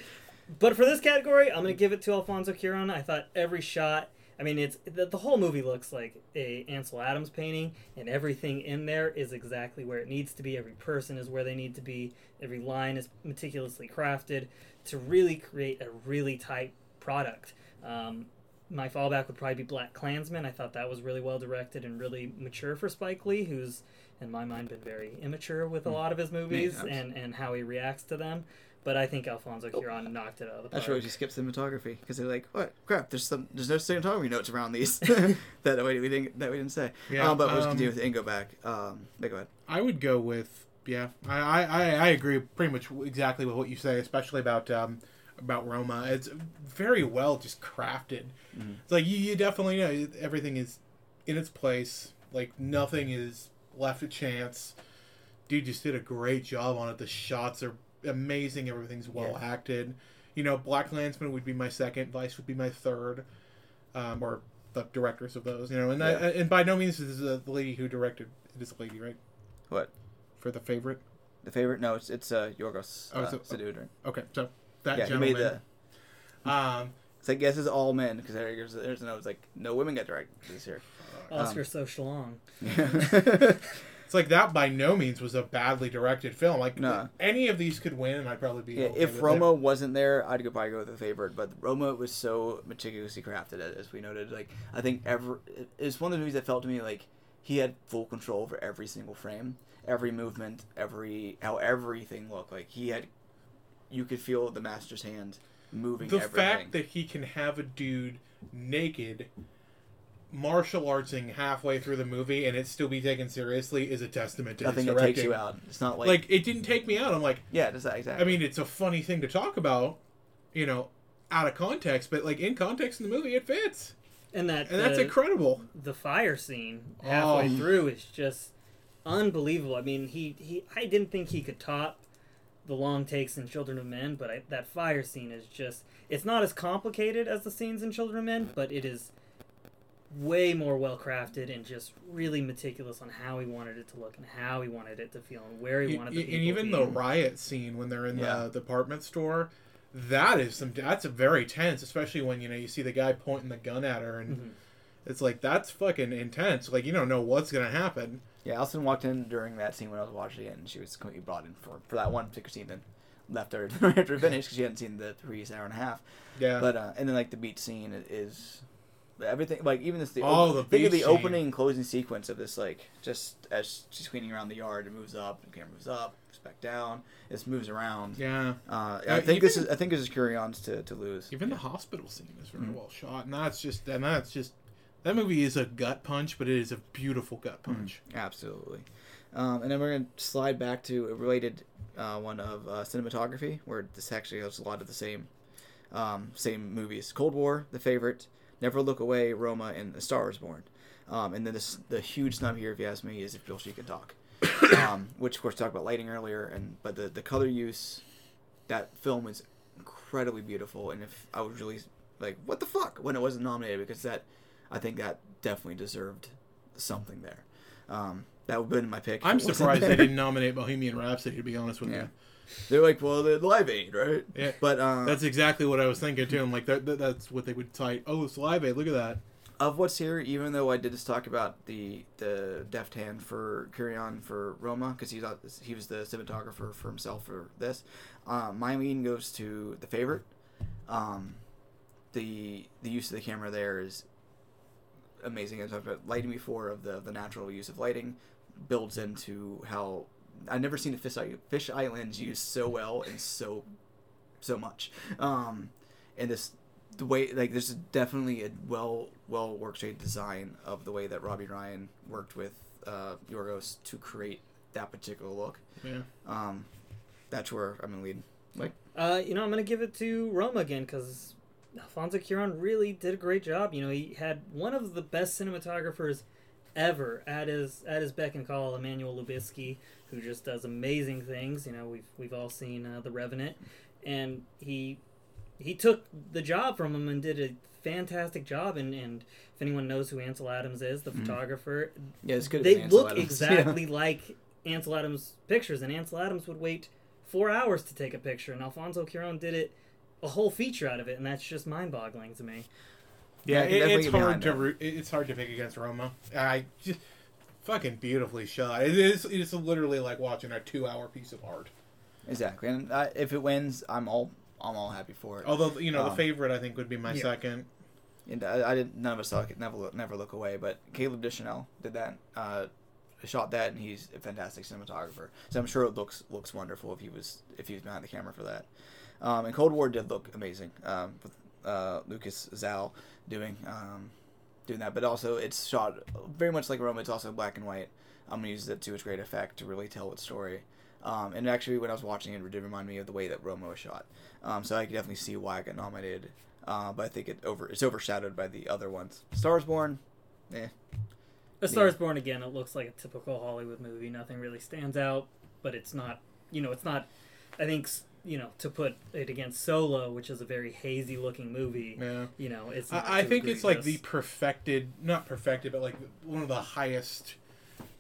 F: But for this category, I'm gonna give it to Alfonso Cuarón. I thought every shot. I mean, it's the, the whole movie looks like a Ansel Adams painting, and everything in there is exactly where it needs to be. Every person is where they need to be. Every line is meticulously crafted to really create a really tight product. Um, my fallback would probably be Black Klansman. I thought that was really well directed and really mature for Spike Lee, who's in my mind been very immature with a lot of his movies
D: times.
F: and, and how he reacts to them. But I think Alfonso Cuarón knocked it out of the park.
D: That's
F: park.
D: why she skipped cinematography because they're like, "What crap? There's some, there's no cinematography notes around these that we, we didn't that we didn't say."
E: Yeah,
D: um, but we'll just
E: um,
D: continue with Ingo back. Um, yeah, go ahead.
E: I would go with yeah. I, I, I I agree pretty much exactly with what you say, especially about um, about Roma. It's very well just crafted.
D: Mm-hmm.
E: It's like you, you definitely know everything is in its place. Like nothing is left to chance. Dude just did a great job on it. The shots are amazing. Everything's well acted. You know, Black Klansman would be my second. Vice would be my third. Um, or the directors of those. You know, and I, and by no means is the lady who directed. It is a lady, right?
D: What?
E: For the favorite.
D: The favorite? No, it's it's uh, Yorgos
E: Oh,
D: uh,
E: it- Okay, so that
D: Yeah, he
E: gentleman.
D: made the.
E: Um,
D: It's like yes, it's all men because there's there's no it's like no women get directed this year.
F: Oscar so long.
E: It's like that by no means was a badly directed film. Like
D: No.
E: any of these could win, and I'd probably be.
D: Yeah,
E: okay
D: if
E: with
D: Roma wasn't there, I'd go probably go with the favorite. But Roma was so meticulously crafted, as we noted. Like I think ever it's one of the movies that felt to me like he had full control over every single frame, every movement, every how everything looked. Like he had, you could feel the master's hand moving.
E: the
D: everything.
E: fact that he can have a dude naked, martial artsing halfway through the movie, and it still be taken seriously is a testament to
D: nothing
E: his
D: that
E: directing.
D: takes you out. It's not like,
E: Like it didn't take me out. I'm like,
D: yeah, does that exactly.
E: I mean, it's a funny thing to talk about, you know, out of context, but like in context in the movie, it fits,
F: And that
E: and that's incredible.
F: the fire scene halfway
E: Oh.
F: through is just unbelievable. I mean, he, he I didn't think he could top the long takes in Children of Men, but I, that fire scene is just it's not as complicated as the scenes in Children of Men, but it is way more well crafted and just really meticulous on how he wanted it to look and how he wanted it to feel and where he wanted
E: y-
F: the
E: and even
F: to
E: the riot scene when they're in
D: Yeah.
E: the department store that is some that's a very tense especially when you know you see the guy pointing the gun at her and
F: Mhm.
E: It's like that's fucking intense like you don't know what's gonna happen
D: Yeah, Alison walked in during that scene when I was watching it, and she was completely brought in for, for that one particular scene, then left her after it finished because she hadn't seen the previous hour and a half.
E: yeah
D: But uh, and then like the beach scene is everything like even this the
E: Oh,
D: op-
E: the
D: think of the
E: scene.
D: opening and closing sequence of this like just as she's cleaning around the yard, it moves up, the camera moves up, moves back down, it moves around.
E: yeah
D: Uh,
E: Uh,
D: I think this is I think this is Cuarón's to, to lose.
E: even the hospital scene is
D: Mm-hmm.
E: very well shot and that's just and that's just that movie is a gut punch but it is a beautiful gut
D: Mm-hmm.
E: punch
D: Absolutely. Um, and then we're going to slide back to a related uh, one of uh, cinematography, where this actually has a lot of the same um, same movies. Cold War, The Favorite, Never Look Away, Roma, and The Star Is Born. Um, and then this, the huge snub here, if you ask me, is If Beale Street Can Talk. um, which, of course, talked about lighting earlier, and but the, the color use, that film is incredibly beautiful. And if I was really like, what the fuck, when it wasn't nominated, because that, I think that definitely deserved something there. Um, that would have been my pick.
E: i'm surprised they didn't nominate bohemian rhapsody to be honest with
D: Yeah.
E: you
D: They're like, well, the Live Aid, right?
E: Yeah.
D: But uh,
E: that's exactly what i was thinking too i'm like that, that that's what they would cite oh it's live aid look at that
D: of what's here, even though I did just talk about the the deft hand for Cuarón for Roma, because he's he was the cinematographer for himself for this. Uh, my lean goes to the favorite. Um, the the use of the camera there is amazing. As I've talked about lighting before of the the natural use of lighting builds into how I've never seen a fish eye, fisheye lenses used so well and so so much. Um, and this the way like there's definitely a well well orchestrated design of the way that Robbie Ryan worked with uh, Yorgos to create that particular look.
E: yeah
D: Um, that's where I'm gonna lead. Like
F: Uh, you know, I'm gonna give it to Roma again because Alfonso Cuarón really did a great job. You know, he had one of the best cinematographers ever at his at his beck and call, Emmanuel Lubezki, who just does amazing things. You know, we've we've all seen uh, The Revenant, and he he took the job from him and did a fantastic job. And, and if anyone knows who Ansel Adams is, the photographer,
D: yeah, it's good.
F: they look exactly like Ansel Adams pictures, and Ansel Adams would wait four hours to take a picture, and Alfonso Cuarón did it a whole feature out of it, and that's just mind-boggling to me.
D: Yeah,
E: Yeah, it, it's hard to
D: that.
E: root, it's hard to pick against Roma. I just fucking beautifully shot. It is it's literally like watching a two hour piece of art.
D: exactly. And I, if it wins, I'm all I'm all happy for it.
E: Although you know
D: Um,
E: the favorite I think would be my
F: yeah.
E: second.
D: And I, I didn't. None of us saw it. Never look, never look away. But Caleb Deschanel did that. Uh, shot that, and he's a fantastic cinematographer. So I'm sure it looks looks wonderful if he was if he was behind the camera for that. Um, and Cold War did look amazing um, with uh, Łukasz Żal doing um, doing that. But also, it's shot very much like Roma. It's also black and white. I'm gonna use that to its great effect to really tell its story. Um, and actually, when I was watching it, it did remind me of the way that Roma was shot. Um, so I could definitely see why it got nominated. Uh, but I think it over it's overshadowed by the other ones. Stars Born, Eh.
F: A Star is Born again. It looks like a typical Hollywood movie. Nothing really stands out, but it's not. You know, it's not. I think you know to put it against Solo, which is a very hazy looking movie.
E: Yeah.
F: You know, it's.
E: I, I think it's like the perfected, not perfected, but like one of the highest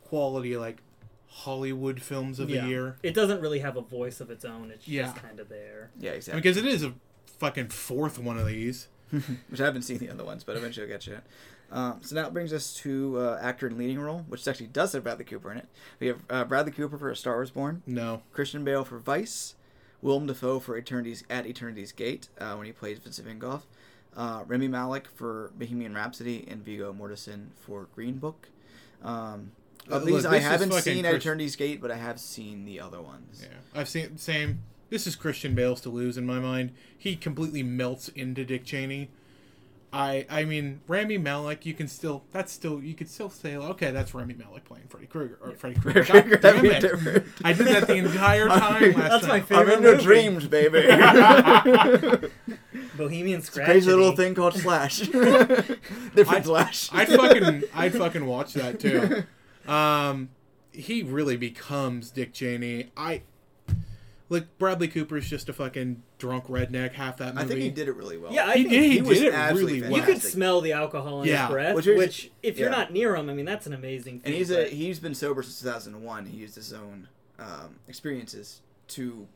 E: quality like Hollywood films of
F: yeah.
E: the year.
F: It doesn't really have a voice of its own. It's
E: Yeah.
F: just kind of there.
D: Yeah, exactly.
E: Because it is a fucking fourth one of these.
D: which I haven't seen the other ones, but eventually I'll get you. Um, so now it brings us to uh, actor in leading role, which actually does have Bradley Cooper in it. We have uh, Bradley Cooper for A Star Was Born,
E: No.
D: Christian Bale for Vice, Willem Dafoe for Eternity's at Eternity's Gate uh, when he plays Vincent Van Gogh, uh, Rami Malek for Bohemian Rhapsody, and Viggo Mortensen for Green Book. Um,
E: Uh,
D: of these,
E: look,
D: I haven't seen at
E: Chris-
D: Eternity's Gate, but I have seen the other ones.
E: Yeah. I've seen same. This is Christian Bale's to lose in my mind. He completely melts into Dick Cheney. I I mean Rami Malek, you can still that's still you could still say okay that's Rami Malek playing Freddy Krueger or Freddy Krueger. God damn
D: That'd be
E: it.
D: different.
E: I did that the entire time last
F: That's my favorite.
D: I'm in your dreams, baby.
F: Bohemian Scratch.
D: Crazy little thing called Slash. Different
E: I'd-
D: Slash.
E: I'd fucking I'd fucking watch that too. Um, he really becomes Dick Cheney. I like Bradley Cooper's just a fucking drunk redneck half that movie.
D: I think he did it really well.
F: Yeah, I
E: He
F: think
E: did. He,
D: he was
E: did it
D: absolutely
E: really
F: You could smell the alcohol in
E: Yeah.
F: his breath,
D: Which
F: which,
D: is-
F: if you're
D: yeah.
F: not near him, I mean, that's an amazing. Feat,
D: and he's a he's been sober since 2001. He used his own um, experiences to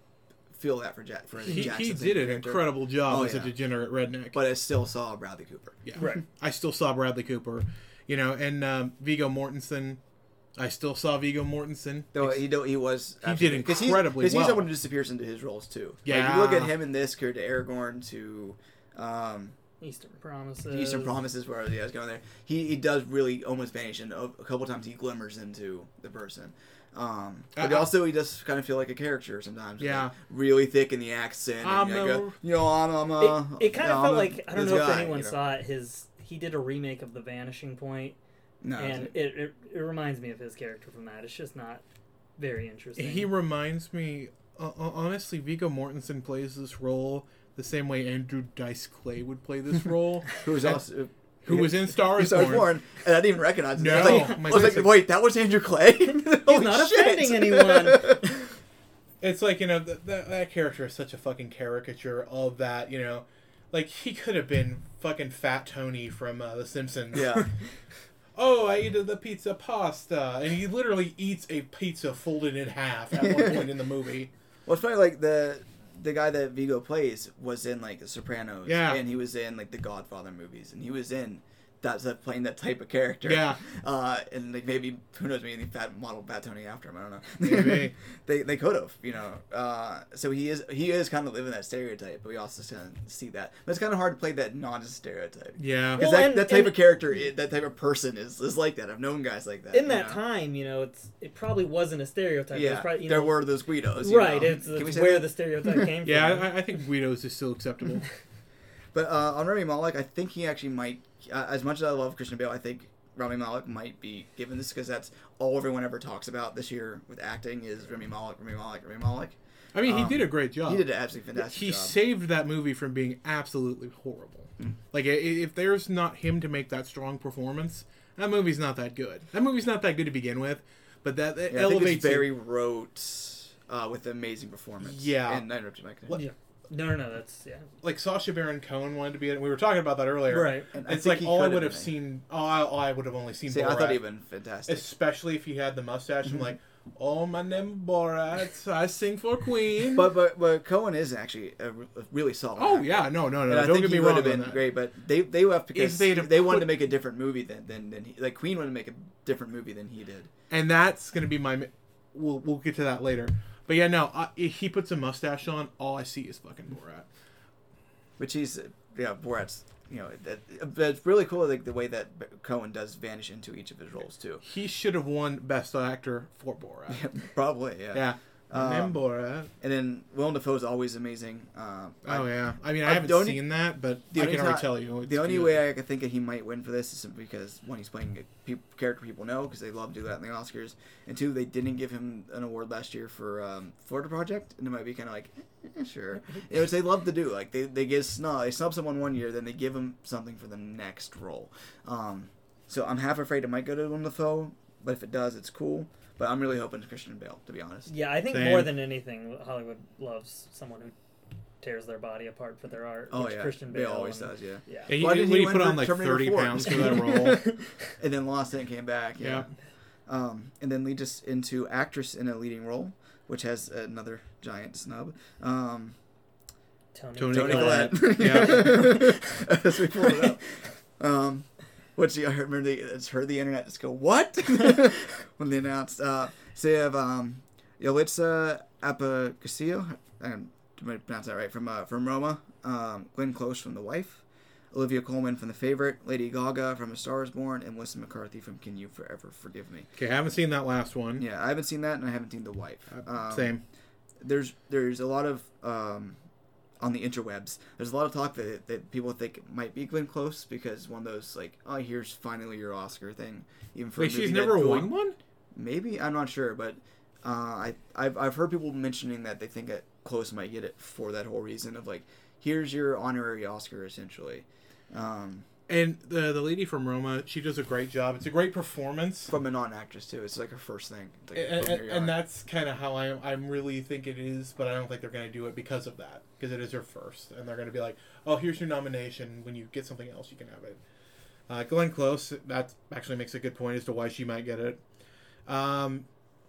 D: feel that for Jack for
E: He,
D: Jackson.
E: he did an incredible job
D: Oh,
E: as a degenerate redneck.
D: but I still saw Bradley Cooper.
E: yeah,
F: Right.
E: I still saw Bradley Cooper, you know, and um, Viggo Mortensen. I still saw Viggo Mortensen.
D: Though he do, he was
E: He did
D: absolutely- 'cause
E: incredibly
D: Because he's
E: well.
D: someone who disappears into his roles too. like,
E: Yeah.
D: you look at him in this compared to Aragorn to um,
F: Eastern Promises.
D: Eastern Promises, where yeah, I was going there. He he does really almost vanish, and a, a couple times he glimmers into the person. Um, but
E: Uh,
D: also he does kind of feel like a character sometimes.
E: Yeah.
D: like, really thick in the accent.
E: I'm
D: and, like,
E: a-
D: uh, you know, I'm, I'm a,
F: It, it kind
D: you
F: of felt
D: I'm a-
F: like I don't
D: this
F: know if anyone
D: you know.
F: saw it. His he did a remake of The Vanishing Point,
D: No,
F: and it, it it reminds me of his character from that. It's just not very interesting.
E: He reminds me, uh, uh, honestly, Viggo Mortensen plays this role the same way Andrew Dice Clay would play this role.
D: who was also
E: who was in Star
D: He's
E: Is Born.
D: born, and I didn't even recognize him.
E: No,
D: I was like, I was like wait, that was Andrew Clay. He's
F: not offending anyone.
E: It's like you know th- that that character is such a fucking caricature of that. You know, like he could have been fucking Fat Tony from uh, The Simpsons.
D: yeah,
E: Oh, I ate the pizza pasta, and he literally eats a pizza folded in half at one point in the movie.
D: well, it's funny. Like the the guy that Viggo plays was in like The Sopranos,
E: Yeah.
D: and he was in like the Godfather movies, and he was in that's playing that type of character.
E: Yeah.
D: uh, and like maybe who knows, maybe fat model Fat Tony after him. I don't know.
E: Maybe.
D: they they could have, you know. Uh, so he is he is kind of living that stereotype, but we also kind of see that. But it's kind of hard to play that non-stereotype.
E: Yeah.
D: Because
F: Well,
D: that,
F: and-
D: that type
F: and-
D: of character, i- that type of person is, is like that. I've known guys like that.
F: in that
D: know?
F: time, you know, it's it probably wasn't a stereotype. It
D: Yeah,
F: probably, you
D: there
F: know,
D: were those Guidos. you
F: right.
D: know.
F: It's,
D: Can we
F: it's
D: say
F: where
D: that?
F: the stereotype came
E: Yeah,
F: from.
E: I, I think Guido's is still acceptable.
D: But uh, on Rami Malek, I think he actually might. Uh, as much as I love Christian Bale, I think Rami Malek might be given this because that's all everyone ever talks about this year with acting is Rami Malek, Rami Malek, Rami Malek.
E: I mean, he
D: Um,
E: did a great job.
D: He did an absolutely fantastic job.
E: he
D: job.
E: saved that movie from being absolutely horrible.
D: Hmm.
E: Like, if there's not him to make that strong performance, that movie's not that good. That movie's not that good to begin with, but that, that
D: yeah, I think
E: elevates
D: it's
E: it.
D: very rote uh, with amazing performance.
E: Yeah.
D: and I interrupted you, Mike.
E: What-
F: yeah. No, no, no. That's yeah.
E: like Sacha Baron Cohen wanted to be in it. We were talking about that earlier.
F: Right.
D: And I
E: It's
D: think
E: like
D: he
E: all I
D: could
E: would
D: have
E: have
D: been.
E: seen. Oh, I, oh, I would have only seen.
D: See,
E: Borat.
D: I thought he'd been fantastic.
E: especially if he had the mustache. I'm like, oh, my name is Borat. I sing for Queen.
D: But but but Cohen is actually a, really solid.
E: oh
D: actor.
E: yeah, no, no, no.
D: And I
E: don't
D: think
E: get me
D: he would
E: wrong.
D: have
E: on
D: been
E: that.
D: great, but they they left because
E: they'd
D: they,
E: have
D: wanted
E: put-
D: to make a different movie than than, than he, like Queen wanted to make a different movie than he did.
E: and that's gonna be my. We'll we'll get to that later. But yeah, no. I, if he puts a mustache on, all I see is fucking Borat.
D: Which he's yeah Borat's you know that, it's really cool like the way that Cohen does vanish into each of his roles too.
E: He should have won Best Actor for Borat.
D: Probably yeah.
E: Yeah. Borat.
D: And then Willem Dafoe is always amazing. Uh, I-
E: Oh yeah. I mean, I
D: I
E: haven't seen that, but I can already
D: ti-
E: tell you.
D: the only
E: good.
D: way I could think that he might win for this is because one, he's playing a pe- character people know because they love to do that in the Oscars, and two, they didn't give him an award last year for um, Florida Project, and it might be kind of like, eh, sure, it was they love to do like they they give snub they snub someone one year, then they give them something for the next role. Um, So I'm half afraid it might go to Willem Dafoe, but if it does, it's cool. But I'm really hoping it's Christian Bale, to be honest.
F: Yeah, I think
E: Same.
F: more than anything, Hollywood loves someone who tears their body apart for their art.
D: Oh
F: which
D: yeah,
F: Christian
D: Bale
F: Bale
D: always
F: and-
D: does. Yeah,
F: Yeah.
E: Yeah, he,
D: Why did he
E: he put on like
D: Terminator
E: 30
D: 4?
E: pounds for that role.
D: and then lost it and came back. Yeah.
E: Yeah.
D: Um, and then leads us into actress in a leading role, which has another giant snub. Um,
F: Toni,
E: Toni
D: Toni
E: Collette.
D: Collette.
E: Yeah.
D: As we pulled it up. Um, which I remember the, it's heard the internet just go, what? when they announced. Uh, so you have um, Yalitza Aparicio, I might pronounce that right, from uh, from Roma, um, Glenn Close from The Wife, Olivia Colman from The Favorite, Lady Gaga from A Star is Born, and Melissa McCarthy from Can You Forever Forgive Me.
E: Okay, I haven't seen that last one.
D: Yeah, I haven't seen that, and I haven't seen The Wife. Um,
E: Same.
D: there's there's a lot of um, on the interwebs. There's a lot of talk that, that people think might be Glenn Close because one of those like oh here's finally your Oscar thing. Even for
E: Wait, she's never won one?
D: Maybe I'm not sure, but uh, I I've, I've heard people mentioning that they think that Close might get it for that whole reason of like here's your honorary Oscar essentially. Um,
E: And the the lady from Roma, she does a great job. It's a great performance.
D: from a non-actress too. It's like her first thing. Like,
E: and, and, and that's kind of how I I'm really think it is, but I don't think they're going to do it because of that. Because it is her first, and they're going to be like, "Oh, here's your nomination. When you get something else, you can have it." Uh, Glenn Close, that actually makes a good point as to why she might get it. Um,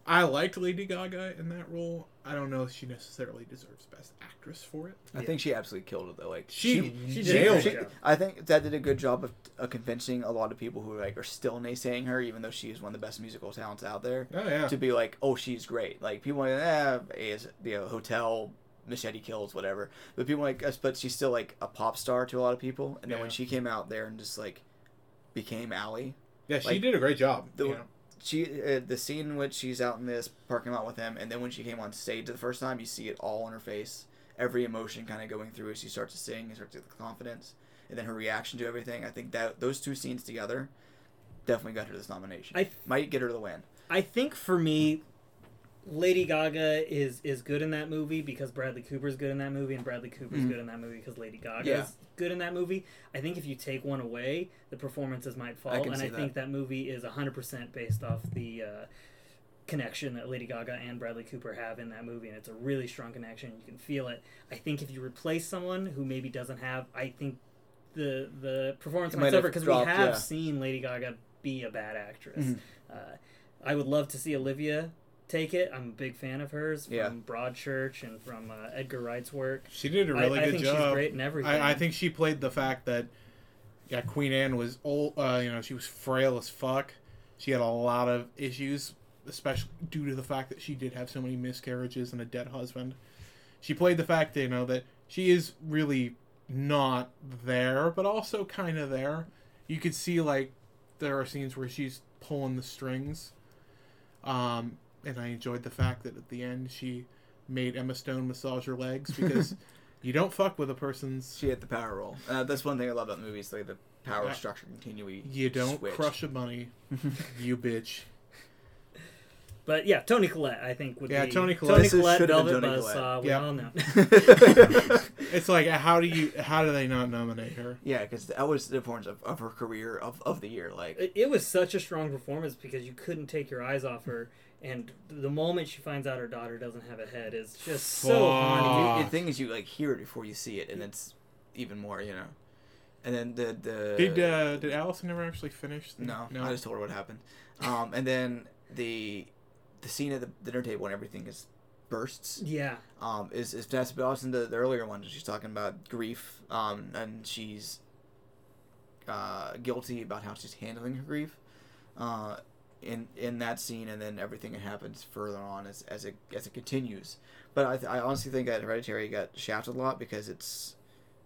E: I liked Lady Gaga in that role. I don't know if she necessarily deserves Best Actress for it.
D: I think she absolutely killed it though. Like
E: She,
F: she did
E: nailed
F: great
E: it.
D: I think that did a good job of uh, convincing a lot of people who like are still naysaying her, even though she is one of the best musical talents out there,
E: Oh yeah.
D: to be like, oh, she's great. Like people, are like, eh, is you know, hotel, machete kills, whatever. But people are like, us, but she's still like a pop star to a lot of people. And then when she came out there and just like became Ally,
E: Yeah, she
D: like,
E: did a great job.
D: the-
E: you know.
D: She uh, the scene in which she's out in this parking lot with him, and then when she came on stage the first time, you see it all on her face, every emotion kind of going through as she starts to sing and starts to get the confidence, and then her reaction to everything. I think that those two scenes together definitely got her this nomination.
F: I-
D: might get her the win.
F: I think for me, Lady Gaga is is good in that movie because Bradley Cooper's good in that movie, and Bradley Cooper's
D: Mhm.
F: good in that movie because Lady Gaga
D: Yeah.
F: is good in that movie. I think if you take one away, the performances might fall,
D: I
F: and I think that movie is hundred percent based off the. Uh, connection that Lady Gaga and Bradley Cooper have in that movie and it's a really strong connection you can feel it I think if you replace someone who maybe doesn't have I think the the performance
D: It
F: might suffer because we have
D: yeah.
F: seen Lady Gaga be a bad actress
D: Mhm.
F: uh, I would love to see Olivia take it. I'm a big fan of hers from
D: Yeah.
F: Broadchurch and from uh, Edgar Wright's work.
E: She did a really
F: I,
E: good
F: think
E: job.
F: she's great in everything.
E: I, I think she played the fact that yeah, Queen Anne was old. Uh, you know, she was frail as fuck. She had a lot of issues, especially due to the fact that she did have so many miscarriages and a dead husband. She played the fact that you know that she is really not there, but also kind of there. You could see like there are scenes where she's pulling the strings. Um, and I enjoyed the fact that at the end she made Emma Stone massage her legs because you don't fuck with a person's.
D: She hit the power roll. Uh, that's one thing I love about the movies, like the power
E: Yeah.
D: structure continually.
E: You don't
D: switch.
E: crush a bunny, you bitch.
F: But yeah, Toni Collette, I think would
E: Yeah,
F: be
E: Toni Collette.
F: Toni
D: This is-
F: Collette,
D: should have been
F: Velvet
D: Toni
F: Buzzsaw. We
E: Yeah.
F: all know.
E: It's like how do you how do they not nominate her?
D: yeah, because that was the performance of, of her career of, of the year. Like
F: it, it was such a strong performance because you couldn't take your eyes off her. And the moment she finds out her daughter doesn't have a head is just so
E: Fuck.
F: haunting.
D: the thing is, you like hear it before you see it, and it's even more, you know. And then the the
E: Did uh, did Allison ever actually finish? the-
D: no,
E: no.
D: I just told her what happened. Um, and then the the scene at the dinner table when everything is bursts
F: Yeah,
D: um, is is fantastic. But also in the, the earlier one, she's talking about grief, um, and she's uh, guilty about how she's handling her grief. Uh, in in that scene, and then everything that happens further on as, as it as it continues. But I, th- I honestly think that Hereditary got shafted a lot because it's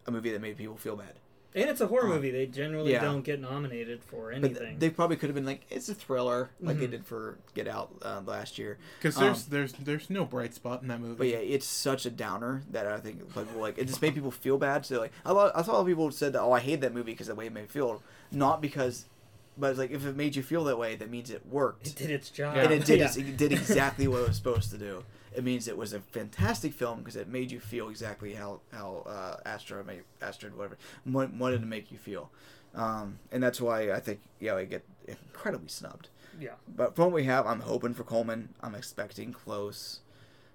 D: a movie that made people feel bad.
F: and it's a horror
D: Uh,
F: movie. They generally
D: yeah.
F: don't get nominated for
D: But
F: anything.
D: th- they probably could have been like it's a thriller, like they
F: Mhm.
D: did for Get Out uh, last year.
E: Because there's
D: um,
E: there's there's no bright spot in that movie.
D: But yeah, it's such a downer that I think people like it just made people feel bad. So like a lot, I saw a lot of people said that oh I hate that movie because the way it made me feel, not because, but it's like if it made you feel that way, that means it worked.
F: it did its job.
E: Yeah.
D: and it did
F: Yeah.
D: it did exactly what it was supposed to do. It means it was a fantastic film because it made you feel exactly how how uh, made Astrid whatever wanted to make you feel. um, and that's why I think yeah I get incredibly snubbed.
F: Yeah.
D: But from what we have, I'm hoping for Colman. I'm expecting close.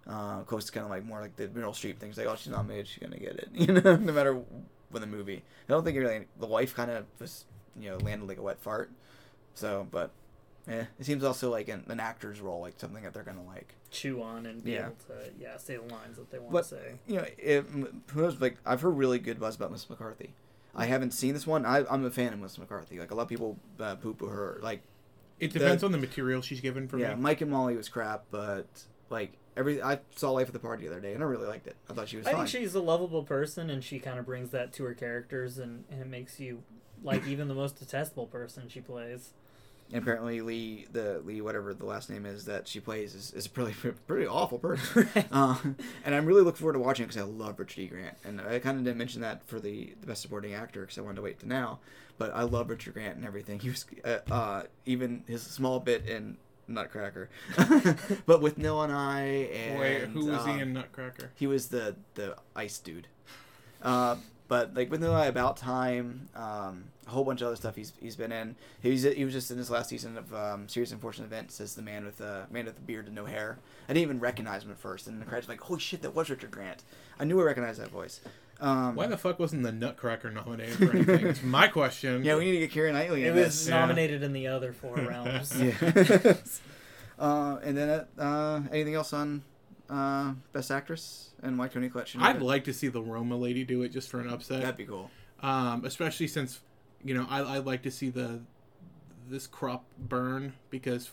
D: Uh, close to kind of like more like the Meryl Streep things. Like, oh, she's nominated, she's gonna get it. You know, no matter when the movie. I don't think really the wife kind of was, you know, landed like a wet fart. So, but yeah, it seems also like an, an actor's role, like something that they're gonna like.
F: Chew on and be
D: Yeah.
F: able to yeah say the lines that they want
D: But
F: to say.
D: you know, it, who knows? Like, I've heard really good buzz about Miss McCarthy. I haven't seen this one. I, I'm a fan of Miss McCarthy. Like a lot of people uh, poo poo her. Like
E: It depends on the material she's given for
D: yeah,
E: me.
D: Mike and Molly was crap, but like every I saw Life at the Party the other day and I really liked it. I thought she was
F: I
D: fine.
F: think she's a lovable person, and she kind of brings that to her characters, and, and it makes you like even the most detestable person she plays.
D: And apparently Lee, the Lee, whatever the last name is that she plays, is, is a pretty pretty awful person.
F: Right.
D: uh, and I'm really looking forward to watching it because I love Richard E. Grant, and I kind of didn't mention that for the, the best supporting actor because I wanted to wait to now. But I love Richard Grant and everything. He was uh, uh, even his small bit in Nutcracker, but Withnail and I and
E: Wait, who was
D: um,
E: he in Nutcracker?
D: He was the the ice dude. But like Withnail and About Time, um, a whole bunch of other stuff he's he's been in. He was he was just in this last season of um, Serious Unfortunate Events as the man with the man with the beard and no hair. I didn't even recognize him at first, and the credits were like, holy shit, that was Richard Grant. I knew I recognized that voice. Um,
E: Why the fuck wasn't the Nutcracker nominated for anything? It's my question.
D: yeah, we need to get Karen Knightley
F: It
D: in
F: was
D: this.
E: Yeah.
F: nominated in the other four rounds.
D: Yeah. uh, and then uh, anything else on uh, Best Actress and White Toni Collette?
E: I'd like to see the Roma lady do it just for an upset.
D: That'd be cool.
E: um, especially since you know I I'd like to see the this crop burn because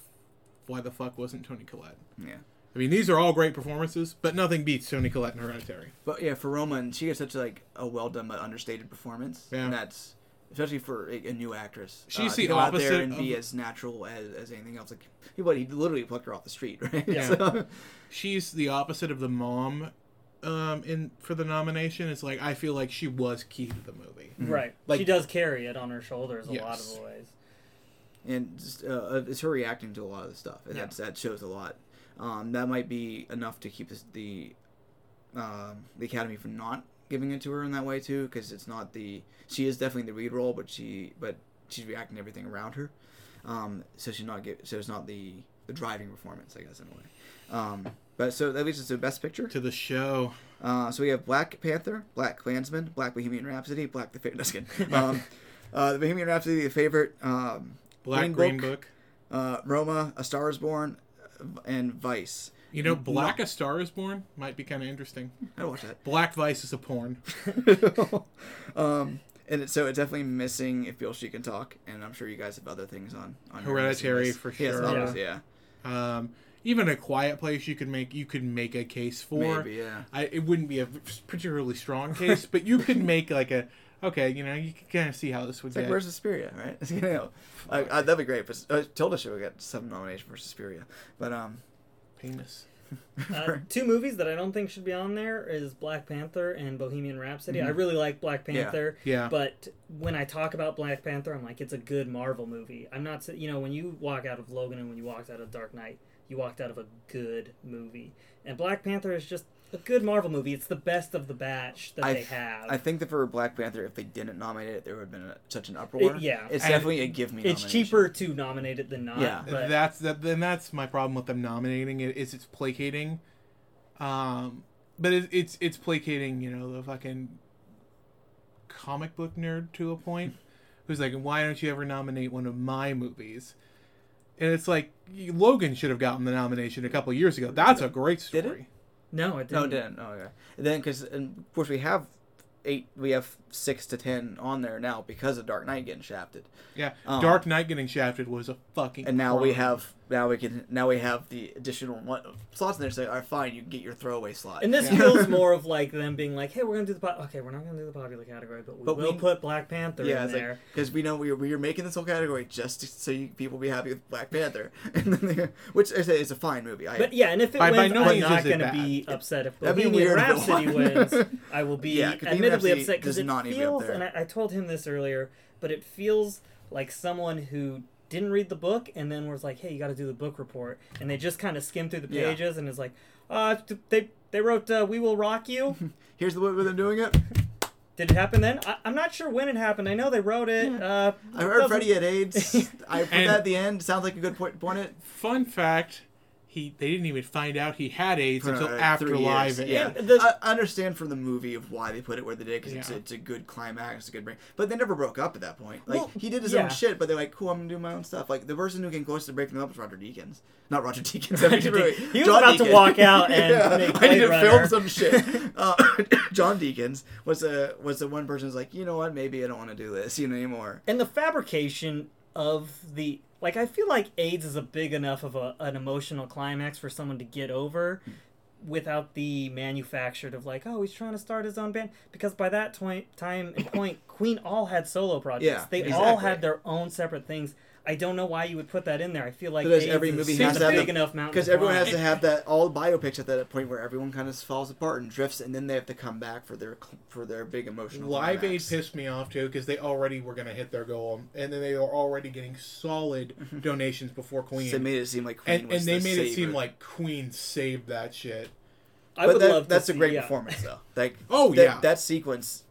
E: why the fuck wasn't Toni Collette?
D: Yeah.
E: I mean, these are all great performances, but nothing beats Toni Collette in Hereditary.
D: But yeah, for Roman, she has such like a well done but understated performance.
E: Yeah.
D: And that's especially for a, a new actress.
E: She's
D: uh,
E: the
D: to go out there
E: opposite
D: and be
E: of-
D: as natural as, as anything else. Like he, what, he literally plucked her off the street, right?
F: Yeah.
D: So-
E: She's the opposite of the mom um, in for the nomination. It's like I feel like she was key to the movie.
F: Right.
E: Like-
F: she does carry it on her shoulders a lot of the ways.
D: and just, uh, it's her reacting to a lot of the stuff, and
F: Yeah.
D: that's that shows a lot. Um, that might be enough to keep this, the um, the Academy from not giving it to her in that way too, because it's not the she is definitely the lead role, but she but she's reacting to everything around her, um, so she's not get so it's not the the driving performance, I guess in a way. Um, but so that leads us to best picture.
E: To the show,
D: Uh, so we have Black Panther, Black Klansman, Black Bohemian Rhapsody, Black the Favorite. Um, uh, the Bohemian Rhapsody, the favorite. Um,
E: Black Green Book.
D: uh, Roma, A Star Is Born, and Vice.
E: You know, Black A Star Is Born might be kind of interesting.
D: I watch that.
E: Black Vice is a porn.
D: um, and it, so it's definitely missing if Beale Street Can Talk, and I'm sure you guys have other things on. on
E: Hereditary for sure.
D: others, yeah.
E: Um, even a quiet place you could make you could make a case for.
D: Maybe, yeah.
E: I, it wouldn't be a particularly strong case, but you could make like a okay, you know, you can kind of see how this would
D: It's like
E: get.
D: where's Suspiria, right? you know, like, uh, that'd be great. But uh, Tilda should get some nomination for Suspiria, but um,
E: penis.
F: Uh, two movies that I don't think should be on there is Black Panther and Bohemian Rhapsody. I really like Black
D: Mm-hmm. Yeah.
F: Panther.
E: Yeah.
F: But when I talk about Black Panther, I'm like, it's a good Marvel movie. I'm not, you know, when you walk out of Logan and when you walked out of Dark Knight, you walked out of a good movie. And Black Panther is just a good Marvel movie. It's the best of the batch that
D: I,
F: they have.
D: I think that for Black Panther, if they didn't nominate it, there would have been a, such an uproar.
F: It- yeah.
D: it's
E: And
D: definitely a give me.
F: it's
D: nomination.
F: cheaper to nominate it than not.
D: Yeah.
F: But
E: that's that. Then that's my problem with them nominating it. Is it's placating, um, but it, it's it's placating. You know the fucking comic book nerd to a point, who's like, why don't you ever nominate one of my movies? And it's like Logan should have gotten the nomination a couple years ago. That's a great
D: Did it?
E: story.
F: No, it didn't.
D: No, it didn't. Oh, okay. And then, because of course we have eight, we have six to ten on there now because of Dark Knight getting shafted,
E: Yeah,
D: Um,
E: Dark Knight getting shafted was a fucking.
D: and now we have now we can now we have the additional one, slots in there. Say, all right, fine, you can get your throwaway slot.
F: And this
E: Yeah.
F: feels more of like them being like, "Hey, we're gonna do the po- okay. We're not gonna do the popular category, but we
D: But
F: will
D: we-
F: put Black Panther
D: yeah,
F: in
D: it's
F: there."
D: like because we know we are, we are making this whole category just to, so you, people be happy with Black Panther, and then which I say is a fine movie. I,
F: But yeah, and if it
E: By- by
F: wins,
E: no
F: I'm not gonna
E: bad.
F: be upset if
D: That'd be
F: Bohemian
D: weird if it
F: Rhapsody wins. I will be
D: Yeah, 'cause Bohemian
F: admittedly
D: Rhapsody
F: upset because
D: does
F: it
D: not need to be
F: feels,
D: there.
F: and I, I told him this earlier, but it feels like someone who didn't read the book and then was like, "Hey, you got to do the book report," and they just kind of skimmed through the
D: Yeah.
F: pages and is like, "Uh, they they wrote uh, We Will Rock You."
D: here's the way them doing it.
F: Did it happen then? I, I'm not sure when it happened. I know they wrote it. Uh,
D: I
F: it
D: heard
F: doesn't-
D: Freddie had AIDS. I put
E: And-
D: that at the end. Sounds like a good point. Point it.
E: Fun fact: he they didn't even find out he had AIDS
D: For,
E: until
D: uh,
E: after Live. Aid.
D: Yeah,
F: And the-
D: I understand from the movie of why they put it where they did because it's,
E: Yeah.
D: it's a good climax, it's a good break. But they never broke up at that point. Like
F: Well,
D: he did his
F: yeah.
D: own shit, but they're like, "Cool, I'm gonna do my own stuff." Like the person who came close to breaking them up was Roger Deakins, not Roger Deakins. I mean,
F: Roger Deakins. He was
D: John
F: about to walk out and make
D: I need to
F: Blade
D: film some shit. Uh, John Deakins was a was the one person who's like, you know what, maybe I don't want to do this, you know, anymore.
F: and the fabrication of the like i feel like aids is a big enough of a, an emotional climax for someone to get over without the manufactured of like oh he's trying to start his own band. Because by that toi- time and point queen all had solo projects.
D: Yeah,
F: they all had their own separate things i don't know why you would put that in there i feel like
D: Because
F: AIDS
D: every movie has
F: a
D: to have
F: big
D: the-
F: enough mountain
D: Because
F: to
D: everyone has to have that all biopics at that point where everyone kind of falls apart and drifts, and then they have to come back for their for their big emotional.
E: Live Aid pissed me off too because they already were going to hit their goal, and then they were already getting solid donations before Queen,
D: So it made it seem like Queen
E: and,
D: was
E: and they
D: the
E: made it seem like Queen saved that shit.
F: i
D: But
F: would
D: that,
F: love to
D: that's a
F: see-
D: great
F: yeah.
D: performance though. Like
E: Oh,
D: that,
E: yeah.
D: that sequence.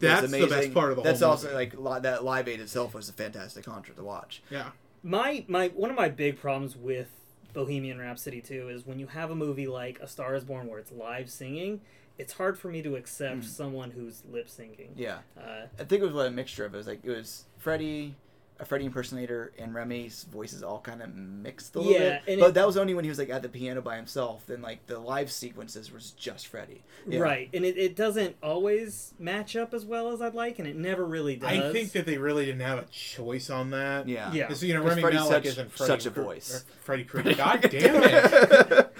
D: Was
E: That's the best part of the whole
D: That's also like li- that Live Aid itself was a fantastic concert to watch.
E: Yeah,
F: my my one of my big problems with Bohemian Rhapsody too is when you have a movie like A Star Is Born where it's live singing, it's hard for me to accept someone who's lip syncing.
D: Yeah,
F: Uh,
D: I think it was like a mixture of. It was like it was Freddie, a Freddie impersonator, and Rami's voices all kind of mixed a little
F: Yeah,
D: bit.
F: and
D: But
F: it-
D: that was only when he was like at the piano by himself. Then like the live sequences was just Freddie. Yeah.
F: Right, and it, it doesn't always match up as well as I'd like, and it never really does.
E: I think that they really didn't have a choice on that.
D: Yeah.
F: Yeah.
E: Because, you know, Rami
D: Freddie's
E: Malek
D: such-
E: isn't Freddie
D: such a
E: Kru-
D: voice.
E: or Freddie Krueger. God damn it!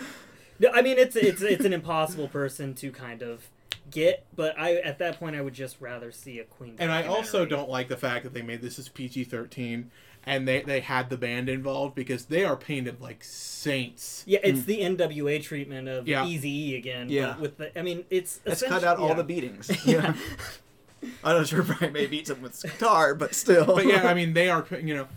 F: No, I mean, it's it's it's an impossible person to kind of get, but I at that point I would just rather see a Queen.
E: And I also don't like the fact that they made this as PG thirteen, and they they had the band involved because they are painted like saints.
F: Yeah, it's mm. the NWA treatment of
E: Yeah.
F: Easy E again. but
D: Yeah.
F: with the, I mean, it's
D: Let's cut
F: essentially-
D: out all the beatings.
F: Yeah.
D: I'm not sure Brian May beat him with his guitar, but still.
E: But yeah, I mean they are you know.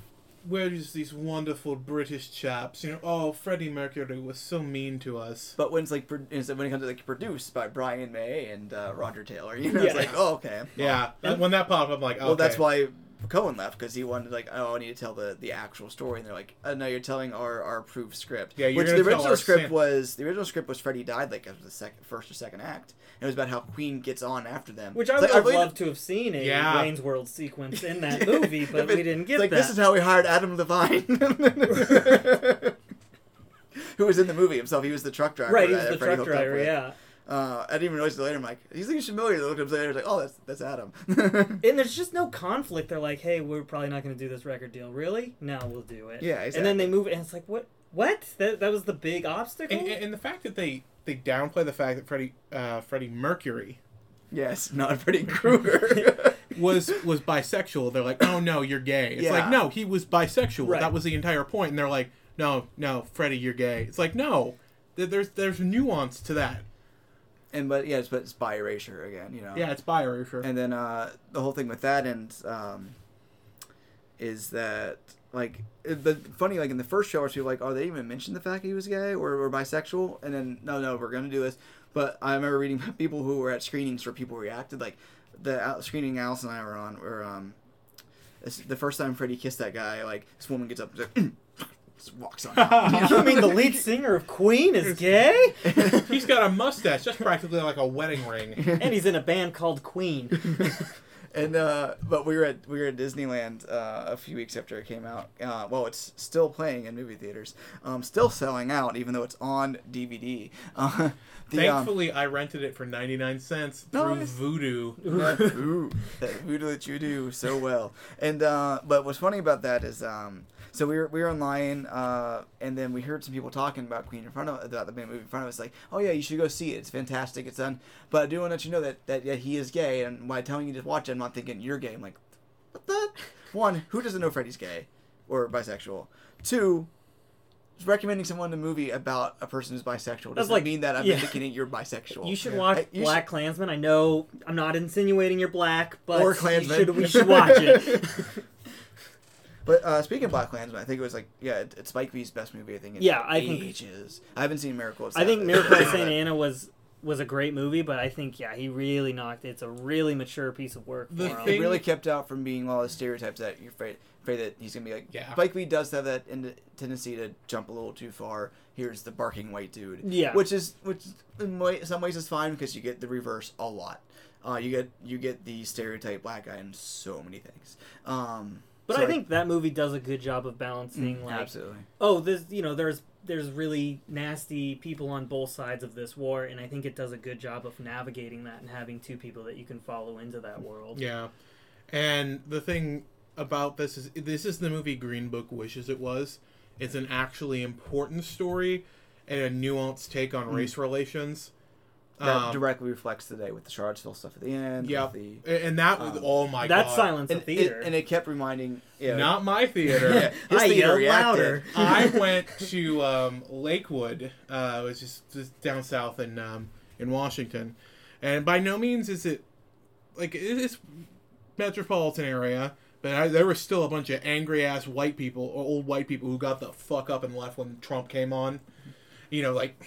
E: We're these wonderful British chaps, you know. Oh, Freddie Mercury was so mean to us.
D: But when it's like when it comes to like produced by Brian May and uh, Roger Taylor, you know, it's like oh okay,
E: Yeah, that- when that popped up, I'm like, okay.
D: Well, that's why Cohen left because he wanted like oh I need to tell the the actual story, and they're like oh, no, you're telling our our approved script.
E: Yeah, you're
D: which the original script
E: sam-
D: was the original script was Freddie died like after the second first or second act. And it was about how Queen gets on after them.
F: Which I would
D: like,
F: have loved to have seen a
E: Yeah.
F: Wayne's World sequence in that movie, but
D: If it-
F: we didn't get
D: it's like
F: that.
D: this is how we hired Adam Levine, who was in the movie himself. He was the truck driver.
F: right, he was the
D: Freddie
F: truck
D: hooked up
F: driver.
D: with.
F: Yeah,
D: Uh, I didn't even notice it later. I'm like, he's looking familiar. I looked up later. I was like, oh, that's that's Adam.
F: and there's just no conflict. They're like, "Hey, we're probably not going to do this record deal." Really? No, we'll do it.
D: Yeah, exactly.
F: And then they move it, and it's like, what? What? That that was the big obstacle.
E: and, and, and the fact that they they downplay the fact that Freddie uh, Freddie Mercury
D: yes, not Freddy Krueger.
E: was was bisexual. They're like, oh no, you're gay. It's
D: Yeah.
E: like, no, he was bisexual.
F: Right.
E: That was the entire point. And they're like, no, no, Freddie, you're gay. It's like, no, there's there's nuance to that.
D: And but yeah, it's but it's by erasure again. You know.
E: Yeah, it's bi erasure.
D: And then uh, the whole thing with that and um, is that like it- the funny like in the first show, people were like, oh, they even mentioned the fact he was gay or, or bisexual, and then no, no, we're gonna do this. But I remember reading people who were at screenings where people reacted like the screening Alice and I were on where um the first time Freddie kissed that guy, like this woman gets up and like, just walks on. out.
F: you mean the lead singer of Queen is gay?
E: He's got a mustache, just practically like a wedding ring.
F: and he's in a band called Queen.
D: And uh, but we were at we were at Disneyland uh, a few weeks after it came out. Uh, well, it's still playing in movie theaters, um, still selling out, even though it's on DVD. Uh, the, um,
E: Thankfully, I rented it for 99 cents through
D: Nice.
E: Vudu.
D: Ooh, that voodoo that you do so well. And uh, but what's funny about that is, um, so we were we were online, uh, and then we heard some people talking about Queen in front of about the main movie in front of us, like, oh yeah, you should go see it. It's fantastic. It's done. But I do want to let you know that that yeah, he is gay, and by telling you to watch it, I'm not thinking you're gay. I'm like, what the? One, who doesn't know Freddie's gay or bisexual? Two. Recommending someone a movie about a person who's bisexual doesn't
F: like-
D: mean that I'm
F: yeah.
D: indicating you're bisexual.
F: You should watch
D: Hey, you
F: Black Klansman. I know I'm not insinuating you're black, but
D: Or
F: you
D: Klansman.
F: should, we should watch it.
D: But uh, speaking of Black Klansman, I think it was like yeah, it, it's Spike Lee's best movie. I think. In
F: Yeah, I think-
D: ages. I haven't seen Miracle.
F: I think
D: Sabbath.
F: Miracle at St. Anna was was a great movie, but I think yeah, he really knocked. It's a really mature piece of work.
E: The
F: for him.
E: thing-
D: It really kept out from being all the stereotypes that you're afraid, afraid that he's gonna be like.
E: Yeah.
D: Spike Lee does have that in tendency to jump a little too far. Here's the barking white dude.
F: Yeah.
D: Which is which in way, some ways is fine because you get the reverse a lot. Uh, you get you get the stereotype black guy in so many things. Um,
F: But
D: so
F: I think that movie does a good job of balancing
D: Mm,
F: like
D: absolutely.
F: oh there's you know there's there's really nasty people on both sides of this war and I think it does a good job of navigating that and having two people that you can follow into that world.
E: Yeah, and the thing about this is this is the movie Green Book wishes it was. It's an actually important story and a nuanced take on race relations.
D: That
E: Um,
D: directly reflects today with the Charlottesville stuff at the end.
E: Yeah,
D: The,
E: and that was
D: Um,
E: oh my
F: That's
E: god.
F: Silence
D: and,
F: Theater.
D: It, and it kept reminding. Yeah,
E: Not my theater.
D: his
F: I
D: theater
F: yelled louder.
E: I went to um, Lakewood, uh, which is just down south in um, in Washington, and by no means is it like it is metropolitan area, but I, there were still a bunch of angry ass white people or old white people who got the fuck up and left when Trump came on. You know, like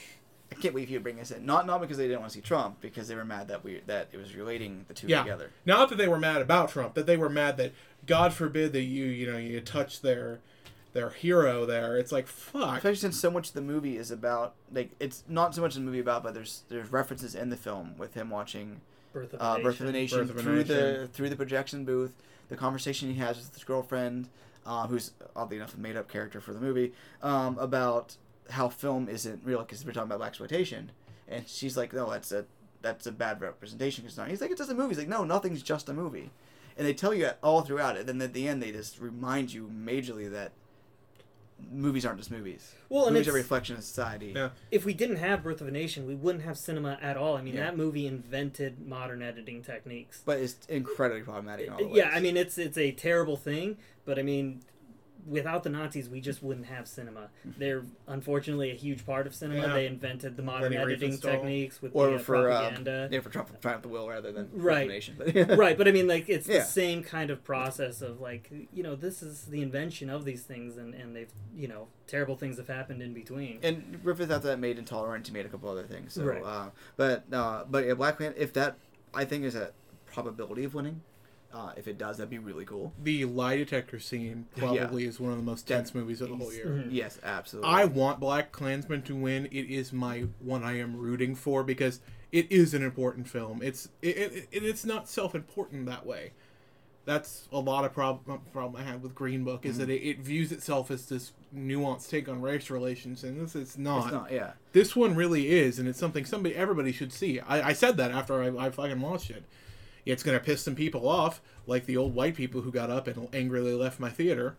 D: I can't believe you bring this in. Not not because they didn't want to see Trump, because they were mad that we that it was relating the two
E: yeah,
D: together.
E: not that they were mad about Trump, that they were mad that God forbid that you you know you touch their their hero there. It's like fuck.
D: Especially since so much of the movie is about like it's not so much the movie about, but there's there's references in the film with him watching
F: Birth of a
D: uh,
F: Nation.
D: Birth of a Nation
E: Birth of a
D: through the through the projection booth, the conversation he has with his girlfriend, uh, who's oddly enough a made up character for the movie, um, about how film isn't real because we're talking about blaxploitation, and she's like, no, that's a that's a bad representation. Cause not. He's like, it's just a movie. He's like, no, nothing's just a movie, and they tell you all throughout it. Then at the end, they just remind you majorly that movies aren't just movies.
F: Well, and
D: movies are a reflection of society.
E: Yeah.
F: if we didn't have Birth of a Nation, we wouldn't have cinema at all. I mean,
D: Yeah.
F: that movie invented modern editing techniques.
D: But it's incredibly problematic. In all
F: yeah,
D: ways.
F: I mean, it's it's a terrible thing, but I mean, without the Nazis, we just wouldn't have cinema. They're unfortunately a huge part of cinema.
E: Yeah.
F: They invented the modern
E: Lenny
F: editing techniques with
D: or
F: the uh,
D: for uh,
F: propaganda.
D: yeah, for Trump Triumph the Will rather than
F: Right.
D: But
F: right, but I mean, like it's
D: Yeah.
F: the same kind of process of like you know this is the invention of these things, and and they've you know terrible things have happened in between.
D: And Griffith after that made Intolerance. He made a couple other things. So,
F: Right.
D: uh, but uh, but yeah, Black Panther. If that, I think, is a probability of winning. Uh, if it does, that'd be really cool.
E: The lie detector scene probably is one of the most tense movies of the whole year.
F: Mhm.
D: Yes, absolutely.
E: I want Black Klansman to win. It is my one I am rooting for because it is an important film. It's it, it, it it's not self-important that way. That's a lot of problem problem I had with Green Book is that it, it views itself as this nuanced take on race relations, and this is not.
D: It's not. Yeah.
E: This one really is, and it's something somebody everybody should see. I, I said that after I, I fucking watched it. It's gonna piss some people off, like the old white people who got up and angrily left my theater.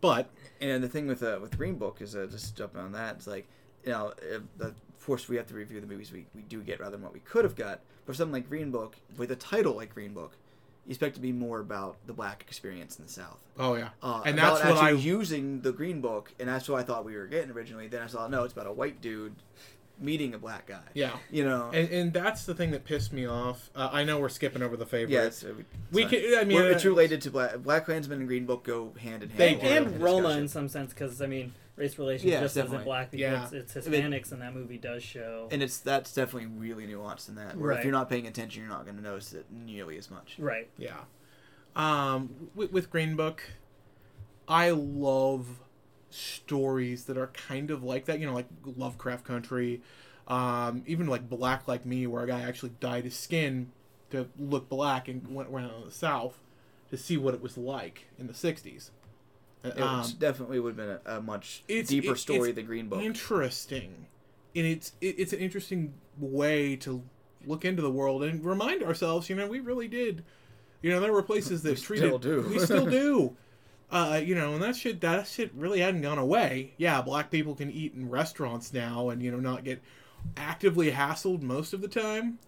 E: But
D: And the thing with uh, with Green Book is uh, just jumping on that. It's like you know, uh, of course we have to review the movies we, we do get rather than what we could have got. But something like Green Book, with a title like Green Book, you expect to be more about the black experience in the South.
E: oh yeah,
D: Uh,
E: and that's what I
D: using the Green Book, and that's what I thought we were getting originally. Then I saw no, it's about a white dude meeting a black guy.
E: yeah.
D: You know.
E: And, and that's the thing that pissed me off. Uh, I know we're skipping over the favorite.
D: yeah, it's, uh,
E: we
D: it's
E: can. I mean,
D: We're-
E: uh,
D: it's related to Black Black Klansman and Green Book go hand in hand.
E: They
F: and,
E: do.
F: and Roma in some sense because I mean race relations
D: Yeah,
F: just
D: definitely.
F: isn't black people
E: Yeah.
F: it's, it's
D: I mean-
F: Hispanics and that movie does show
D: and it's that's definitely really nuanced in that. Where if you're not paying attention, you're not going to notice it nearly as much.
F: right
E: Yeah. Um, with, with Green Book, I love stories that are kind of like that. You know, like Lovecraft Country, um, even like Black Like Me, where a guy actually dyed his skin to look black and went around the South to see what it was like in the '60s.
D: It
E: Um,
D: definitely would have been a, a much deeper
E: it-
D: story than Green Book.
E: interesting and it's it, it's an interesting way to look into the world and remind ourselves you know we really did you know there were places that
D: We
E: treated
D: still do.
E: we still do uh, you know and that shit that shit really hadn't gone away. Yeah black people can eat in restaurants now and you know not get actively hassled most of the time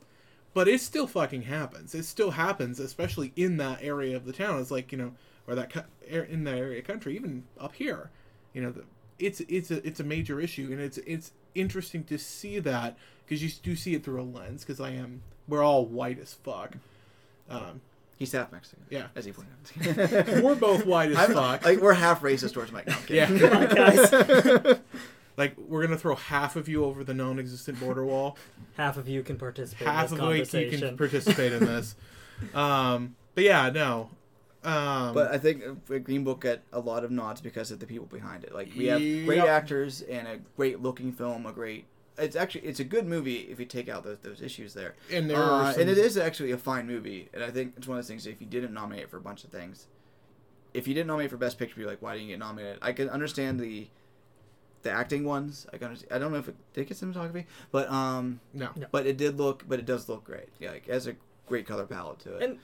E: but it still fucking happens. It still happens especially in that area of the town. It's like you know or that in that area country even up here. You know the, it's it's a it's a major issue and it's it's interesting to see that because you do see it through a lens because i am we're all white as fuck. Um,
D: He's half Mexican.
E: Yeah.
D: as he pointed out.
E: we're both white as
D: I'm-
E: fuck
D: like we're half racist towards Mike. No, I'm
E: yeah
F: on, guys.
E: like we're gonna throw half of you over the non-existent border wall.
F: Half of you can participate
E: half
F: in
E: of
F: this
E: it you
F: conversation.
E: can participate in this. Um, but yeah, no. Um,
D: But I think Green Book got a lot of nods because of the people behind it. Like we have great
E: Yep.
D: actors and a great looking film, a great. It's actually it's a good movie if you take out those those issues there.
E: and there are
D: Uh,
E: some,
D: and it is actually a fine movie, and I think it's one of those things. If you didn't nominate it for a bunch of things, if you didn't nominate for Best Picture, you're like, why didn't you get nominated? I can understand the the acting ones. I can. I don't know if it did get cinematography, but um,
E: no.
F: No.
D: but it did look, but it does look great. Yeah, like, it has a great color palette to it.
F: And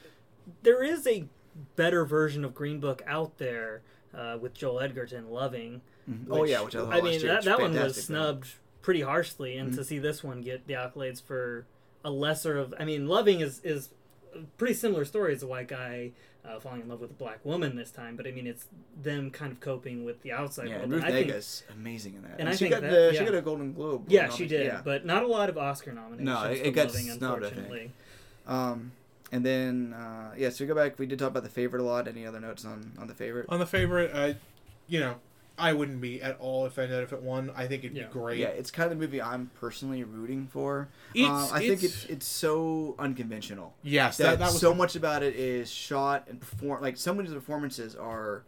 F: there is a better version of Green Book out there uh, with Joel Edgerton loving.
D: Mhm. oh yeah, which I,
F: I mean that, that one was
D: fantastic film.
F: snubbed pretty harshly, and to see this one get the accolades for a lesser of. I mean, loving is is a pretty similar story as a white guy. Uh, falling in love with a black woman this time, but I mean it's them kind of coping with the outside
D: Yeah,
F: world.
D: and Ruth
F: I think-
D: Negga's amazing in that.
F: and I
D: she
F: think
D: got
F: that-
D: the,
F: yeah.
D: she got a Golden Globe.
F: yeah, she did,
D: yeah.
F: but not a lot of Oscar nominations.
D: No, it- it got
F: loving,
D: snubbed, I think.
F: unfortunately.
D: Um, and then uh, yeah, so we go back. We did talk about the favorite a lot. Any other notes on on the favorite?
E: On the favorite, I, you know, I wouldn't be at all offended if it won. I think it'd
F: Yeah.
E: be great.
D: Yeah, it's kind of the movie I'm personally rooting for.
E: It's-
D: um, I think
E: it's-
D: it's it's so unconventional.
E: Yes,
D: That,
E: that, that was
D: so much about it is shot and perform. Like some of the performances are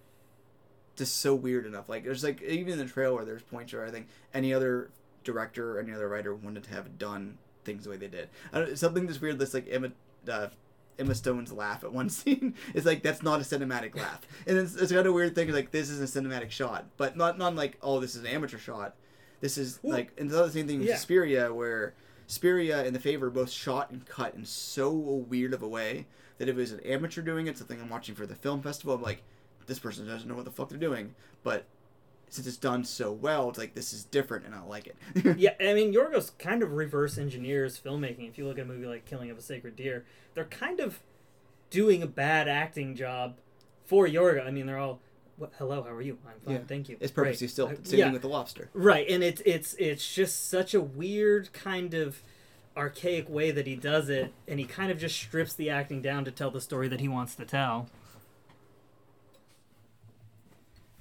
D: just so weird enough. Like there's like even in the trailer, there's points where I think any other director, or any other writer wanted to have done things the way they did. I don't, something that's weird. That's like Emma. Uh, Emma Stone's laugh at one scene is like that's not a cinematic laugh, and it's, it's kind of weird thing. Like this is a cinematic shot, but not not like oh this is an amateur shot. This is like and it's not the same thing with
F: Yeah.
D: Suspiria where Suspiria and The Favor both shot and cut in so weird of a way that if it was an amateur doing it, something I'm watching for the film festival, I'm like, this person doesn't know what the fuck they're doing. But since it's done so well, it's like this is different and I like it.
F: yeah, I mean, Yorgos kind of reverse engineers filmmaking. If you look at a movie like Killing of a Sacred Deer, they're kind of doing a bad acting job for Yorgos. I mean, they're all, "What- "Hello, how are you? I'm fine,
D: Yeah.
F: thank you."
D: It's
F: Great."
D: purposely still
F: Uh,
D: sitting
F: yeah,
D: with the lobster.
F: right, and it's it's it's just such a weird kind of archaic way that he does it, and he kind of just strips the acting down to tell the story that he wants to tell.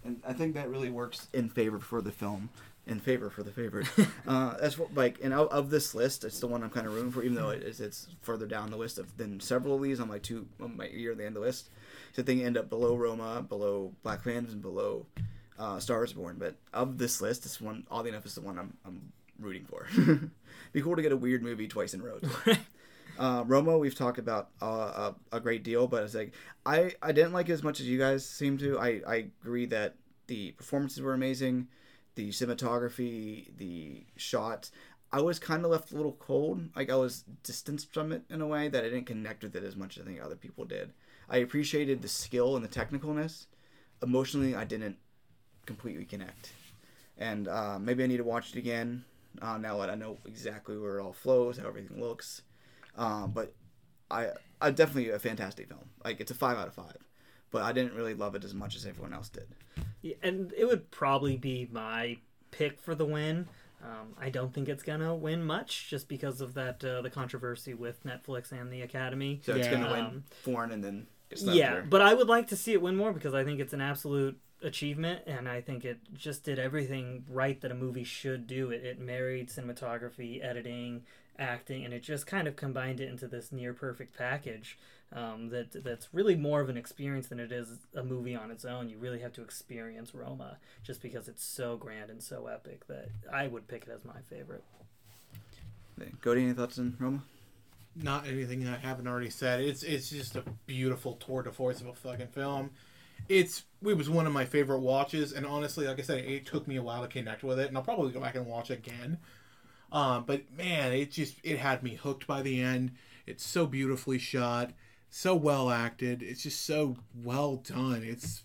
D: And I think that really works in favor for the film. In favor for the favorite. uh, that's what like, and of, of this list, it's the one I'm kind of rooting for, even though it is, it's further down the list of than several of these. I'm like two, on my year at the end of the list. So I think end up below Roma, below Black Panther, and below uh, Stars Born. But of this list, this one, oddly enough, is the one I'm, I'm rooting for. Be cool to get a weird movie twice in a row. Uh, Roma, we've talked about uh, a, a great deal, but it's like I, I didn't like it as much as you guys seem to. I, I agree that the performances were amazing, the cinematography, the shots. I was kind of left a little cold. Like I was distanced from it in a way that I didn't connect with it as much as I think other people did. I appreciated the skill and the technicalness. Emotionally, I didn't completely connect. And uh, maybe I need to watch it again uh, now that I know exactly where it all flows, how everything looks. Um, but I, I definitely a fantastic film. Like it's a five out of five. But I didn't really love it as much as everyone else did.
F: Yeah, and it would probably be my pick for the win. Um, I don't think it's gonna win much, just because of that uh, the controversy with Netflix and the Academy.
D: So it's
E: Yeah.
D: gonna win
F: Um,
D: foreign and then
F: Yeah,
D: there.
F: but I would like to see it win more because I think it's an absolute achievement, and I think it just did everything right that a movie should do. It, it married cinematography, editing, acting, and it just kind of combined it into this near perfect package. Um, that that's really more of an experience than it is a movie on its own. You really have to experience Roma just because it's so grand and so epic that I would pick it as my favorite.
D: Cody, any thoughts on Roma?
E: not anything I haven't already said. It's it's just a beautiful tour de force of a fucking film. It's it was one of my favorite watches, and honestly, like I said, it took me a while to connect with it, and I'll probably go back and watch it again. Um, but man, it just it had me hooked by the end. It's so beautifully shot, so well acted. It's just so well done. It's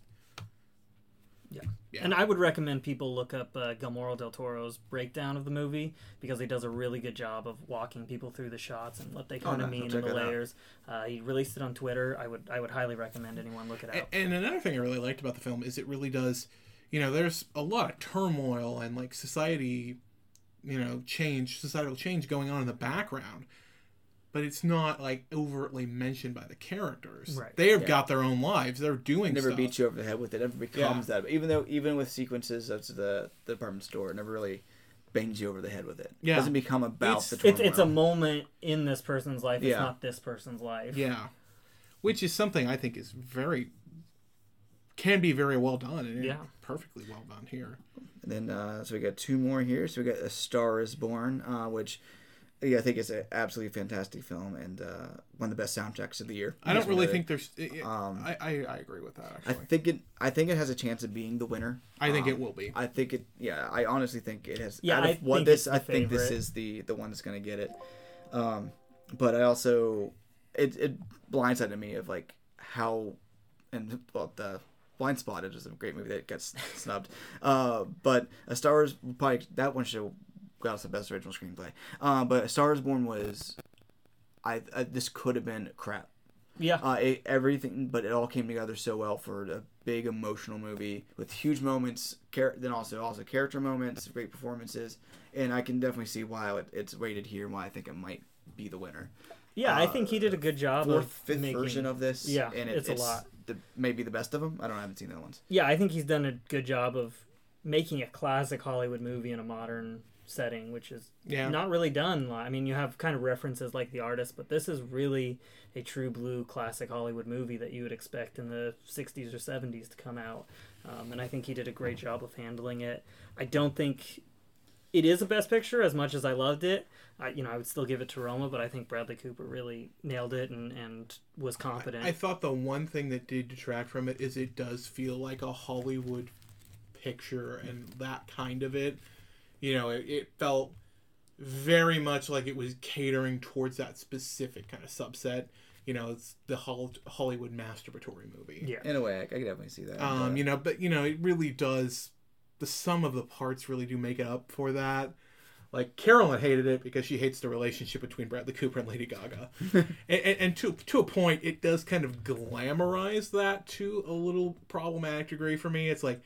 F: Yeah.
E: Yeah.
F: And I would recommend people look up uh, Guillermo del Toro's breakdown of the movie because he does a really good job of walking people through the shots and what they kind of
D: nice. I'll
F: mean and the layers. Uh, he released it on Twitter. I would I would highly recommend anyone look it out.
E: And another thing I really liked about the film is it really does, you know, there's a lot of turmoil and like society, you know, change, societal change going on in the background. But but it's not like overtly mentioned by the characters.
F: Right.
E: They have
D: Yeah.
E: got their own lives. They're doing
D: It never
E: stuff.
D: beats you over the head with it. It never becomes that. Even though, even with sequences of the, the department store, it never really bangs you over the head with it.
E: Yeah.
D: It doesn't become about
E: It's-
D: the
F: It's it's a moment in this person's life. It's
D: Yeah.
F: not this person's life.
E: Yeah, which is something I think is very can be very well done and
F: Yeah.
E: Perfectly well done here.
D: And then, uh, so we got two more here. So we got A Star Is Born, uh, which yeah, I think is an absolutely fantastic film and uh, one of the best soundtracks of the year.
E: I don't really
D: wanna-
E: think there's. It, it-
D: Um,
E: I, I I agree with that
D: I think it. I think it has a chance of being the winner.
E: I think
D: Um,
E: it will be.
D: I think it. Yeah, I honestly think it has.
F: Yeah,
D: out of
F: I
D: what
F: think
D: this.
F: it's the
D: I think this is the the one that's gonna get it. Um, but I also it it blindsided me of like how and well the Blindspotting is a great movie that gets snubbed. Uh, but A Star Wars probably that one should got us the best original screenplay. Uh, but A Star Is Born was. I, I this could have been crap.
F: Yeah.
D: Uh, it, everything, but it all came together so well for a big emotional movie with huge moments. Char- then also also character moments, great performances, and I can definitely see why it, it's rated here and why I think it might be the winner.
F: yeah, I think he did a good job
D: Fourth,
F: of
D: fifth
F: making,
D: version of this,
F: Yeah,
D: and it,
F: it's a lot.
D: The, maybe the best of them. I don't I haven't seen the other ones.
F: Yeah, I think he's done a good job of making a classic Hollywood movie in a modern setting, which is
E: Yeah.
F: not really done. I mean, you have kind of references like The Artist, but this is really a true blue classic Hollywood movie that you would expect in the 60s or 70s to come out. Um, and I think he did a great job of handling it. I don't think it is a best picture as much as I loved it. I, you know, I would still give it to Roma, but I think Bradley Cooper really nailed it and, and was competent.
E: I thought the one thing that did detract from it is it does feel like a Hollywood picture and that kind of it. You know, it, it felt very much like it was catering towards that specific kind of subset. You know, it's the Hollywood masturbatory movie.
F: yeah.
D: In a way, I, I can definitely see that.
E: Um,
D: but-
E: you know, but you know, it really does. The sum of the parts really do make it up for that. Like Carolyn hated it because she hates the relationship between Bradley Cooper and Lady Gaga, and, and, and to to a point, it does kind of glamorize that to a little problematic degree for me. It's like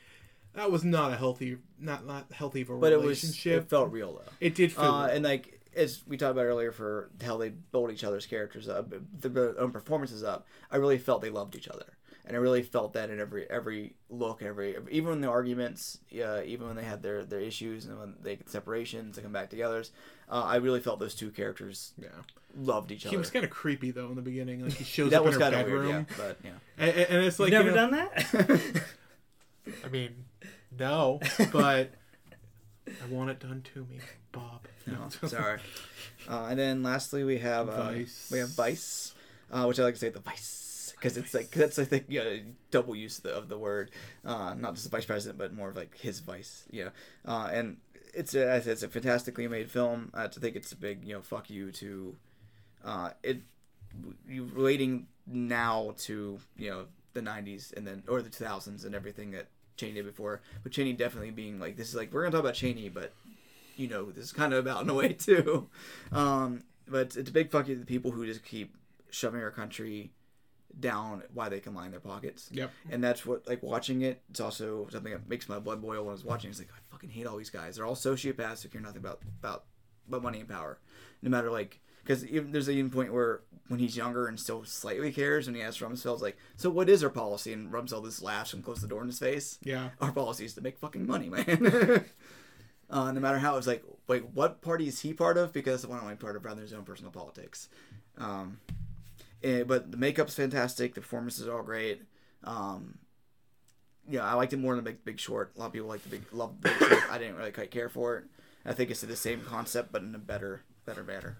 E: that was not a healthy, not not healthy of a
D: but it was it felt real though.
E: It did feel,
D: Uh, and like as we talked about earlier, for how they build each other's characters up, their own performances up, I really felt they loved each other, and I really felt that in every every look, every even in the arguments, yeah, even when they had their their issues and when they get separations and come back together, uh, I really felt those two characters
E: yeah.
D: loved each other.
E: He was kind of creepy though in the beginning. Like he shows
D: that
E: up
D: was
E: in her
D: kind of
E: bedroom,
D: weird, yeah, but yeah.
E: and, and- and it's like
F: You've
E: you
F: never
E: know-
F: done that?
E: I mean, no, but I want it done to me, Bob.
D: No, sorry. Uh, and then lastly, we have uh,
E: Vice.
D: we have Vice, uh, which I like to say the Vice because it's like that's I think yeah, double use of the, of the word, uh, not just the vice president, but more of like his vice. Yeah, uh, and it's a, it's a fantastically made film. I think it's a big you know fuck you to uh, it you relating now to you know the 90s and then or the 2000s and everything that Cheney did before but Cheney definitely being like this is like we're gonna talk about Cheney but you know this is kind of about in a way too um, but it's a big fuck you to the people who just keep shoving our country down why they can line their pockets.
E: Yep.
D: and that's what like watching it it's also something that makes my blood boil when I was watching. It's like I fucking hate all these guys. They're all sociopaths who care nothing about about about money and power. No matter like because there's a even point where when he's younger and still slightly cares when he asks Rumsfeld's like so what is our policy? And Rumsfeld just laughs and closes the door in his face.
E: Yeah.
D: our policy is to make fucking money man. Uh, no matter how it's like like what party is he part of? Because the one only part of rather than his own personal politics. Um eh, but the makeup's fantastic the performances are all great um yeah i liked it more than the big big short a lot of people like the big love the big short i didn't really quite care for it i think it's the same concept but in a better better manner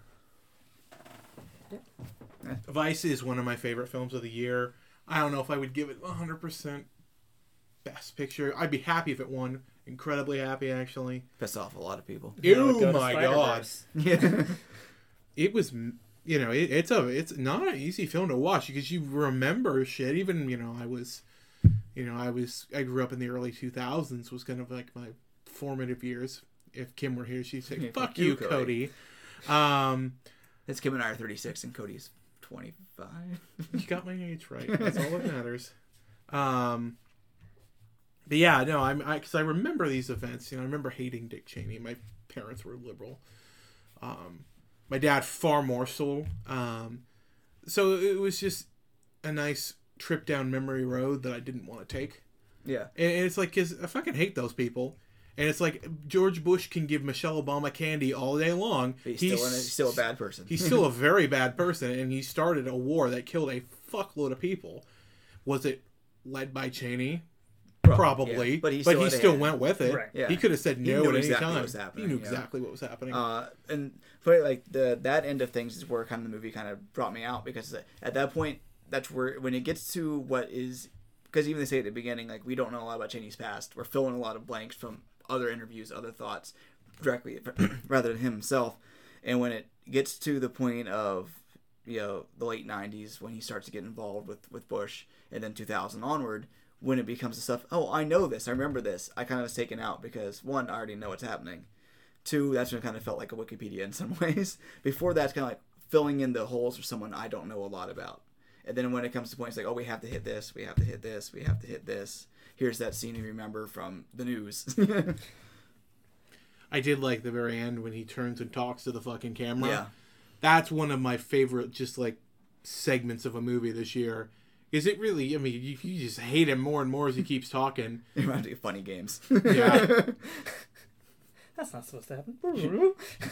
E: Vice is one of my favorite films of the year. I don't know if I would give it 100% best picture. I'd be happy if it won. Incredibly happy, actually.
D: pissed off a lot of people
F: That would
E: Ew,
F: go
E: my god.
D: Yeah
E: It was, you know, it, it's a, it's not an easy film to watch because you remember shit. Even, you know, I was, you know, I was, I grew up in the early 2000s. Was kind of like my formative years. If Kim were here, she'd say,
D: Yeah,
E: "Fuck you, Cody." Um,
D: it's kim and i are 36 and cody's 25
E: You got my age right. That's all that matters. Um, but yeah, no, I'm I because I, remember these events. You know, I remember hating Dick Cheney. My parents were liberal. Um, My dad far more so. Um, so it was just a nice trip down memory road that I didn't want to take.
D: Yeah.
E: And it's like, cause I fucking hate those people. And it's like George Bush can give Michelle Obama candy all day long.
D: But he's, still, in it, he's still a bad person.
E: He's still a very bad person, and he started a war that killed a fuckload of people. Was it led by Cheney? Probably,
D: yeah. But he
E: but
D: still
E: he still went with it.
F: Right.
D: Yeah.
E: He could have said no at any
D: exactly what
E: time.
D: was happening,
E: he knew
D: yeah.
E: exactly what was happening.
D: Uh, and but like the that end of things is where kind of the movie kind of brought me out because at that point that's where when it gets to what is because even they say at the beginning like we don't know a lot about Cheney's past we're filling a lot of blanks from other interviews other thoughts directly rather than him himself and when it gets to the point of you know the late 90s when he starts to get involved with with Bush and then 2000 onward when it becomes the stuff oh I know this I remember this I kind of was taken out because one I already know what's happening Two, that's when it kind of felt like a Wikipedia in some ways. Before that's kind of like filling in the holes for someone I don't know a lot about. And then when it comes to points like, oh, we have to hit this, we have to hit this, we have to hit this. Here's that scene you remember from the news.
E: I did like the very end when he turns and talks to the fucking camera.
D: yeah,
E: That's one of my favorite, just like segments of a movie this year. Is it really? I mean, you, you just hate him more and more as he keeps talking.
D: it reminds me of funny games.
E: Yeah.
F: That's not supposed to happen.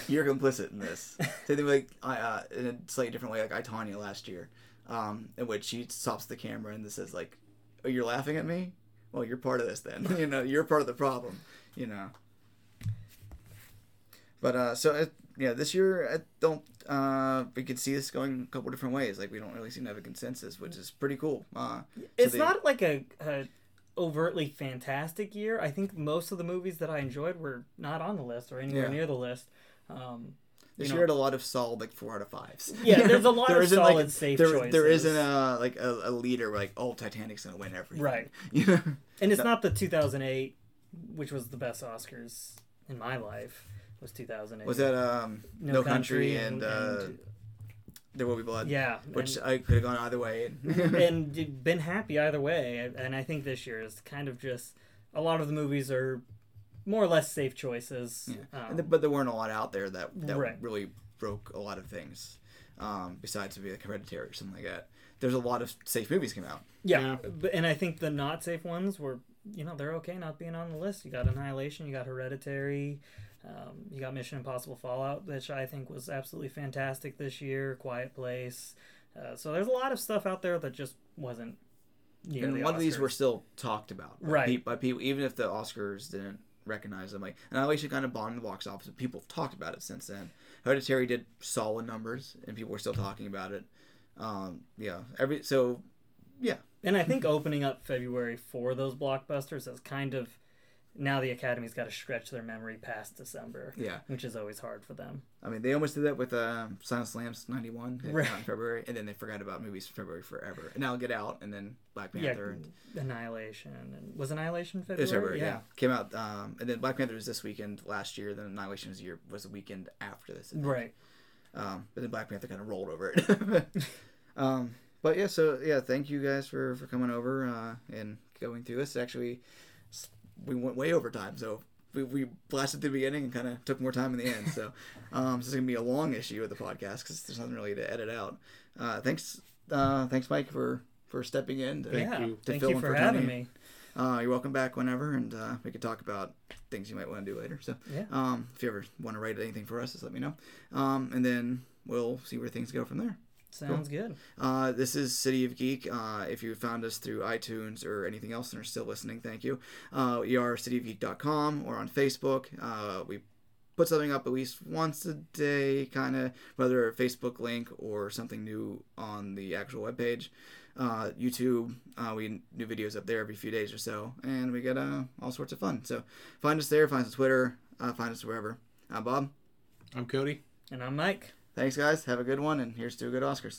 D: You're complicit in this. Same thing like I, uh, in a slightly different way, like I Tonya last year, um, in which she stops the camera and this says like, "Oh, you're laughing at me? Well, you're part of this then. you know, you're part of the problem. You know." But uh, so it, yeah, this year I don't. Uh, we could see this going a couple different ways. Like we don't really seem to have a consensus, which is pretty cool. Uh, so
F: it's not like a, a overtly fantastic year. I think most of the movies that I enjoyed were not on the list or anywhere
D: Yeah.
F: near the list. Um,
D: This
F: you
D: year had a lot of solid like four out of fives.
F: Yeah, there's a lot
D: There
F: of solid
D: like,
F: safe
D: there,
F: choices.
D: There isn't a like a, a leader where, like oh Titanic's gonna win everything.
F: Right.
D: You know.
F: and it's not the 2008, which was the best Oscars in my life. Was 2008?
D: Was that um No, Country, and, uh, There Will Be Blood?
F: yeah,
D: Which
F: and,
D: I could have gone either way.
F: and been happy either way. And I think this year is kind of just a lot of the movies are more or less safe choices.
D: Yeah.
F: Um,
D: And th- but there weren't a lot out there that that
F: Right.
D: really broke a lot of things. Um, besides maybe like Hereditary or something like that. There's a lot of safe movies came out.
F: Yeah,
E: Yeah.
F: but and I think the not safe ones were, you know, they're okay not being on the list. You got Annihilation, you got Hereditary, um, you got Mission Impossible Fallout, which I think was absolutely fantastic this year. Quiet Place. Uh, so there's a lot of stuff out there that just wasn't. Near
D: and
F: the
D: a lot of these were still talked about by
F: Right.
D: by people, even if the Oscars didn't recognize them. Like Annihilation kind of bombed the box office, people have talked about it since then. Hereditary did solid numbers, and people were still talking about it. Um, yeah, every so yeah,
F: And I think opening up February for those blockbusters has kind of now the Academy's got to stretch their memory past December,
D: yeah.
F: which is always hard for them.
D: I mean, they almost did that with um, Silence the '91 that
F: Right.
D: in February, and then they forgot about movies from February forever. And now Get Out, and then Black Panther. and
F: Annihilation and was Annihilation
D: It
F: February?
D: was February, yeah. Came out, um, and then Black Panther was this weekend last year. Then Annihilation was the year was the weekend after this.
F: Right.
D: Um, but then Black Panther kind of rolled over it. um, but yeah, so yeah, thank you guys for for coming over uh, and going through this. Actually, we went way over time, so we, we blasted through the beginning and kind of took more time in the end. So um, this is gonna be a long issue of the podcast because there's nothing really to edit out. Uh, thanks, uh, thanks, Mike, for for stepping in. To,
E: Thank
F: yeah.
E: you.
F: Thank
D: fill
F: you
D: in
F: for
D: for
F: having me.
D: Uh, you're welcome back whenever, and uh, we could talk about things you might want to do later. So,
F: Yeah.
D: um, if you ever want to write anything for us, just let me know. Um, and then we'll see where things go from there.
F: Sounds good.
D: Uh, this is City of Geek. Uh, if you found us through iTunes or anything else and are still listening, thank you. Uh, we are cityofgeek.com or on Facebook. Uh, we put something up at least once a day, kind of, whether a Facebook link or something new on the actual webpage. Uh, YouTube, uh, we new videos up there every few days or so, and we get uh, all sorts of fun. So find us there, find us on Twitter, uh, find us wherever. I'm Bob,
E: I'm Cody.
F: And I'm Mike.
D: Thanks guys. Have a good one, and here's to a good Oscars.